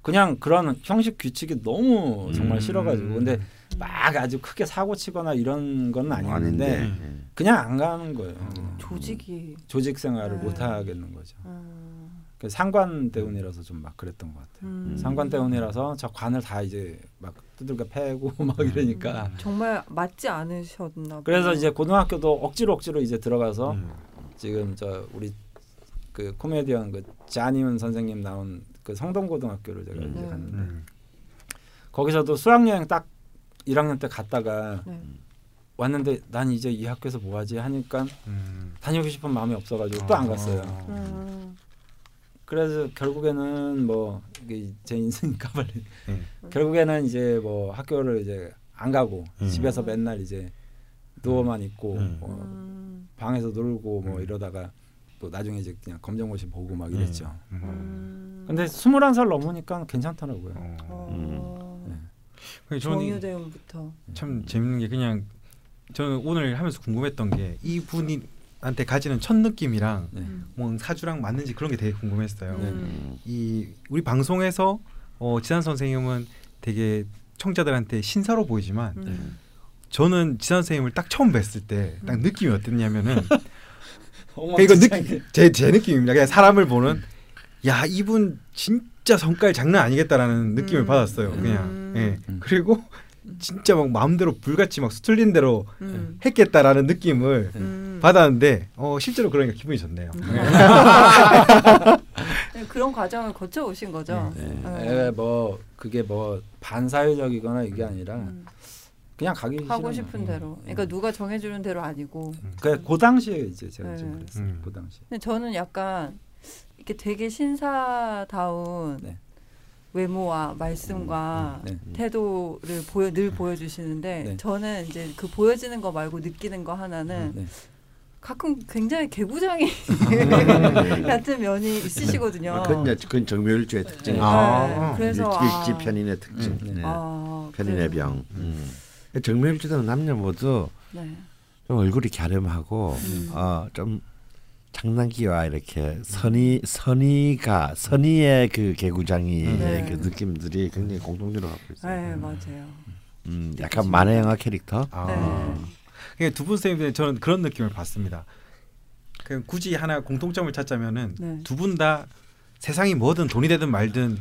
그냥 그런 형식 규칙이 너무 정말 음. 싫어가지고 근데 막 아주 크게 사고 치거나 이런 건 아닌데 아닌데. 음. 그냥 안 가는 거예요. 음. 조직이 조직 생활을 네. 못 하겠는 거죠. 음. 그 상관 대운이라서 좀 막 그랬던 것 같아요. 음. 상관 대운이라서 저 관을 다 이제 막 두들겨 패고 막 음. 이러니까 정말 맞지 않으셨나. 그래서 이제 고등학교도 억지로 억지로 이제 들어가서 음. 지금 저 우리 그 코미디언 그 자니운 선생님 나온 그 성동고등학교를 제가 음. 이제 네. 갔는데 음. 거기서도 수학여행 딱 1학년 때 갔다가 네. 왔는데 난 이제 이 학교에서 뭐 하지 하니까 음. 다니고 싶은 마음이 없어가지고 또안 갔어요. 음. 그래서 결국에는 뭐 제 인생인가 빨리 예. 결국에는 이제 뭐 학교를 이제 안 가고 음. 집에서 맨날 이제 누워만 있고 음. 뭐 음. 방에서 놀고 뭐 음. 이러다가 또 나중에 이제 그냥 검정고시 보고 막 이랬죠. 음. 음. 근데 스물한 살 넘으니까 괜찮더라고요. 어. 어. 네. 그래서 저는 정유대운부터 참 재밌는 게 그냥 저는 오늘 하면서 궁금했던 게 이 분한테 가지는 첫 느낌이랑 네. 뭐 사주랑 맞는지 그런 게 되게 궁금했어요. 네. 음, 이 우리 방송에서 어, 지산 선생님은 되게 청자들한테 신사로 보이지만 음. 저는 지산 선생님을 딱 처음 뵀을 때 딱 느낌이 어땠냐면은 어, 이거 느낌 제제 느낌입니다. 그냥 사람을 보는 야 이분 진짜 성깔 장난 아니겠다라는 느낌을 음. 받았어요. 그냥 음. 예 음. 그리고 진짜 막 마음대로 불같이 막 수틀린 대로 음. 했겠다라는 느낌을 음. 받았는데 어 실제로 그러니까 기분이 좋네요. 네, 그런 과정을 거쳐 오신 거죠. 네. 네. 에, 뭐 그게 뭐 반사회적이거나 이게 아니라 음. 그냥 가기 하고 싶은 거예요. 대로. 그러니까 누가 정해주는 대로 아니고. 그, 그 당시에 이제 제가 네. 좀 그랬어요. 음. 그 당시. 근데 저는 약간 이렇게 되게 신사다운 네. 외모와 말씀과 네. 태도를 보여 늘 보여주시는데 네. 저는 이제 그 보여지는 거 말고 느끼는 거 하나는 네. 가끔 굉장히 개구장이 같은 면이 있으시거든요. 그건 이제 그건 정묘일주의 특징. 네. 아. 그래서 일지 아, 편인의 특징. 음, 네. 네. 아, 편인의 그래서, 병. 음. 정묘일주는 남녀 모두 네. 좀 얼굴이 갸름하고 음. 어, 좀 장난기와 이렇게 선의 선의가 선의의 그 개구장이의 네. 그 느낌들이 굉장히 공통적으로 갖고 있어요. 네, 맞아요. 음, 약간 만화 영화 캐릭터. 아. 네. 그러니까 두분 선생님들 저는 그런 느낌을 받습니다. 그 굳이 하나 공통점을 찾자면은 네. 두분 다 세상이 뭐든 돈이 되든 말든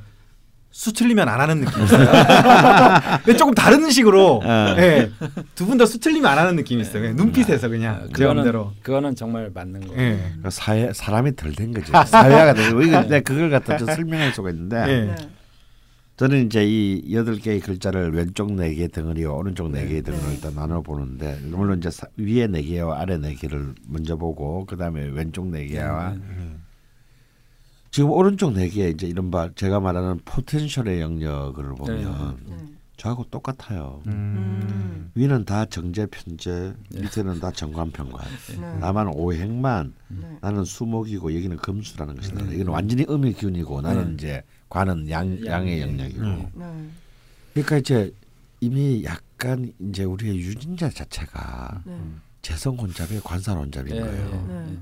수틀리면 안 하는 느낌이 있어요. 근데 조금 다른 식으로 어. 예. 두분 다 수틀리면 안 하는 느낌이 있어요. 그냥 눈빛에서 그냥 제 아, 그거는 마음대로. 그거는 정말 맞는 거예요. 예. 그러니까 사회 사람이 덜 된 거지. 사회가 되고 이거 내가 그걸 갖다 좀 설명할 수가 있는데 예. 네. 저는 이제 이 여덟 개의 글자를 왼쪽 네개 덩어리와 오른쪽 네 개의 덩어리를 일단 나눠 보는데 물론 이제 사- 위에 네 개와 아래 네 개를 먼저 보고 그 다음에 왼쪽 네 개와 지금 오른쪽 네개 이제 이른바 제가 말하는 포텐셜의 영역을 보면 네. 저하고 똑같아요. 음. 위는 다 정제 편제, 밑에는 다 정관 편관. 네. 나만 오행만 네. 나는 수목이고 여기는 금수라는 것이다. 이건 완전히 음의 기운이고 나는 이제 관은 양 양의 영역이고. 음. 네. 그러니까 이제 이미 약간 이제 우리의 유전자 자체가 네. 재성 혼잡의 관살 혼잡인 예, 거예요.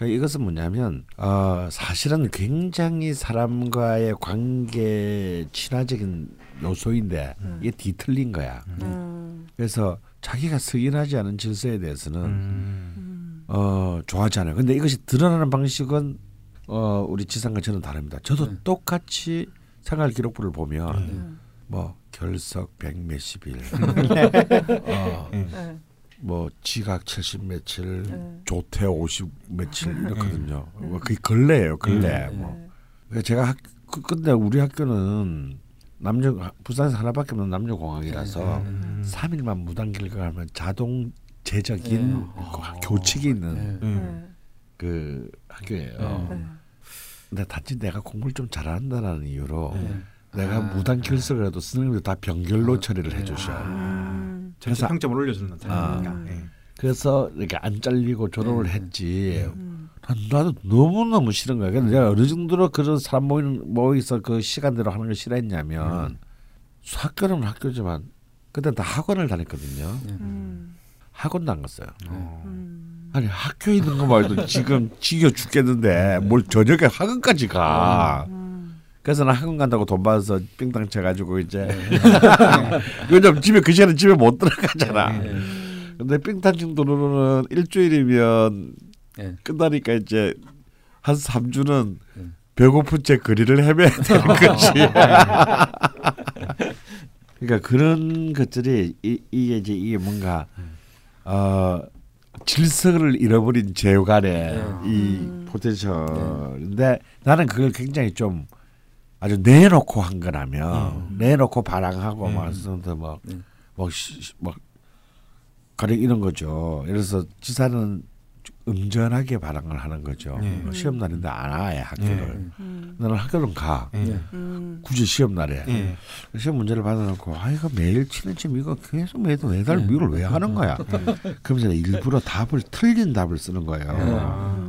예, 네. 예. 그러니까 이것은 뭐냐면 어, 사실은 굉장히 사람과의 관계 친화적인 요소인데 음. 이게 뒤틀린 거야. 음. 그래서 자기가 승인하지 않은 질서에 대해서는 음. 음. 어, 좋아하지 않아요. 근데 이것이 드러나는 방식은 어, 우리 지상과 저는 다릅니다. 저도 네. 똑같이 생활 기록부를 보면 음. 뭐 결석 백 몇십 일, 어, 예. 네. 뭐 지각 70 며칠, 네. 조퇴 50 며칠 이렇거든요. 뭐 그게 근래예요, 근래. 음. 뭐. 그러니까 제가 학, 그- 근데 우리 학교는 남녀 부산에서 하나밖에 없는 남녀 공학이라서 음. 삼일만 무단결과 하면 자동 제적인 네. 그 교칙이 있는 네. 음. 그 학교예요. 네. 네. 근데 단지 내가 공부를 좀 잘한다는 이유로 네. 내가 아. 무단 결석을 해도 선생님들 다 병결로 처리를 해주셔. 음. 전체 그래서- 평점을 올려주는. 아. 예. 그래서 이렇게 안 잘리고 졸업을 네. 했지. 음. 난- 나도 너무 너무 싫은 거야. 근데 내가 어느 정도로 그런 사람 모이는 모이서 그 시간대로 하는 걸 싫어했냐면 학교는 학교지만 그때 다 학원을 다녔거든요. 음. 학원도 안 갔어요. 어. 음. 아니 학교에 있는 거 말도 지금 지겨 죽겠는데 뭘 저녁에 학원까지 가. 음. 그래서 나 학원 간다고 돈 받아서 삥땅 쳐가지고 이제 왜냐면 집에 그 시간에 집에 못 들어가잖아. 네. 근데 삥땅 정도로는 일주일이면 네. 끝나니까 이제 한 3주는 음. 배고픈 채 거리를 헤매야 되는 거지. 그러니까 그런 것들이 이, 이게 이제 이게 뭔가 어 질서를 잃어버린 제후간의 네. 이 음. 포텐셜인데 나는 그걸 굉장히 좀 아주 내놓고 한 거라면 음. 내놓고 반항하고 음. 막 쓰는데 막 네. 막, 가령 이런 거죠. 예를 들어서 지사는 음전하게 반항을 하는 거죠. 네. 시험 날인데 안 와요 학교를. 네. 음. 나는 학교는 가. 예. 네. 음. 굳이 시험 날에 예. 시험 문제를 받아놓고 아 이거 매일 치는 점 이거 계속 매달 매달 네. 미를 왜 하는 거야? 그러면서 일부러 답을 틀린 답을 쓰는 거예요.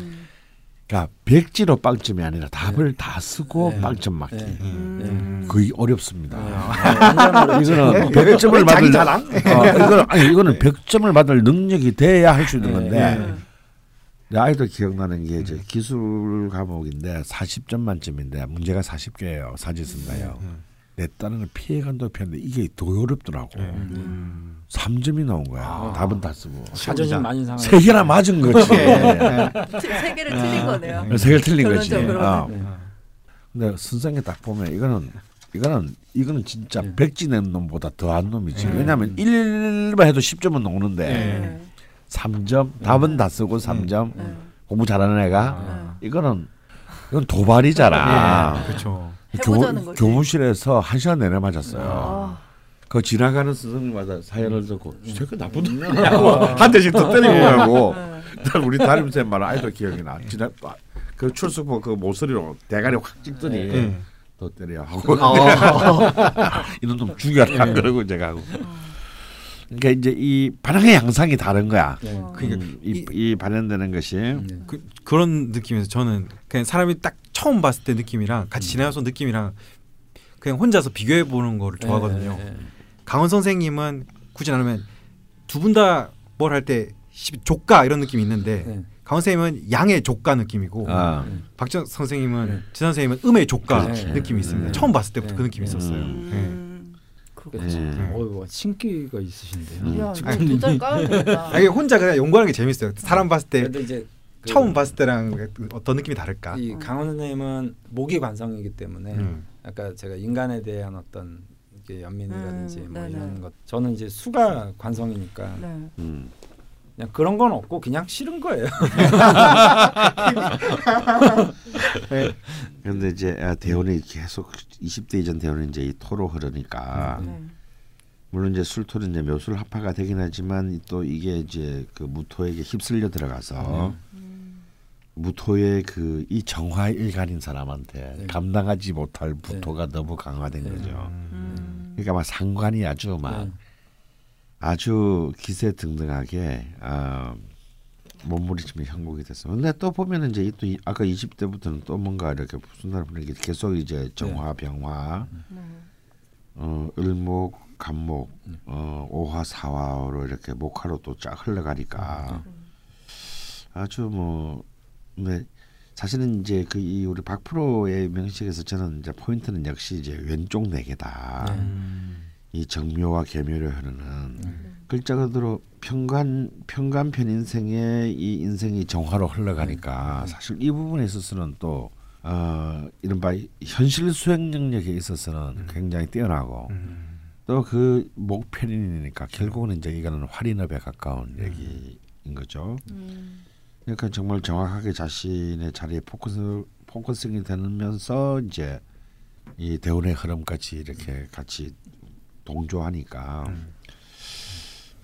아. 음. 그러니까 백지로 빵점이 아니라 답을 다 쓰고 네. 빵점 맞기. 네. 음. 거의 어렵습니다. 어렵지. 이거는 100점을 자기 받을 자랑? 어, 이거는 아니 이거는 100점을 받을 능력이 돼야 할 수 있는 네. 건데 네. 내 아이도 기억나는 게 이제 기술 과목인데 40점 만점인데 문제가 40개예요. 사지 쓴다요. 내 딸은 걸 피해 간다고 피했는데 이게 더 어렵더라고. 음. 3점이 나온 거야. 아. 답은 다 쓰고. 자존심 많이 상하. 세 개나 맞은 거지. 트- 세 개를 틀린 거네요. 세 개를 틀린 거지. 어. 네. 근데 선생님 딱 보면 이거는 이거는 이거는 진짜 네. 백지 낸 놈보다 더한 놈이지. 네. 왜냐하면 1만 해도 10점은 나오는데 네. 3점 답은 다 쓰고 3점 네. 공부 잘하는 애가 아. 이거는 이건 도발이잖아. 예. 그렇죠. 해보자는 교, 거지. 교무실에서 한 시간 내내 맞았어요. 아. 그 지나가는 선생님마다 사연을 듣고 저거 나쁜 놈이냐고 한 대씩 더 때리고 네. 난 우리 담임쌤 말 아직도 기억이 나. 지나 그 출석부 그 모서리로 대가리 확 찍더니 예. 더 때려 하고 어. 이런 놈 죽여라 그러고 제가 하고. 그러니까 이제 이 반항의 양상이 다른 거야. 네. 그러니까 음, 이, 이 발현되는 것이 네. 그, 그런 느낌에서 저는 그냥 사람이 딱 처음 봤을 때 느낌이랑 같이 지내서 느낌이랑 그냥 혼자서 비교해 보는 거를 좋아하거든요. 네, 네, 네. 강원 선생님은 굳이 나누면 두 분 다 뭘 할 때 조가 이런 느낌이 있는데 네. 강원 선생님은 양의 조가 느낌이고 아, 박정 선생님은 네. 지선 선생님은 음의 조가 그렇지. 느낌이 있습니다. 네. 처음 봤을 때부터 네. 그 느낌이 있었어요. 음. 예. 어이구 신기가 있으신데요. 음. 야, 까야. 아, 이게 혼자 그냥 연구하는 게 재밌어요. 사람 봤을 때 그 처음 봤을 때랑 어떤 느낌이 다를까? 이 강원 선생님은 모기 관성이기 때문에 음. 아까 제가 인간에 대한 어떤 연민이라든지 음, 뭐 네네. 이런 것 저는 이제 수가 관성이니까 네. 음. 그냥 그런 건 없고 그냥 싫은 거예요. 그런데 이제 아, 대원이 계속 20대 이전 대원은 이제 이 토로 흐르니까 네. 물론 이제 술토는 이제 묘술 합파가 되긴 하지만 또 이게 이제 그 무토에게 휩쓸려 들어가서 음. 무토의 그 이 정화 일간인 사람한테 네. 감당하지 못할 무토가 너무 강화된 네. 거죠. 음. 그러니까 막 상관이 아주 막 네. 아주 기세등등하게 어, 몸부림치면 형국이 됐어. 근데 또 보면은 이제 이또 이- 아까 20대부터는 또 뭔가 이렇게 무슨 사람 분위기 계속 이제 정화, 병화, 네. 어, 을목, 간목, 음. 어, 오화, 사화로 이렇게 목화로 또 쫙 흘러가니까 아주 뭐 네. 사실은 이제 그 이 우리 박프로의 명식에서 저는 이제 포인트는 역시 이제 왼쪽 네 개다. 네. 이 정묘와 계묘를 흐르는 글자 그대로 평간 평간편 인생의 이 인생이 정화로 흘러가니까 사실 이 부분에 있어서는 또 어, 이른바 현실 수행 능력에 있어서는 굉장히 뛰어나고 음. 또그 목편인이니까 결국은 이제 이거는 활인업에 가까운 얘기인 거죠. 음. 그러니까 정말 정확하게 자신의 자리에 포커스 focusing이 되면서 이제 이 대운의 흐름까지 이렇게 같이 동조하니까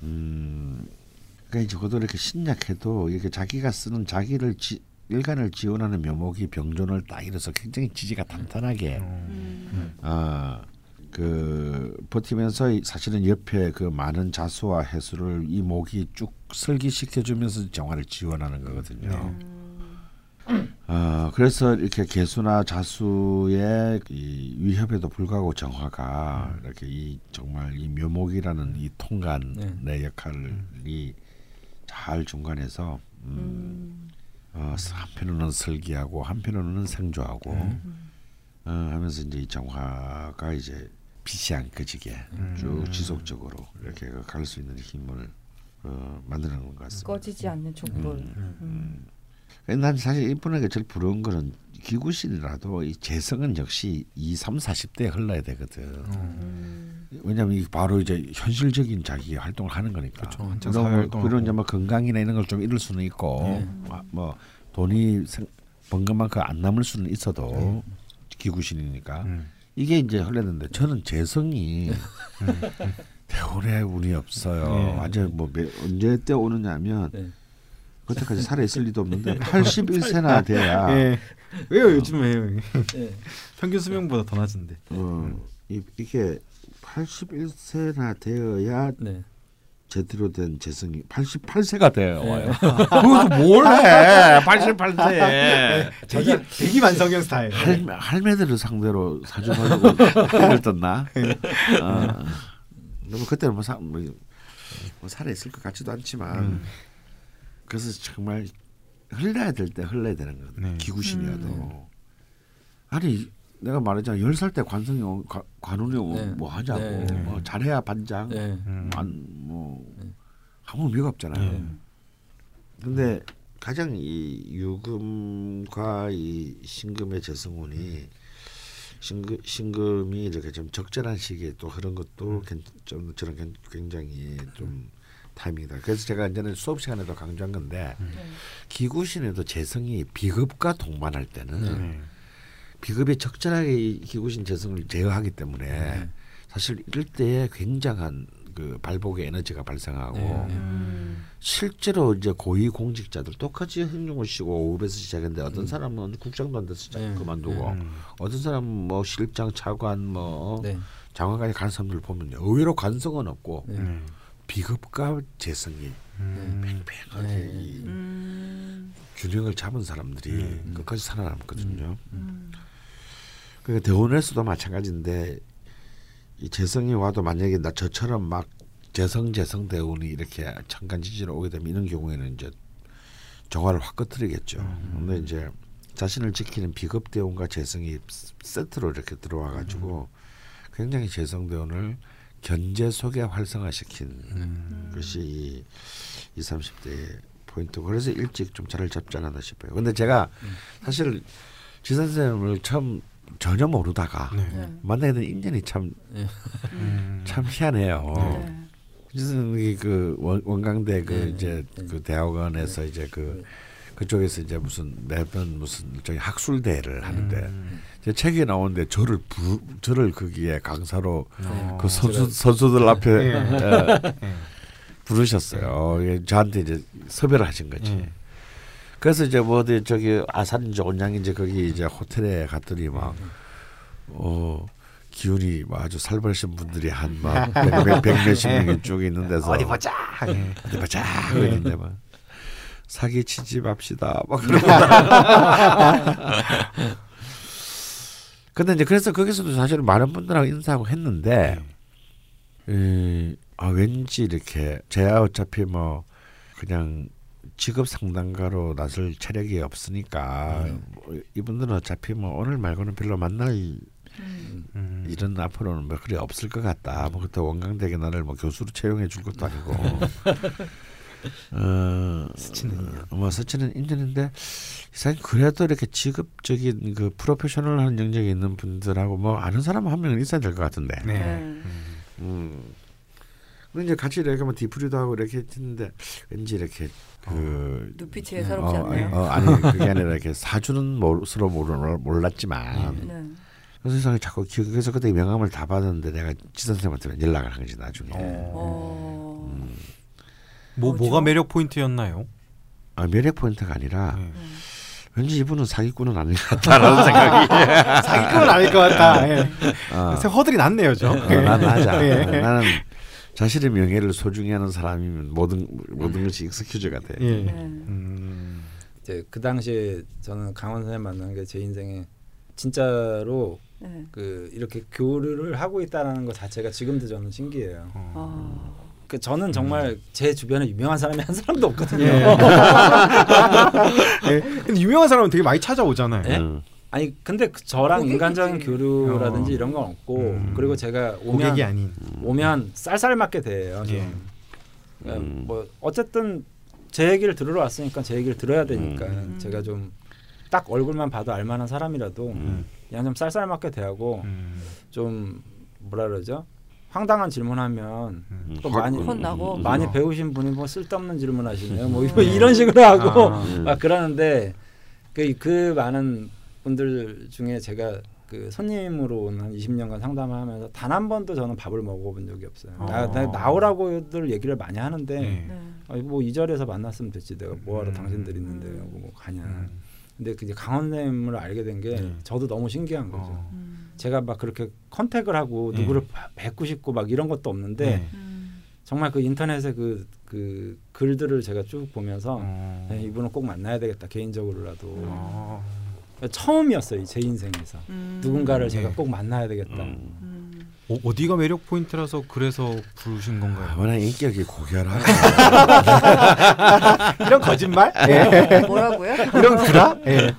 음 그러니까 이제 그도 이렇게 신약해도 이렇게 자기가 쓰는 자기를 지, 일간을 지원하는 묘목이 병존을 딱 이뤄서 굉장히 지지가 탄탄하게 음. 아그 버티면서 이- 사실은 옆에 그 많은 자수와 해수를 이 목이 쭉 설기시켜 주면서 정화를 지원하는 거거든요. 어, 그래서 이렇게 개수나 자수의 이 위협에도 불구하고 정화가 이렇게 이 정말 이 묘목이라는 이 통간의 네. 역할이 잘 중간에서 음, 음. 어, 한편으로는 설기하고 한편으로는 생조하고 어, 하면서 이제 이 정화가 이제 빛이 안 꺼지게 쭉 지속적으로 이렇게 갈 수 있는 힘을 어, 만드는 것 같습니다. 꺼지지 않는 촛불. 음. 음. 난 사실 이분에게 제일 부러운 거는 기구신이라도 이 재성은 역시 2, 3, 40대에 흘러야 되거든. 음. 왜냐하면 이 바로 이제 현실적인 자기 활동을 하는 거니까. 그렇죠. 그런 이제 뭐 건강이나 이런 걸 좀 잃을 수는 있고, 네. 뭐- 뭐 돈이 생- 번 것만큼 안 남을 수는 있어도 기구신이니까 음. 이게 이제 흘렀는데 저는 재성이 대원에 운이 없어요. 네. 완전 뭐 매- 언제 때 오느냐면 네. 그때까지 살아 있을 리도 없는데 81세나 돼야 예. 왜요 요즘에 네. 평균 수명보다 더 낮은데. 어, 이, 이게 81세나 되어야 네. 제대로 된 재성이 88세가 되어 와요. 그것도 뭘 해? 88세. 대기 대기 만성형 스타일. 할매, 할매들을 상대로 사주하려고 해를 떴나? 어. 너무 그때는 뭐, 사, 뭐, 뭐 살아 있을 것 같지도 않지만 그래서 정말 흘러야 될 때 흘러야 되는 거거든. 네. 기구신이어도 아니 내가 말했잖아 열 살 때 관성이 오- 관- 관운이 오면 네. 뭐 하자고 네. 뭐 잘해야 반장 네. 음. 안, 뭐 아무 의미가 없잖아요. 네. 근데 가장 이 유금과 이 신금의 재성운이 신금, 신금이 이렇게 좀 적절한 시기에 또 그런 것도 괜- 좀 저는 괜- 굉장히 좀 타이밍이다. 그래서 제가 이제는 수업 시간에도 강조한 건데 기구신에도 재성이 비급과 동반할 때는 네. 비급이 적절하게 이 기구신 재성을 제어하기 때문에 사실 이럴 때에 굉장한 그 발복의 에너지가 발생하고 네. 음. 실제로 이제 고위 공직자들 똑같이 행정을 쉬고 5급에서 시작했는데 어떤 사람은 국장도 안 돼서 네. 그만두고 음. 어떤 사람은 뭐 실장 차관 뭐 네. 장관까지 가는 사람들 보면 의외로 관성은 없고 네. 네. 비급과 재성이 음. 팽팽하게 네. 이 음. 균형을 잡은 사람들이 음. 끝까지 살아남거든요. 음. 그러니까 대원에서도 마찬가지인데 이 재성이 와도 만약에 나 저처럼 막 재성 재성 대운이 이렇게 천간지지로 오게 되면 이런 경우에는 이제 정화를 확 꺼뜨리겠죠. 근데 이제 자신을 지키는 비급 대운과 재성이 세트로 이렇게 들어와 가지고 굉장히 재성 대운을 견제 속에 활성화시킨 음. 것이 이 20, 30대의 포인트고 그래서 일찍 좀 자리를 잡지 않았나 싶어요. 근데 제가 사실 지 선생님을 처음 전혀 모르다가 네. 네. 만나게 된 인연이 참참 음. 희한해요. 네. 지선이 그 원, 원광대 그 네, 이제 네. 그 대학원에서 이제 그 그쪽에서 이제 무슨 매번 무슨 저기 학술 대회를 하는데 음. 제 책이 나오는데 저를 부, 저를 거기에 강사로 어. 그 선수 선수들 앞에 예. 예, 예. 부르셨어요. 이게 저한테 이제 섭외를 하신 거지. 예. 그래서 이제 뭐 어디 저기 아산인지 온양인지 거기 이제 호텔에 갔더니 막 어. 기운이 뭐 아주 살벌하신 분들이 한막 백몇십 명이 쭉 있는 데서 어디 보자. 예. 어디 보자 그러는데 막 사기 치지 맙시다 막 그러고 근데 이제 그래서 거기서도 사실 많은 분들하고 인사하고 했는데 이, 아 왠지 이렇게 제가 어차피 뭐 그냥 직업 상담가로 나설 체력이 없으니까 뭐 이분들은 어차피 뭐 오늘 말고는 별로 만날 음. 일은 앞으로는 뭐 그래 없을 것 같다. 뭐 그때 원광대게 나를 뭐 교수로 채용해 줄 것도 아니고. 어, 스치는 어, 뭐 스치는 인연인데 이상 그래도 이렇게 직업적인 그 프로페셔널한 영역에 있는 분들하고 뭐 아는 사람 한 명은 있어야 될 것 같은데. 네. 네. 음. 근데 이제 같이 이렇게 뭐 디프리도 하고 이렇게 했는데 왠지 이렇게 그 눈빛이 어, 예사롭지 않네요. 어, 아니 그게 아니라 이렇게 사주는 모르, 서로 모르, 몰랐지만 네. 그래서 세상에 자꾸 기억해서 그때 명함을 다 받았는데 내가 지 선생님한테 연락을 한 거지 나중에. 어. 어. 뭐 뭐죠? 뭐가 매력 포인트였나요? 아, 매력 포인트가 아니라 네. 왠지 이분은 사기꾼은 아닌 것 같다라는 생각이. 사기꾼은 아닐 것 같다. 예. 어, 허들이 났네요, 저. 어, 난 맞아. 예. 나는 자신의 명예를 소중히 하는 사람이면 모든 모든 것이 익스큐즈가 돼. 예. 네. 음. 이제 그 당시에 저는 강원 선생님 만난 게 제 인생에 진짜로 네. 그 이렇게 교류를 하고 있다는 것 자체가 지금도 저는 신기해요. 어. 아. 그 저는 정말 제 주변에 유명한 사람이 한 사람도 없거든요. 예. 예. 근데 유명한 사람은 되게 많이 찾아오잖아요. 예? 음. 아니 근데 그 저랑. 인간적인 교류라든지 어. 이런 건 없고 음. 그리고 제가 오면 고객이 아닌. 오면 쌀쌀 맞게 대해요. 좀. 예. 그러니까 음. 뭐 어쨌든 제 얘기를 들으러 왔으니까 제 얘기를 들어야 되니까 음. 제가 좀 딱 얼굴만 봐도 알만한 사람이라도 음. 그냥 좀 쌀쌀 맞게 대하고 음. 좀 뭐라 그러죠? 황당한 질문하면 음. 또 많이 혼나고. 음. 많이 배우신 분이 뭐 쓸데없는 질문하시네요. 뭐 이런- 이런 식으로 하고 아. 음. 막 그러는데 그, 그 많은 분들 중에 제가 그 손님으로 온한 20년간 상담을 하면서 단 한 번도 저는 밥을 먹어본 적이 없어요. 나, 나, 아. 나오라고들 얘기를 많이 하는데 네. 네. 뭐이 자리에서 만났으면 됐지 내가 뭐하러 음. 당신들 있는데 음. 뭐 가냐. 음. 근데 그게 강원님을 알게 된게 네. 저도 너무 신기한 거죠. 어. 음. 제가 막 그렇게 컨택을 하고 네. 누구를 바- 뵙고 싶고 막 이런 것도 없는데 네. 음. 정말 그 인터넷에 그, 그 글들을 제가 쭉 보면서 어. 네, 이분은 꼭 만나야 되겠다 개인적으로라도 어. 처음이었어요 제 인생에서 음. 누군가를 제가 네. 꼭 만나야 되겠다. 음. 음. 어, 어디가 매력 포인트라서 그래서 부르신 아, 건가요? 워낙 인격이 고결하고 이런 거짓말? 예. 뭐라고요? 이런 구라? 예.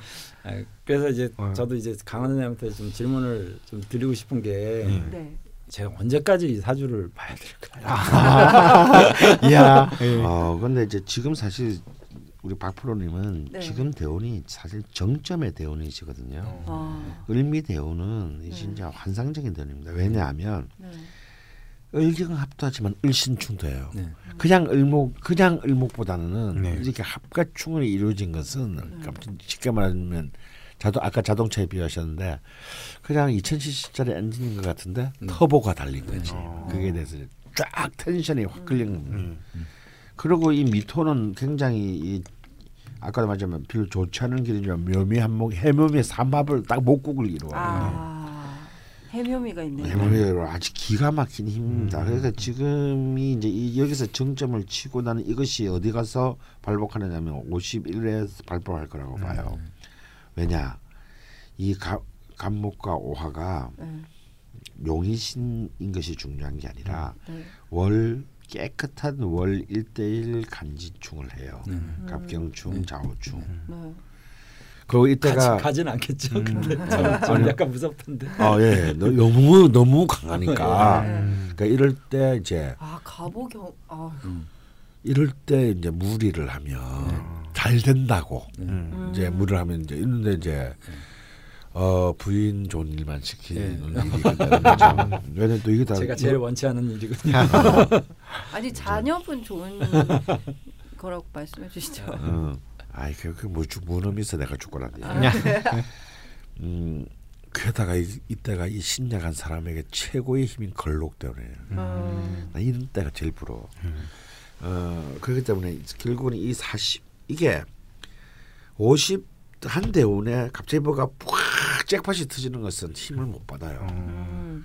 아, 그래서 이제 어. 저도 이제 강원 선생님한테 좀 질문을 좀 드리고 싶은 게 예. 네. 제가 언제까지 이 사주를 봐야 될까요? 아. 이야. 예. 어 근데 이제 지금 사실 우리 박 프로님은 네. 지금 대운이 사실 정점의 대운이시거든요. 아. 을미 대운은 네. 진짜 환상적인 대운입니다. 왜냐하면 네. 을경 합도하지만 을신충도예요. 네. 그냥 을목 그냥 을목보다는 네. 이렇게 합과 충을 이루어진 것은 그러니까 쉽게 말하면 자동 아까 자동차에 비유하셨는데 그냥 2000cc짜리 엔진인 것 같은데 음. 터보가 달린 거지. 어. 그게 대해서 쫙 텐션이 확 끌린 겁니다. 음. 그리고 이 미토는 굉장히 이 아까도 말했지만 별로 좋지 않은 길이지만 묘미 한 목 해묘미 삼합을 딱 목국을 이루어요. 아. 해묘미가 있네요. 해묘미로 아주 기가 막힌 힘입니다. 음. 그러니까 지금이 이제 이 여기서 정점을 치고 나는 이것이 어디 가서 발복하느냐면 51회에서 발복할 거라고 봐요. 왜냐 이 가, 간목과 오화가 네. 용의신인 것이 중요한 게 아니라 네. 월 깨끗한 월 1대1 간지충을 해요. 네. 갑경충, 좌우충. 네. 그리고 가지, 이때가 가진 않겠죠. 음. 근데 저는, 저는 약간 무섭던데. 어, 예, 너- 너무 너무 강하니까. 네. 음. 그러니까 이럴 때 이제 아 가보경 아 이럴 때 이제 무리를 하면 잘 된다고 음. 이제 무리를 하면 이제 이런데 이제 어 부인 좋은 일만 시키는 일이 거죠. 왜냐면 또 이게 다 제가 제일 원치 않은 일이거든요. 아니 자녀분 좋은 거라고 말씀해 주시죠. 어. 아이 그뭐 무놈 있어 내가 죽고라니. 아, 네. 음 게다가 이, 이때가 이 신약한 사람에게 최고의 힘인 걸록 때문에 음. 나 이런 때가 제일 부러워. 어 그렇기 때문에 결국은 이40 이게 50 한 대운에 갑자기 뭐가 팍 잭팟이 터지는 것은 힘을 못 받아요. 음.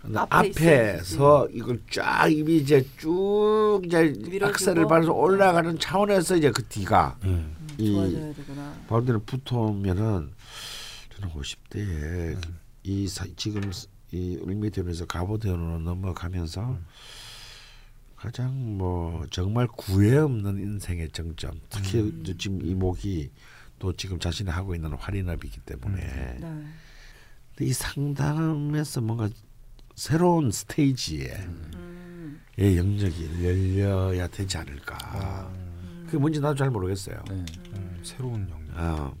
근데 앞에 앞에 서 이걸 쫙 이미 이제 쭉 이제. 악셀을 밟아서 올라가는 차원에서 이제 그 뒤가 음. 이 좋아져야 되구나. 바로대로 붙으면은 저는 50대에 음. 이 사, 지금 이 을미대원에서 가보대원으로 넘어가면서 가장 뭐 정말 구애 없는 인생의 정점 특히 음. 지금 이 목이 또 지금 자신이 하고 있는 활인업이기 때문에 네. 근데 이 상담에서 뭔가 새로운 스테이지에 음. 의 영역이 열려야 되지 않을까 그게 뭔지 나도 잘 모르겠어요 네. 음, 새로운 영역. 아,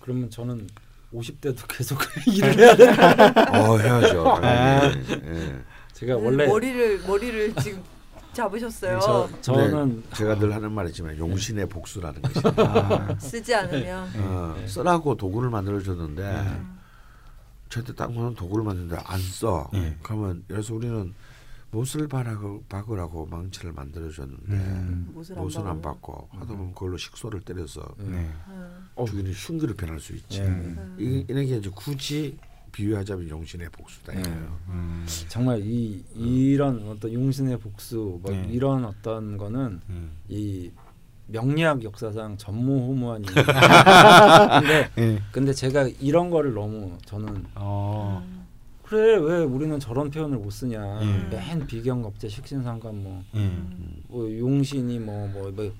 그러면 저는 50대도 계속 일을 해야 돼. 어 해야죠 당연히. 예. 제가 네, 원래 머리를 머리를 지금 잡으셨어요. 저, 저는 네, 제가 늘 하는 말이지만 용신의 복수라는 것이 아, 쓰지 않으면 어, 쓰라고 도구를 만들어 줬는데 저한테 딱 보면 도구를 만드는데 안 써. 예. 그러면 그래서 우리는 못을 바라고 박으라고 망치를 만들어 줬는데 음. 못을 안 안. 받고 하다 보면 그걸로 식소를 때려서 네. 음. 죽이는 흉기로 변할 수 있지. 예. 이, 이런 게 이제 굳이 비유하자면 용신의 복수다 이거예요. 음. 정말 이 이런 어떤 용신의 복수 뭐 네. 이런 어떤 거는 음. 이 명리학 역사상 전무후무한 일이에요. 근데 예. 근데 제가 이런 거를 너무 저는 어. 그래 왜 우리는 저런 표현을 못 쓰냐 음. 맨 비경업체 식신상관 뭐, 예. 뭐 용신이 뭐뭐 뭐,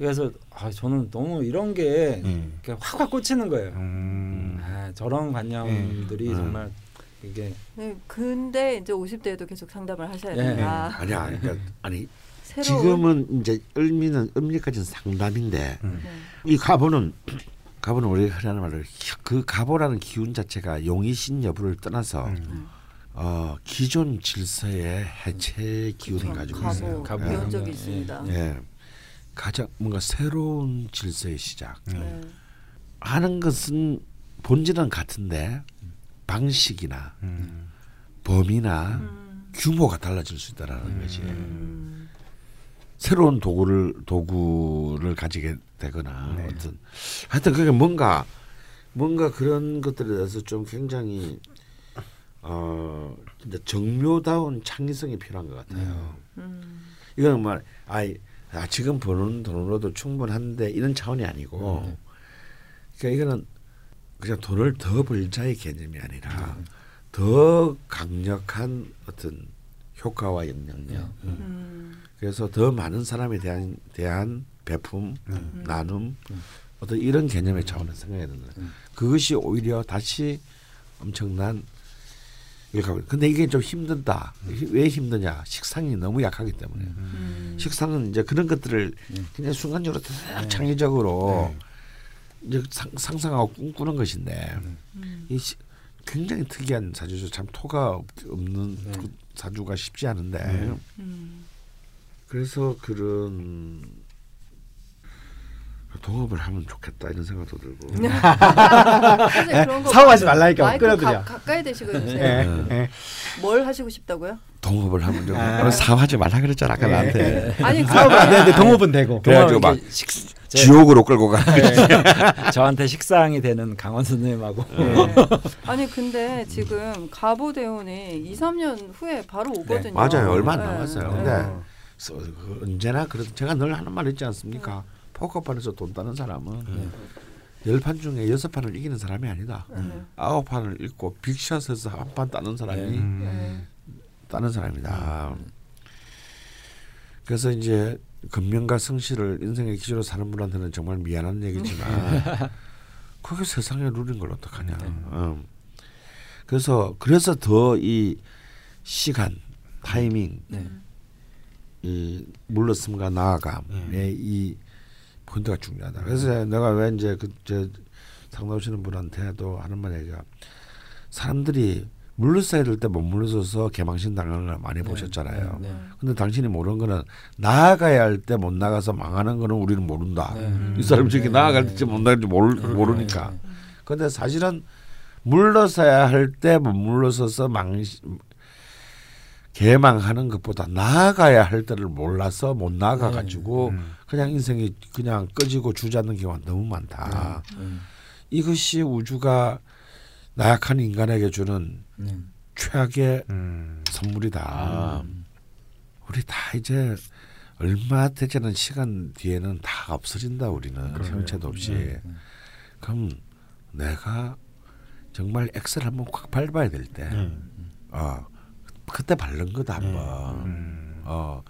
그래서 아 저는 너무 이런 게 예. 이렇게 확확 꽂히는 거예요. 음. 아 저런 관념들이 음. 정말 이게 네, 근데 이제 50대에도 계속 상담을 하셔야 예. 된다. 아니야, 그러니까 아니 새로운 지금은 이제 을미는 음리까지는 상담인데 음. 네. 이 가보는 가보는 우리가 흔히 말로 그 가보라는 기운 자체가 용이신 여부를 떠나서 음. 어, 기존 질서의 해체 기운을 그쵸, 가지고 가보, 있어요. 가보. 배운 예. 적이 있습니다. 예, 가장 뭔가 새로운 질서의 시작. 네. 하는 것은 본질은 같은데 방식이나 음. 범위나 음. 규모가 달라질 수 있다라는 것이 음. 새로운 도구를 도구를 가지게 되거나 네. 어떤 하여튼 그게 뭔가 뭔가 그런 것들에 대해서 좀 굉장히 어 진짜 정묘다운 창의성이 필요한 것 같아요. 음. 이거는 뭐 아이 아, 지금 버는 돈으로도 충분한데 이런 차원이 아니고 네. 그러니까 이거는 그냥 돈을 더 벌자의 개념이 아니라 더 강력한 어떤 효과와 영향력 음. 그래서 더 많은 사람에 대한 대한 음. 나눔 어떤 이런 개념의 차원에서 생각해야 된다. 음. 그것이 오히려 다시 엄청난 이렇게 하고 근데 이게 좀 힘든다. 왜 힘드냐? 식상이 너무 약하기 때문에. 음. 식상은 이제 그런 것들을 음. 그냥 순간적으로 다 창의적으로 네. 이제 상, 상상하고 꿈꾸는 것인데 음. 이 시, 굉장히 특이한 사주죠. 참 토가 없, 없는 네. 그 사주가 쉽지 않은데 네. 음. 그래서 그런 동업을 하면 좋겠다 이런 생각도 들고 사업하지 말라니까 끌어들여. 가, 가까이 대시고 해주세요. 예. 예. 뭘 하시고 싶다고요? 동업을 하면 좀 아. 아. 사업하지 말라 그랬잖아 아까 예. 나한테 아니 사업은 안 되는데 동업은 되고. 그래가지고 막 식, 제- 지옥으로 끌고 가 저한테 식상이 되는 강원 선생님하고 네. 아니 근데 지금 가보대운이 2, 3년 후에 바로 오거든요. 맞아요 얼마 안 네. 남았어요 네. 근데 서- 그 언제나 그렇 제가 늘 하는 말 있지 않습니까 포커판에서 돈 따는 사람은 열판 중에 여섯 판을 이기는 사람이 아니다 네. 아홉 판을 읽고 빅샷에서 한 판 따는 사람이 네. 음. 따는 사람이다. 그래서 이제 근면과 성실을 인생의 기준으로 사는 분한테는 정말 미안한 얘기지만 그게 세상의 룰인 걸 어떡하냐. 네. 음. 그래서 그래서 더 이 시간 타이밍 네. 이 물러섬과 나아감의 네. 이 포인트가 중요하다. 그래서 내가 왜 이제 그저 상담하시는 분한테도 하는 말 얘기가 사람들이 물러서야 될 때 못 물러서서 개망신 당하는 걸 많이 보셨잖아요. 네. 근데 당신이 모르는 거는 나아가야 할 때 못 나가서 망하는 거는 우리는 모른다. 네. 이 사람이 저렇게 네. 나아갈 네. 때쯤 못 나갈지 모르, 모르니까. 근데 사실은 물러서야 할 때 못 물러서서 망 개망하는 것보다 나아가야 할 때를 몰라서 못 나아가 가지고 음. 그냥 인생이 그냥 꺼지고 주저앉는 경우가 너무 많다. 네. 이것이 우주가 나약한 인간에게 주는 네. 최악의 음. 선물이다. 음. 우리 다 이제 얼마 되지 않은 시간 뒤에는 다 없어진다 우리는. 형체도 없이. 네. 그럼 내가 정말 엑셀 한번 콱 밟아야 될 때, 음. 어 그때 바른 거다 한번. 음. 어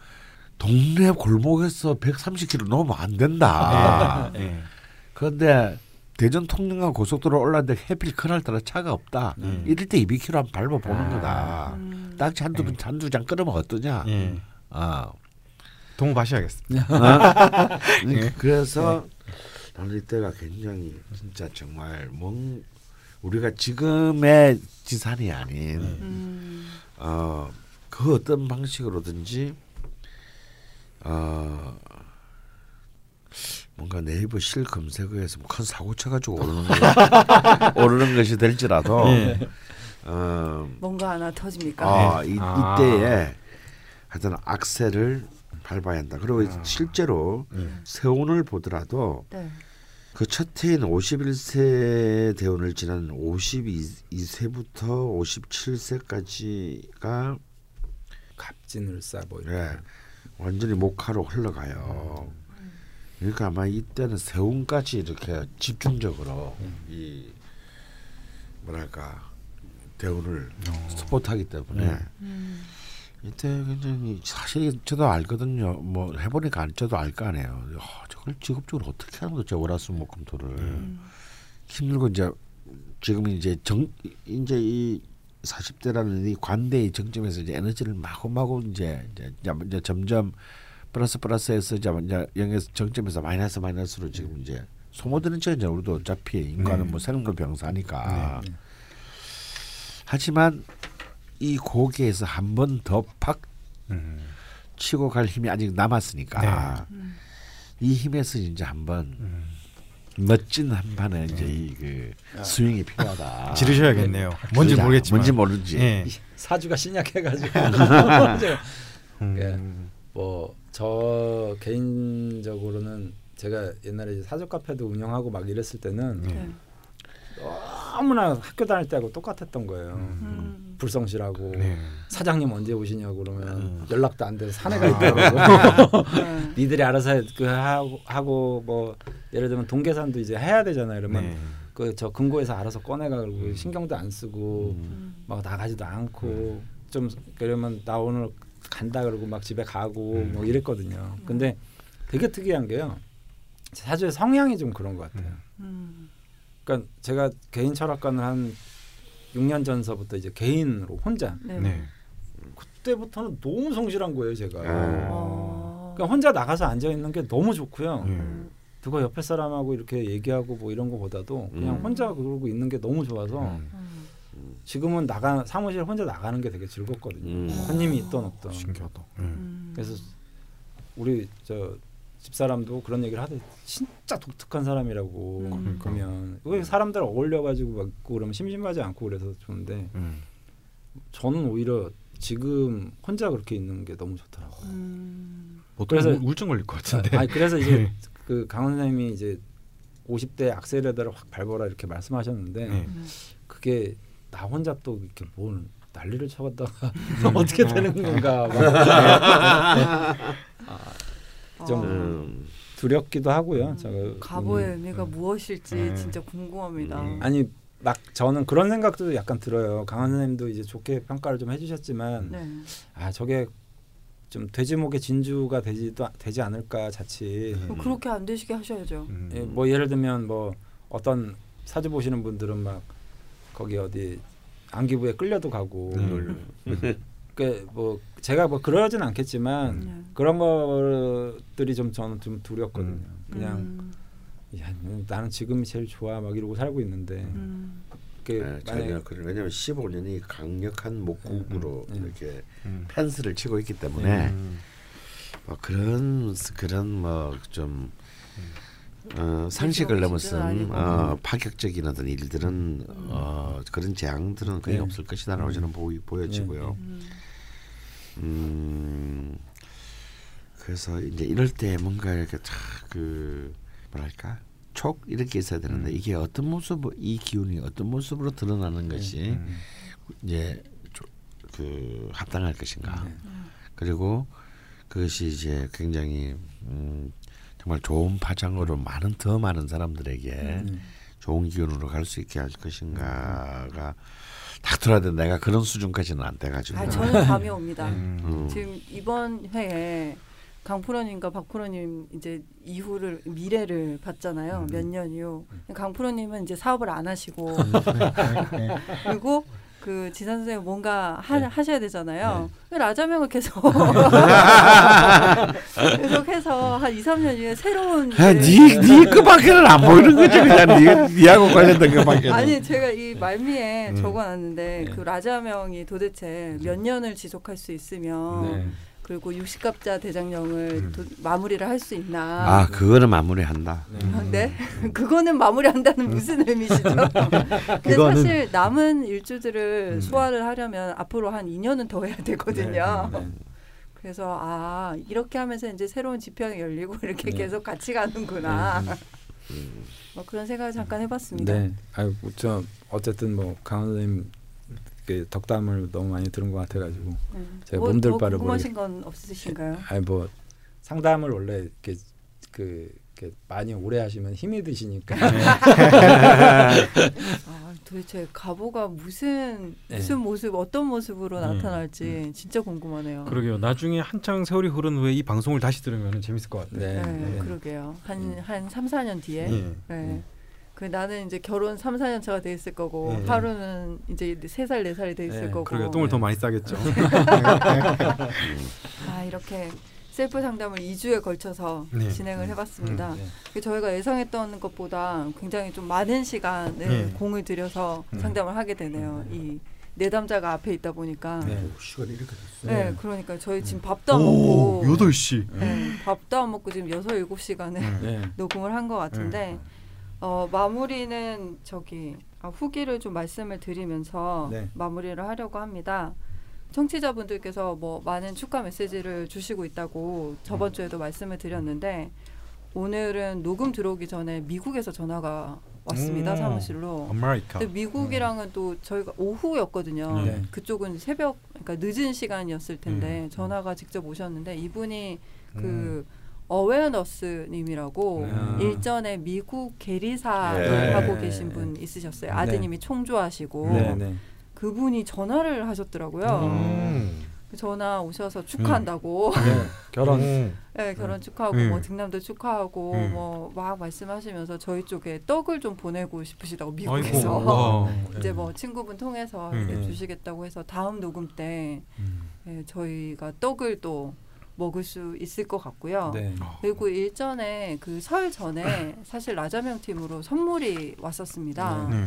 동네 골목에서 130km 넘으면 안 된다. 예. 그런데 대전 통영간 고속도로 올랐는데 해필 그날 따라 차가 없다. 음. 이럴 때 200km 한번 밟아보는 아. 거다. 음. 딱지 한두 번 한두 장 끊으면 어떠냐. 예. 아. 동업하셔야겠습니다. 네. 그래서 나는 이때가 굉장히 진짜 정말 뭔 우리가 지금의 지산이 아닌 음. 어, 그 어떤 방식으로든지 어, 뭔가 네이버 실 검색어에서 뭐 큰 사고 쳐가지고 오르는 것, 오르는 것이 될지라도 예. 어, 뭔가 하나 터집니까? 아, 이, 아. 이때에 하여튼 악셀을 밟아야 한다. 그리고 실제로 세운을 보더라도 네. 그첫 해인 51세 대운을 지난 52세부터 57세까지가 갑진을싸 뭐 이렇게. 예, 완전히 목화로 흘러가요. 그러니까 아마 이때는 세운까지 이렇게 집중적으로 이 뭐랄까 대운을 스포트하기 때문에 음. 이때 굉장히 사실 저도 알거든요. 뭐 해보니까 안- 저도 알 거 아니에요. 어, 저걸 직업적으로 어떻게 하는 거죠? 월화수목금토를 음. 힘들고 이제 지금 이제 정 이제 이 40대라는 이 관대의 정점에서 이제 에너지를 마구마구 이제 이제, 이제 점점 플러스 플러스에서 이제 영에서 정점에서 마이너스 마이너스로 지금 이제 소모되는 죠 이제 우리도 어차피 인간은 네. 뭐 생물 병사니까 하지만 이 고개에서 한 번 더팍 음. 치고 갈 힘이 아직 남았으니까 음. 이 힘에서 이제 한번 음. 멋진 한 판에 이제 이그 스윙이 필요하다. 지르셔야겠네요. 뭔지 그러자. 모르겠지만. 뭔지 모르지. 예. 사주가 신약해가지고 음. 뭐저 개인적으로는 제가 옛날에 사주 카페도 운영하고 막 이랬을 때는 네. 너무나 학교 다닐 때하고 똑같았던 거예요. 음. 불성실하고 네. 사장님 언제 오시냐고 그러면 음. 연락도 안 돼서 사내가 있다고 네. 니들이 알아서 그 하고, 하고 뭐 예를 들면 동계산도 이제 해야 되잖아요. 그러면 네. 그저 금고에서 알아서 꺼내가 그러고 신경도 안 쓰고 음. 막 나가지도 않고 좀 그러면 나 오늘 간다 그러고 막 집에 가고 음. 뭐 이랬거든요. 근데 되게 특이한 게요. 사주의 성향이 좀 그런 것 같아요. 음. 그러니까 제가 개인 철학관을 한 6년 전서부터 이제 개인으로 혼자 네. 네. 그때부터는 너무 성실한 거예요, 제가. 어. 그러니까 혼자 나가서 앉아 있는 게 너무 좋고요. 예. 누가 옆에 사람하고 이렇게 얘기하고 뭐 이런 거보다도 그냥 음. 혼자 그러고 있는 게 너무 좋아서 음. 음. 지금은 나가 사무실 혼자 나가는 게 되게 즐겁거든요. 음. 손님이 있던 없던. 신기하다. 예. 음. 그래서 우리 저 집사람도 그런 얘기를 하대. 진짜 독특한 사람이라고 음. 보면 왜 사람들 어울려 가지고 막 있고 그러면 심심하지 않고 그래서 좋은데 음. 저는 오히려 지금 혼자 그렇게 있는 게 너무 좋더라고요. 음. 그래서- 우- 우울증 걸릴 것 같은데. 아니 그래서 이제 네. 그 강원 선생님이 이제 50대 악셀레더를 확 밟아라 이렇게 말씀하셨는데 네. 음. 그게 나 혼자 또 이렇게 뭘 난리를 쳐갔다가 음. 어떻게 되는 건가 막 좀- 음. 두렵기도 하고요. 음. 제가 가보의 음. 의미가 무엇일지 음. 진짜 궁금합니다. 음. 아니 막 저는 그런 생각도 약간 들어요. 강원 선생님도 이제 좋게 평가를 좀 해주셨지만 네. 아 저게 좀 돼지목의 진주가 되지도 되지 않을까 자칫. 음. 그럼 그렇게 안 되시게 하셔야죠. 음. 예, 뭐 예를 들면 뭐 어떤 사주 보시는 분들은 막 거기 어디 안기부에 끌려도 가고 네. 그뭐 제가 뭐 그러진 않겠지만 네. 그런 것들이 좀 저는 좀 두렵거든요. 음. 그냥 음, 야, 나는 지금이 제일 좋아 막 이러고 살고 있는데 음. 그 네, 전혀 그래 왜냐하면 15년이 강력한 목국으로 음, 음. 이렇게 음. 펜스를 치고 있기 때문에 음. 뭐 그런 그런 뭐좀 어, 상식을 진짜 넘어선. 어, 파격적인 어떤 일들은 어, 그런 재앙들은 거의 네. 없을 것이다라고 저는 보, 보여지고요. 음. 음, 그래서 이제 이럴 때 뭔가 이렇게 탁그 뭐랄까 촉 이렇게 있어야 되는데 음. 이게 어떤 모습 이 기운이 어떤 모습으로 드러나는 것이 음. 이제 조- 그 합당할 것인가 네. 그리고 그것이 이제 굉장히 음, 정말 좋은 파장으로 많은 더 많은 사람들에게 음. 좋은 기운으로 갈 수 있게 할 것인가가 딱 들어야 돼 내가 그런 수준까지는 안 돼가지고 아, 저는 감이 옵니다. 음. 음. 지금 이번 회에 강프로님과 박프로님 이제 이후를 미래를 봤잖아요. 몇년 이후. 강프로님은 이제 사업을 안 하시고 그리고 그 지산 선생님 뭔가 하, 네. 하셔야 되잖아요. 라자명을 계속 계속 해서 한 2, 3년 뒤에 새로운 아, 네, 네 그밖에는 안 보이는 거지 그냥 네, 네하고 관련된 것밖에는 아니 제가 이 말미에 음. 적어놨는데 네. 그 라자명이 도대체 몇 년을 지속할 수 있으며 네. 그리고 60갑자 대장령을 음. 도, 마무리를 할 수 있나? 아 그거는 마무리한다 아, 네? 그거는 마무리한다는 무슨 의미시죠? 근데 그거는- 사실 남은 일주들을 음. 소화를 하려면 앞으로 한 2년은 더 해야 되거든요. 네, 네. 그래서 아 이렇게 하면서 이제 새로운 지평이 열리고 이렇게 네. 계속 같이 가는구나. 음. 뭐 그런 생각을 잠깐 해봤습니다. 네. 아유, 저 어쨌든 뭐 강원님 그 덕담을 너무 많이 들은 것 같아가지고 네. 제가 뭐, 몸둘 더 바를 궁금하신 건 없으신가요? 아니 뭐 상담을 원래 이렇게 그 이렇게 많이 오래 하시면 힘이 드시니까 아, 도대체 가보가 무슨 네. 무슨 모습 어떤 모습으로 네. 나타날지 진짜 궁금하네요. 그러게요. 나중에 한창 세월이 흐른 후에 이 방송을 다시 들으면 재밌을 것 같아요. 네. 네, 네. 그러게요. 한한 3, 4년 뒤에. 예. 네. 그 나는 이제 결혼 3, 4년 차가 돼 있을 거고 네. 하루는 이제 3살, 4살이 돼 있을 네, 거고. 그러게요. 똥을 더 많이 싸겠죠. 아, 이렇게 셀프 상담을 2주에 걸쳐서 네. 진행을 해 봤습니다. 네. 그 저희가 예상했던 것보다 굉장히 좀 많은 시간을 네. 공을 들여서 음. 상담을 하게 되네요. 이 내담자가 앞에 있다 보니까. 네. 시간이 이렇게 네, 네. 그러니까 저희 지금 밥도 안 먹고 8시. 네, 밥도 안 먹고 지금 여섯 일곱 시간을 네. 녹음을 한 것 같은데 어, 마무리는 저기 아, 후기를 좀 말씀을 드리면서 네. 마무리를 하려고 합니다. 청취자분들께서 뭐 많은 축하 메시지를 주시고 있다고 저번 주에도 말씀을 드렸는데 오늘은 녹음 들어오기 전에 미국에서 전화가 왔습니다 오. 사무실로. 아메리카. 근데 미국이랑은 또 저희가 오후였거든요. 네. 그쪽은 새벽, 그러니까 늦은 시간이었을 텐데 음. 전화가 직접 오셨는데 이분이 그 음. 어웨어너스님이라고 아. 일전에 미국 계리사를 네. 하고 계신 분 있으셨어요. 아드님이 총조하시고 네, 네. 그분이 전화를 하셨더라고요. 음. 그 전화 오셔서 축하한다고. 네. 결혼 음. 네, 결혼 축하하고 음. 뭐 등남도 축하하고 음. 뭐막 말씀하시면서 저희 쪽에 떡을 좀 보내고 싶으시다고 아이고. 미국에서 와. 이제 뭐 친구분 통해서 음. 네. 주시겠다고 해서 다음 녹음 때 음. 예, 저희가 떡을 또 먹을 수 있을 것 같고요. 네. 그리고 일전에 그 설 전에 사실 라자명 팀으로 선물이 왔었습니다. 네.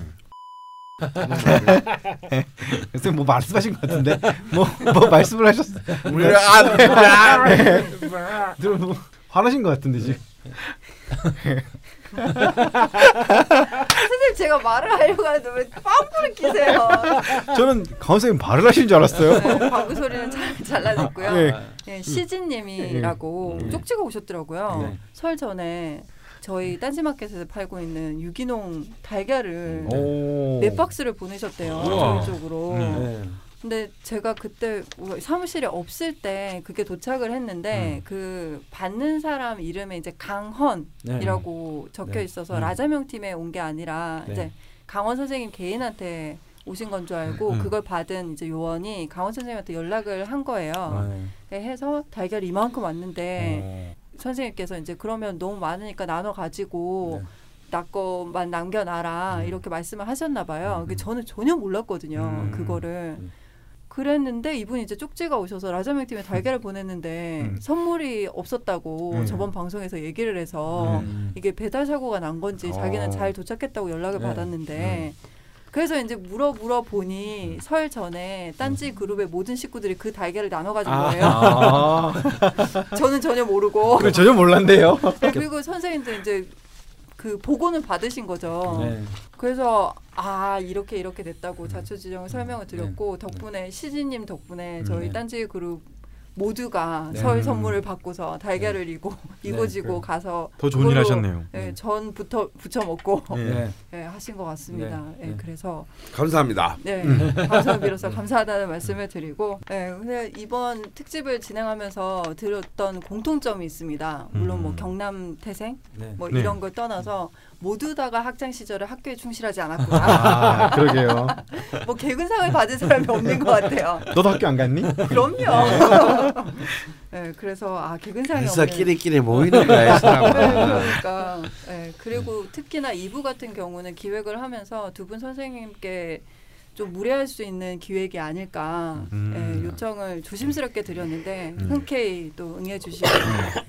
네. 선생님 뭐 말씀하신 것 같은데 뭐, 뭐 말씀을 하셨어요. 우리 아, 네. 들어 뭐 화나신 것 같은데 지금. 선생님 제가 말을 하려고 하는데 왜 빵꾸를 끼세요? 저는 강원 선생님 발을 하신 줄 알았어요. 네, 방구 소리는 잘 잘라냈고요. 네. 예, 시진님이라고 네. 쪽지가 오셨더라고요. 네. 설 전에 저희 딴지마켓에서 팔고 있는 유기농 달걀을 오. 네 박스를 보내셨대요. 우와. 저희 쪽으로. 음. 네. 근데 제가 그때 사무실에 없을 때 그게 도착을 했는데 음. 그 받는 사람 이름에 이제 강헌이라고 적혀 네. 있어서 음. 라자명 팀에 온 게 아니라 네. 이제 강원 선생님 개인한테 오신 건 줄 알고 음. 그걸 받은 이제 요원이 강원 선생님한테 연락을 한 거예요. 아, 네. 네, 해서 달걀 이만큼 왔는데 어. 선생님께서 이제 그러면 너무 많으니까 나눠 가지고 네. 낳고만 남겨놔라 음. 이렇게 말씀을 하셨나 봐요. 음. 그 저는 전혀 몰랐거든요. 음. 그거를. 음. 그랬는데 이분이 이제 쪽지가 오셔서 라자명 팀에 달걀을 보냈는데 음. 선물이 없었다고 음. 저번 방송에서 얘기를 해서 음. 이게 배달 사고가 난 건지 어. 자기는 잘 도착했다고 연락을 네. 받았는데 그래서 이제 물어 물어 보니 설 전에 딴지 그룹의 모든 식구들이 그 달걀을 나눠 가진 거예요. 아, 저는 전혀 모르고 전혀 몰랐네요. 네, 그리고 선생님도 이제 그 보고는 받으신 거죠. 네. 그래서 아 이렇게 이렇게 됐다고 자초지종을 설명을 네. 드렸고 덕분에 시진님 덕분에 저희 네. 딴지 그룹 모두가 네. 설 음. 선물을 받고서 달걀을 이고 이고지고 그- 가서 더 좋은 일 하셨네요. 예, 전부터 부쳐 먹고 예. 네. 예, 하신 것 같습니다. 네. 예, 네. 그래서 감사합니다. 네 방송을 빌어서 감사하다는 말씀을 드리고 예, 근데 이번 특집을 진행하면서 들었던 공통점이 있습니다. 물론 뭐 음. 경남 태생 네. 뭐 네. 이런 걸 떠나서 모두 다가 학창 시절에 학교에 충실하지 않았구나. 아, 그러게요. 뭐 개근상을 받은 사람이 없는 것 같아요. 너도 학교 안 갔니? 그럼요. 네, 그래서 아 개근상이 없는. 끼리끼리 모이는 거야, 네. 그러니까 네, 그리고 특히나 2부 같은 경우는 기획을 하면서 두 분 선생님께 좀 무례할 수 있는 기획이 아닐까 음. 예, 요청을 조심스럽게 드렸는데 음. 흔쾌히 또 응해주시고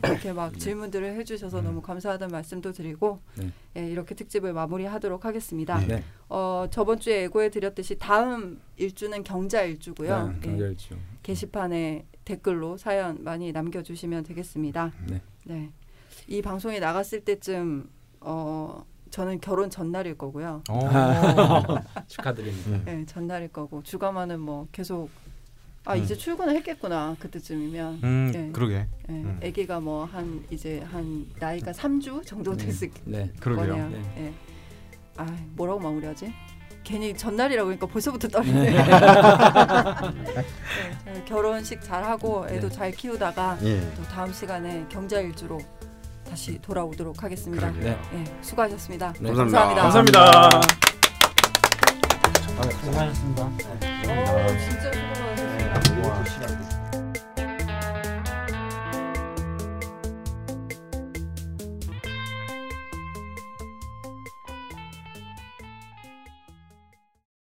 이렇게 막 질문들을 해주셔서 너무 감사하다는 말씀도 드리고 네. 예, 이렇게 특집을 마무리하도록 하겠습니다. 네. 어, 저번 주에 예고해 드렸듯이 다음 일주는 경자 일주고요. 네. 예, 경찰주. 게시판에 댓글로 사연 많이 남겨주시면 되겠습니다. 네. 네. 이 방송이 나갔을 때쯤 어, 저는 결혼 전날일 거고요. 어. 축하드립니다. 네, 전날일 거고 주가마는 뭐 계속 아 음. 이제 출근을 했겠구나 그때쯤이면. 음, 네. 그러게. 예, 음. 아기가 뭐 한 이제 한 나이가 3주 정도 네. 됐을 네. 거네요. 네. 예. 아 뭐라고 마무리하지? 괜히 전날이라고 하니까 벌써부터 떨리네. 네, 저 결혼식 잘 하고 애도 네. 잘 키우다가 예. 또 다음 시간에 경자 일주로 다시 돌아오도록 하겠습니다. 네. 예, 수고하셨습니다. 네. 감사합니다. 감사합니다. 감사합니다. 수고하셨습니다. 어, 진짜 수고 많으셨습니다. 와.